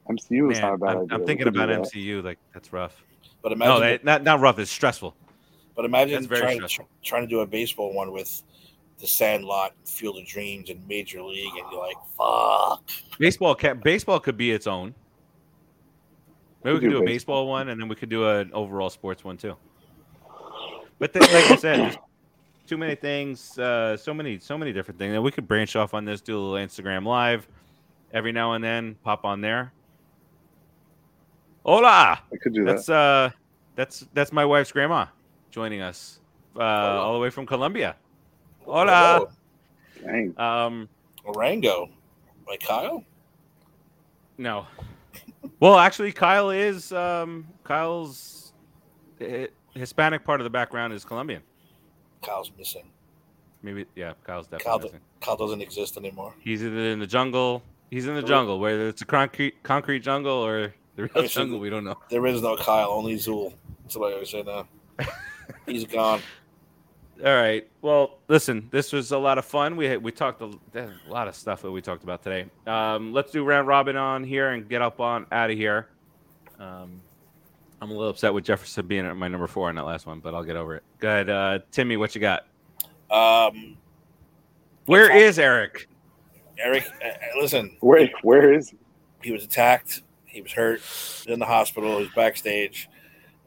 MCU is not a bad I'm, idea. I'm thinking could do about that. MCU. Like that's rough. But No, imagine, that, not not rough. It's stressful. but imagine that's very trying, stressful. tr- trying to do a baseball one with the Sandlot, Field of Dreams, and Major League, and you're like, fuck. Baseball can baseball could be its own. Maybe we Could could do do a baseball one, and then we could do an overall sports one too. But then, like I said, there's too many things, uh, so many, so many different things. And we could branch off on this, do a little Instagram live every now and then, pop on there. Hola, I could do that. that's uh, that's that's my wife's grandma joining us, uh, all the way from Colombia. Hola. Dang. Um, Orango, by Kyle. No. Well, actually, Kyle is um, Kyle's eh, Hispanic part of the background is Colombian. Kyle's missing. Maybe, yeah, Kyle's definitely Kyle, missing. Kyle doesn't exist anymore. He's either in the jungle. He's in the jungle, whether it's a concrete concrete jungle or the real jungle. We don't know. There is no Kyle, only Zuul. That's what I always say now. He's gone. All right. Well, listen, this was a lot of fun. We we talked a, a lot of stuff that we talked about today. Um, let's do round robin on here and get up on out of here. Um, I'm a little upset with Jefferson being at my number four on that last one, but I'll get over it. Good, uh, Timmy. What you got? Um, Where is Eric? Eric, uh, uh, listen, Wait, where is he? he was attacked. He was hurt. He was in the hospital. He was backstage.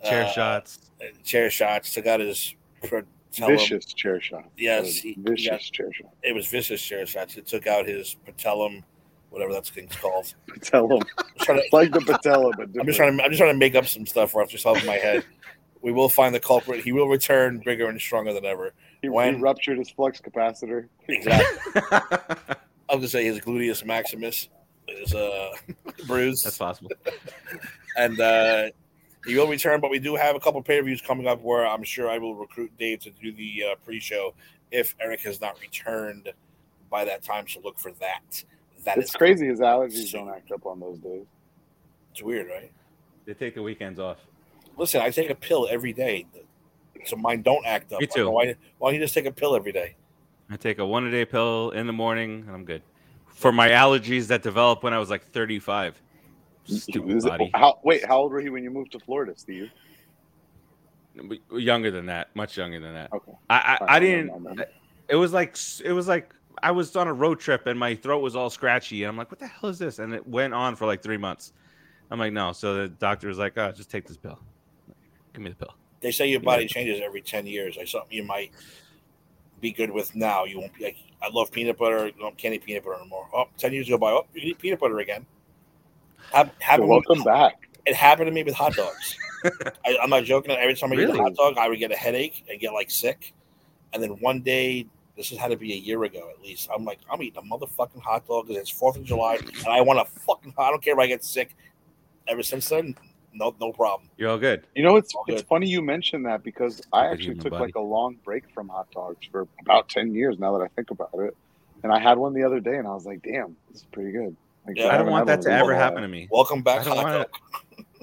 Chair Uh, shots. Chair shots. Took out his patellum. Vicious chair shot. Yes, he- vicious yeah. chair shot. It was vicious chair shots. It took out his patellum, whatever that thing's called. Tell him. I'm, to, It's like the patella, but I'm just trying to. I'm just trying to make up some stuff off just off my head. We will find the culprit. He will return bigger and stronger than ever. He, When- he ruptured his flux capacitor. Exactly. I was gonna say his gluteus maximus is uh bruised. That's possible. and uh, he will return. But we do have a couple pay per views coming up where I'm sure I will recruit Dave to do the uh, pre show if Eric has not returned by that time. So look for that. That It's is crazy his allergies don't act up on those days. It's weird, right? They take the weekends off. Listen, I take a pill every day, so mine don't act up. Me too. Why, why don't you just take a pill every day? I take a one a day pill in the morning and I'm good. For my allergies that developed when I was like 35. Stupid it- body. how, wait, how old were you when you moved to Florida, Steve? Younger than that, much younger than that. Okay. I I, I Alright, didn't. It was like it was like I was on a road trip and my throat was all scratchy and I'm like, what the hell is this? And it went on for like three months. I'm like, no. So the doctor was like, oh, just take this pill. Give me the pill. They say your body changes every ten years. Like something you might be good with now, you won't be like. I love peanut butter. You don't can't eat peanut butter anymore. Oh, 10 years go by. Oh, you can eat peanut butter again. Hap- So happened welcome back. It happened to me with hot dogs. I, I'm not joking. Every time I eat a hot dog, I would get a headache and get like sick. And then one day, this has had to be a year ago at least. I'm like, I'm eating a motherfucking hot dog because it's Fourth of July, and I want a fucking. I don't care if I get sick. Ever since then, no, no problem. You're all good. You know, it's All it's good. funny you mentioned that because I Good actually took body. like a long break from hot dogs for about ten years. Now that I think about it, and I had one the other day, and I was like, "Damn, this is pretty good." Like, Yeah, I don't want that to one in a ever happen to me. Welcome back, don't hot want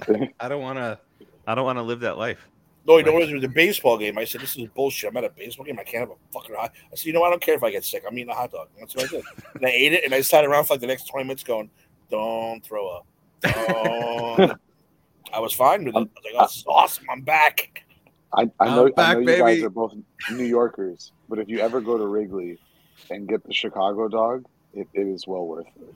dog. to. I don't want to. I don't want to live that life. No, you know what? It was a baseball game. I said, "This is bullshit." I'm at a baseball game. I can't have a fucking hot. I said, "You know, what? I don't care if I get sick. I'm eating a hot dog." That's what I did, and I ate it. And I sat around for like the next 20 minutes, going, "Don't throw up." Don't. I was fine with it. I was like, "Oh, this is awesome. I'm back." I, I know, I'm I back, know you guys are both New Yorkers, but if you ever go to Wrigley and get the Chicago dog, it, it is well worth it.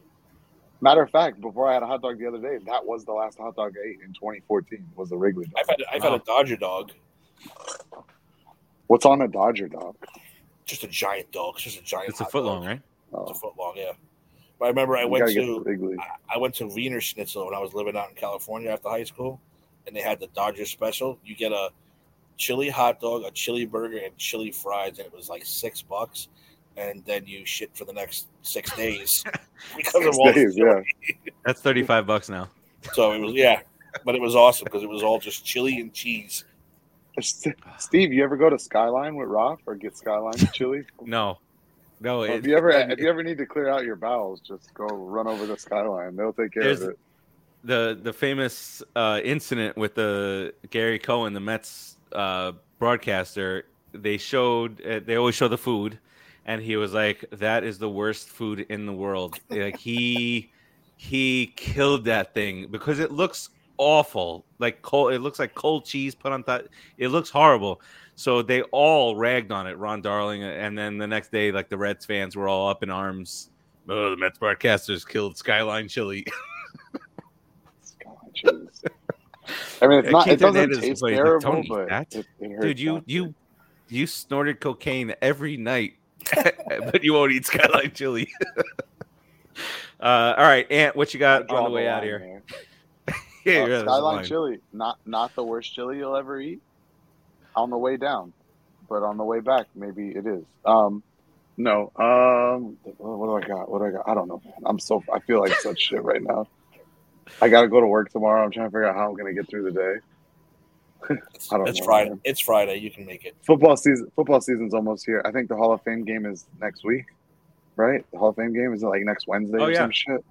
Matter of fact, before I had a hot dog the other day, that was the last hot dog I ate in 2014. Was the Wrigley dog. I've had I've had a Dodger dog, What's on a Dodger dog? just a giant dog. It's just a giant. It's a foot dog. long, right? Oh, It's a foot long, yeah. But I remember I you went gotta get to the Wrigley. I- I went to Wienerschnitzel when I was living out in California after high school, and they had the Dodger special. You get a chili hot dog, a chili burger, and chili fries, and it was like six bucks. And then you shit for the next six days because of all the days, chili. yeah. That's thirty-five bucks now. So it was yeah, but it was awesome because it was all just chili and cheese. Steve, you ever go to Skyline with Roth or get Skyline chili? No, no. Well, it- if you ever it- if you ever need to clear out your bowels, just go run over to Skyline. They'll take care of it. the the famous uh, incident with the Gary Cohen, the Mets uh, broadcaster, they showed uh, they always show the food, and he was like, "That is the worst food in the world." like he he killed that thing because it looks awful, like cold. It looks like cold cheese put on top. It looks horrible. So they all ragged on it, Ron Darling, and then the next day, like the Reds fans were all up in arms. Oh, the Mets broadcasters killed Skyline Chili. Skyline chilies. I mean, it's Yeah, not. Keith It doesn't Hernandez taste plays like, terrible, but that." it, it Dude, you you you snorted cocaine every night, but you won't eat skyline chili. uh, all right, Ant, what you got on the way line out here? there. Yeah, Uh, yeah, Skyline chili, not not the worst chili you'll ever eat. On the way down, but on the way back, maybe it is. Um, no. Um, what do I got? What do I got? I don't know, man. I'm so. I feel like such shit right now. I got to go to work tomorrow. I'm trying to figure out how I'm gonna get through the day. It's, I don't it's know, Friday. man. It's Friday. You can make it. Football season. Football season's almost here. I think the Hall of Fame game is next week, right? The Hall of Fame game is it like next Wednesday Oh, or yeah. some shit.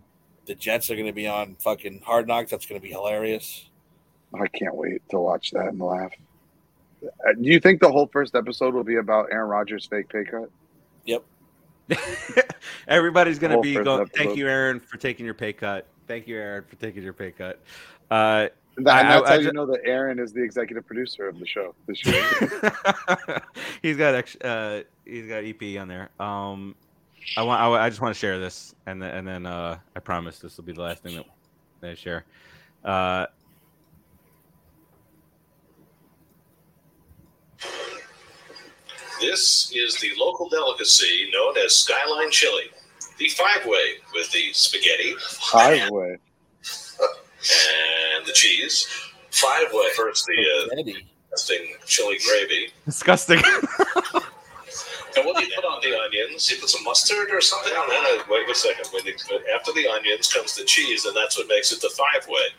The Jets are going to be on fucking Hard Knocks. That's going to be hilarious. I can't wait to watch that and laugh. Uh, Do you think the whole first episode will be about Aaron Rodgers' fake pay cut? Yep. Everybody's gonna be first going. Thank you, Aaron, for taking your pay cut. Thank you, Aaron, for taking your pay cut. Uh, And that- and I- that's I how ju- you know that Aaron is the executive producer of the show this year. he's got uh, he's got EP on there. Um, I want I, I just want to share this, and then and then uh, I promise this will be the last thing that, that I share. Uh, This is the local delicacy known as Skyline Chili. The five way with the spaghetti Five way. and the cheese. Five way. First, the uh, disgusting chili gravy. Disgusting. And what do you put on the onions? You put some mustard or something on that? Wait a second. When the, after the onions comes the cheese, and that's what makes it the five way.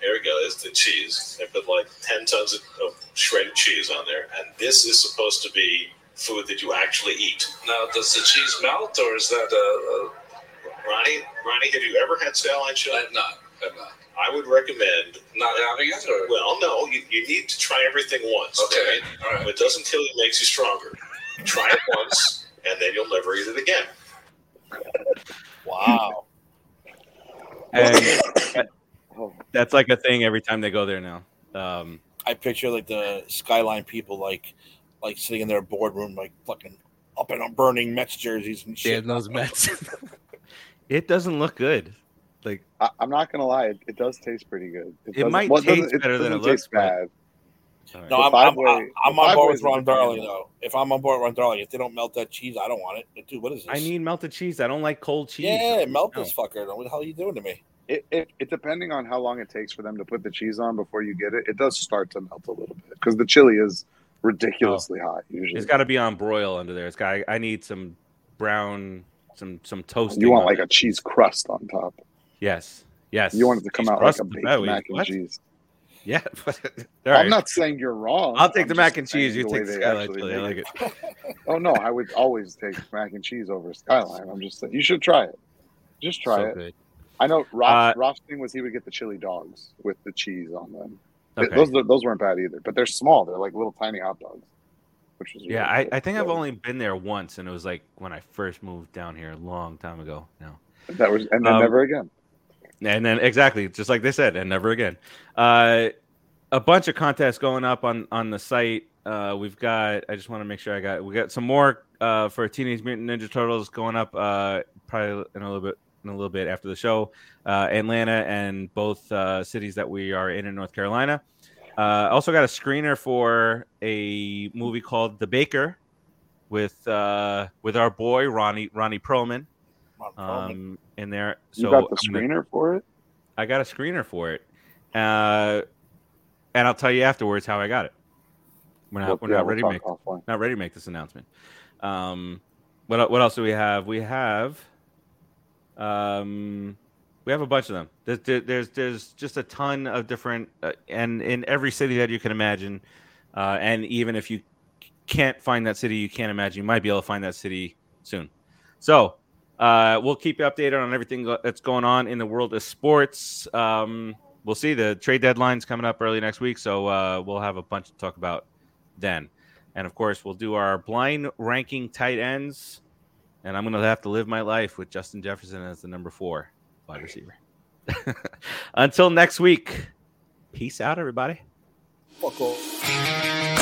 Here we go. There's the cheese. They put like 10 tons of, of shredded cheese on there. And this is supposed to be food that you actually eat. Now, does the cheese melt, or is that a. Ronnie, Ronnie, have you ever had skyline chili? I've not. I've not. I would recommend. Not having it, or Well, no, you, you need to try everything once. okay, right? all right. What doesn't kill you makes you stronger. Try it once, and then you'll never eat it again. Wow. and Oh, that's like a thing every time they go there now. Um, I picture like the skyline people like like sitting in their boardroom like fucking up and burning Mets jerseys and shit. damn those Mets. it doesn't look good. Like I, I'm not gonna lie, it, it does taste pretty good. It doesn't- might well, taste doesn't- better than it looks, taste but- bad. No, The I'm, I'm, five-way- I'm, I'm on board with Ron a Darling though. If I'm on board with Ron Darling, if they don't melt that cheese, I don't want it. Dude, what is this? I need melted cheese. I don't like cold cheese. yeah, melt No. this fucker. What the hell are you doing to me? It, it, it depending on how long it takes for them to put the cheese on before you get it, it does start to melt a little bit because the chili is ridiculously oh. hot usually. It's got to be on broil under there. It's got. I need some brown, some some toast. you want like a cheese crust on top. Yes, yes. You want it to come Cheese out like a baked mac and What? cheese. Yeah. All I'm not saying you're wrong. I'll take I'm the mac and cheese. You the take the skyline chili. I like it. Oh no, I would always take mac and cheese over skyline. I'm just saying you should try it. Just try So it. good. I know Ross, Uh, Ross thing was he would get the chili dogs with the cheese on them. Okay. Those those weren't bad either, but they're small. They're like little tiny hot dogs. Which was Yeah, really I. I think I've only been there once, and it was like when I first moved down here a long time ago. No. that was and then um, never again. And then exactly, just like they said, and never again. Uh, a bunch of contests going up on on the site. Uh, we've got. I just want to make sure I got. We got some more uh, for Teenage Mutant Ninja Turtles going up. Uh, probably in a little bit in a little bit after the show. Uh, Atlanta and both uh, cities that we are in in North Carolina. Uh, also got a screener for a movie called The Baker with uh, with our boy Ronnie Ronnie Perlman. Um, in there. You got the I'm gonna- screener for it. I got a screener for it, uh, and I'll tell you afterwards how I got it. We're not, Well, we're yeah, not we'll ready to make offline. not ready to make this announcement. Um, what what else do we have? We have, um, we have a bunch of them. There's there's there's just a ton of different, uh, and in every city that you can imagine, uh, and even if you can't find that city, you can't imagine you might be able to find that city soon. So uh, we'll keep you updated on everything that's going on in the world of sports. Um, we'll see the trade deadline's coming up early next week, so uh, we'll have a bunch to talk about then. And of course, we'll do our blind ranking tight ends. And I'm going to have to live my life with Justin Jefferson as the number four wide receiver. Until next week, peace out, everybody. Fuck off.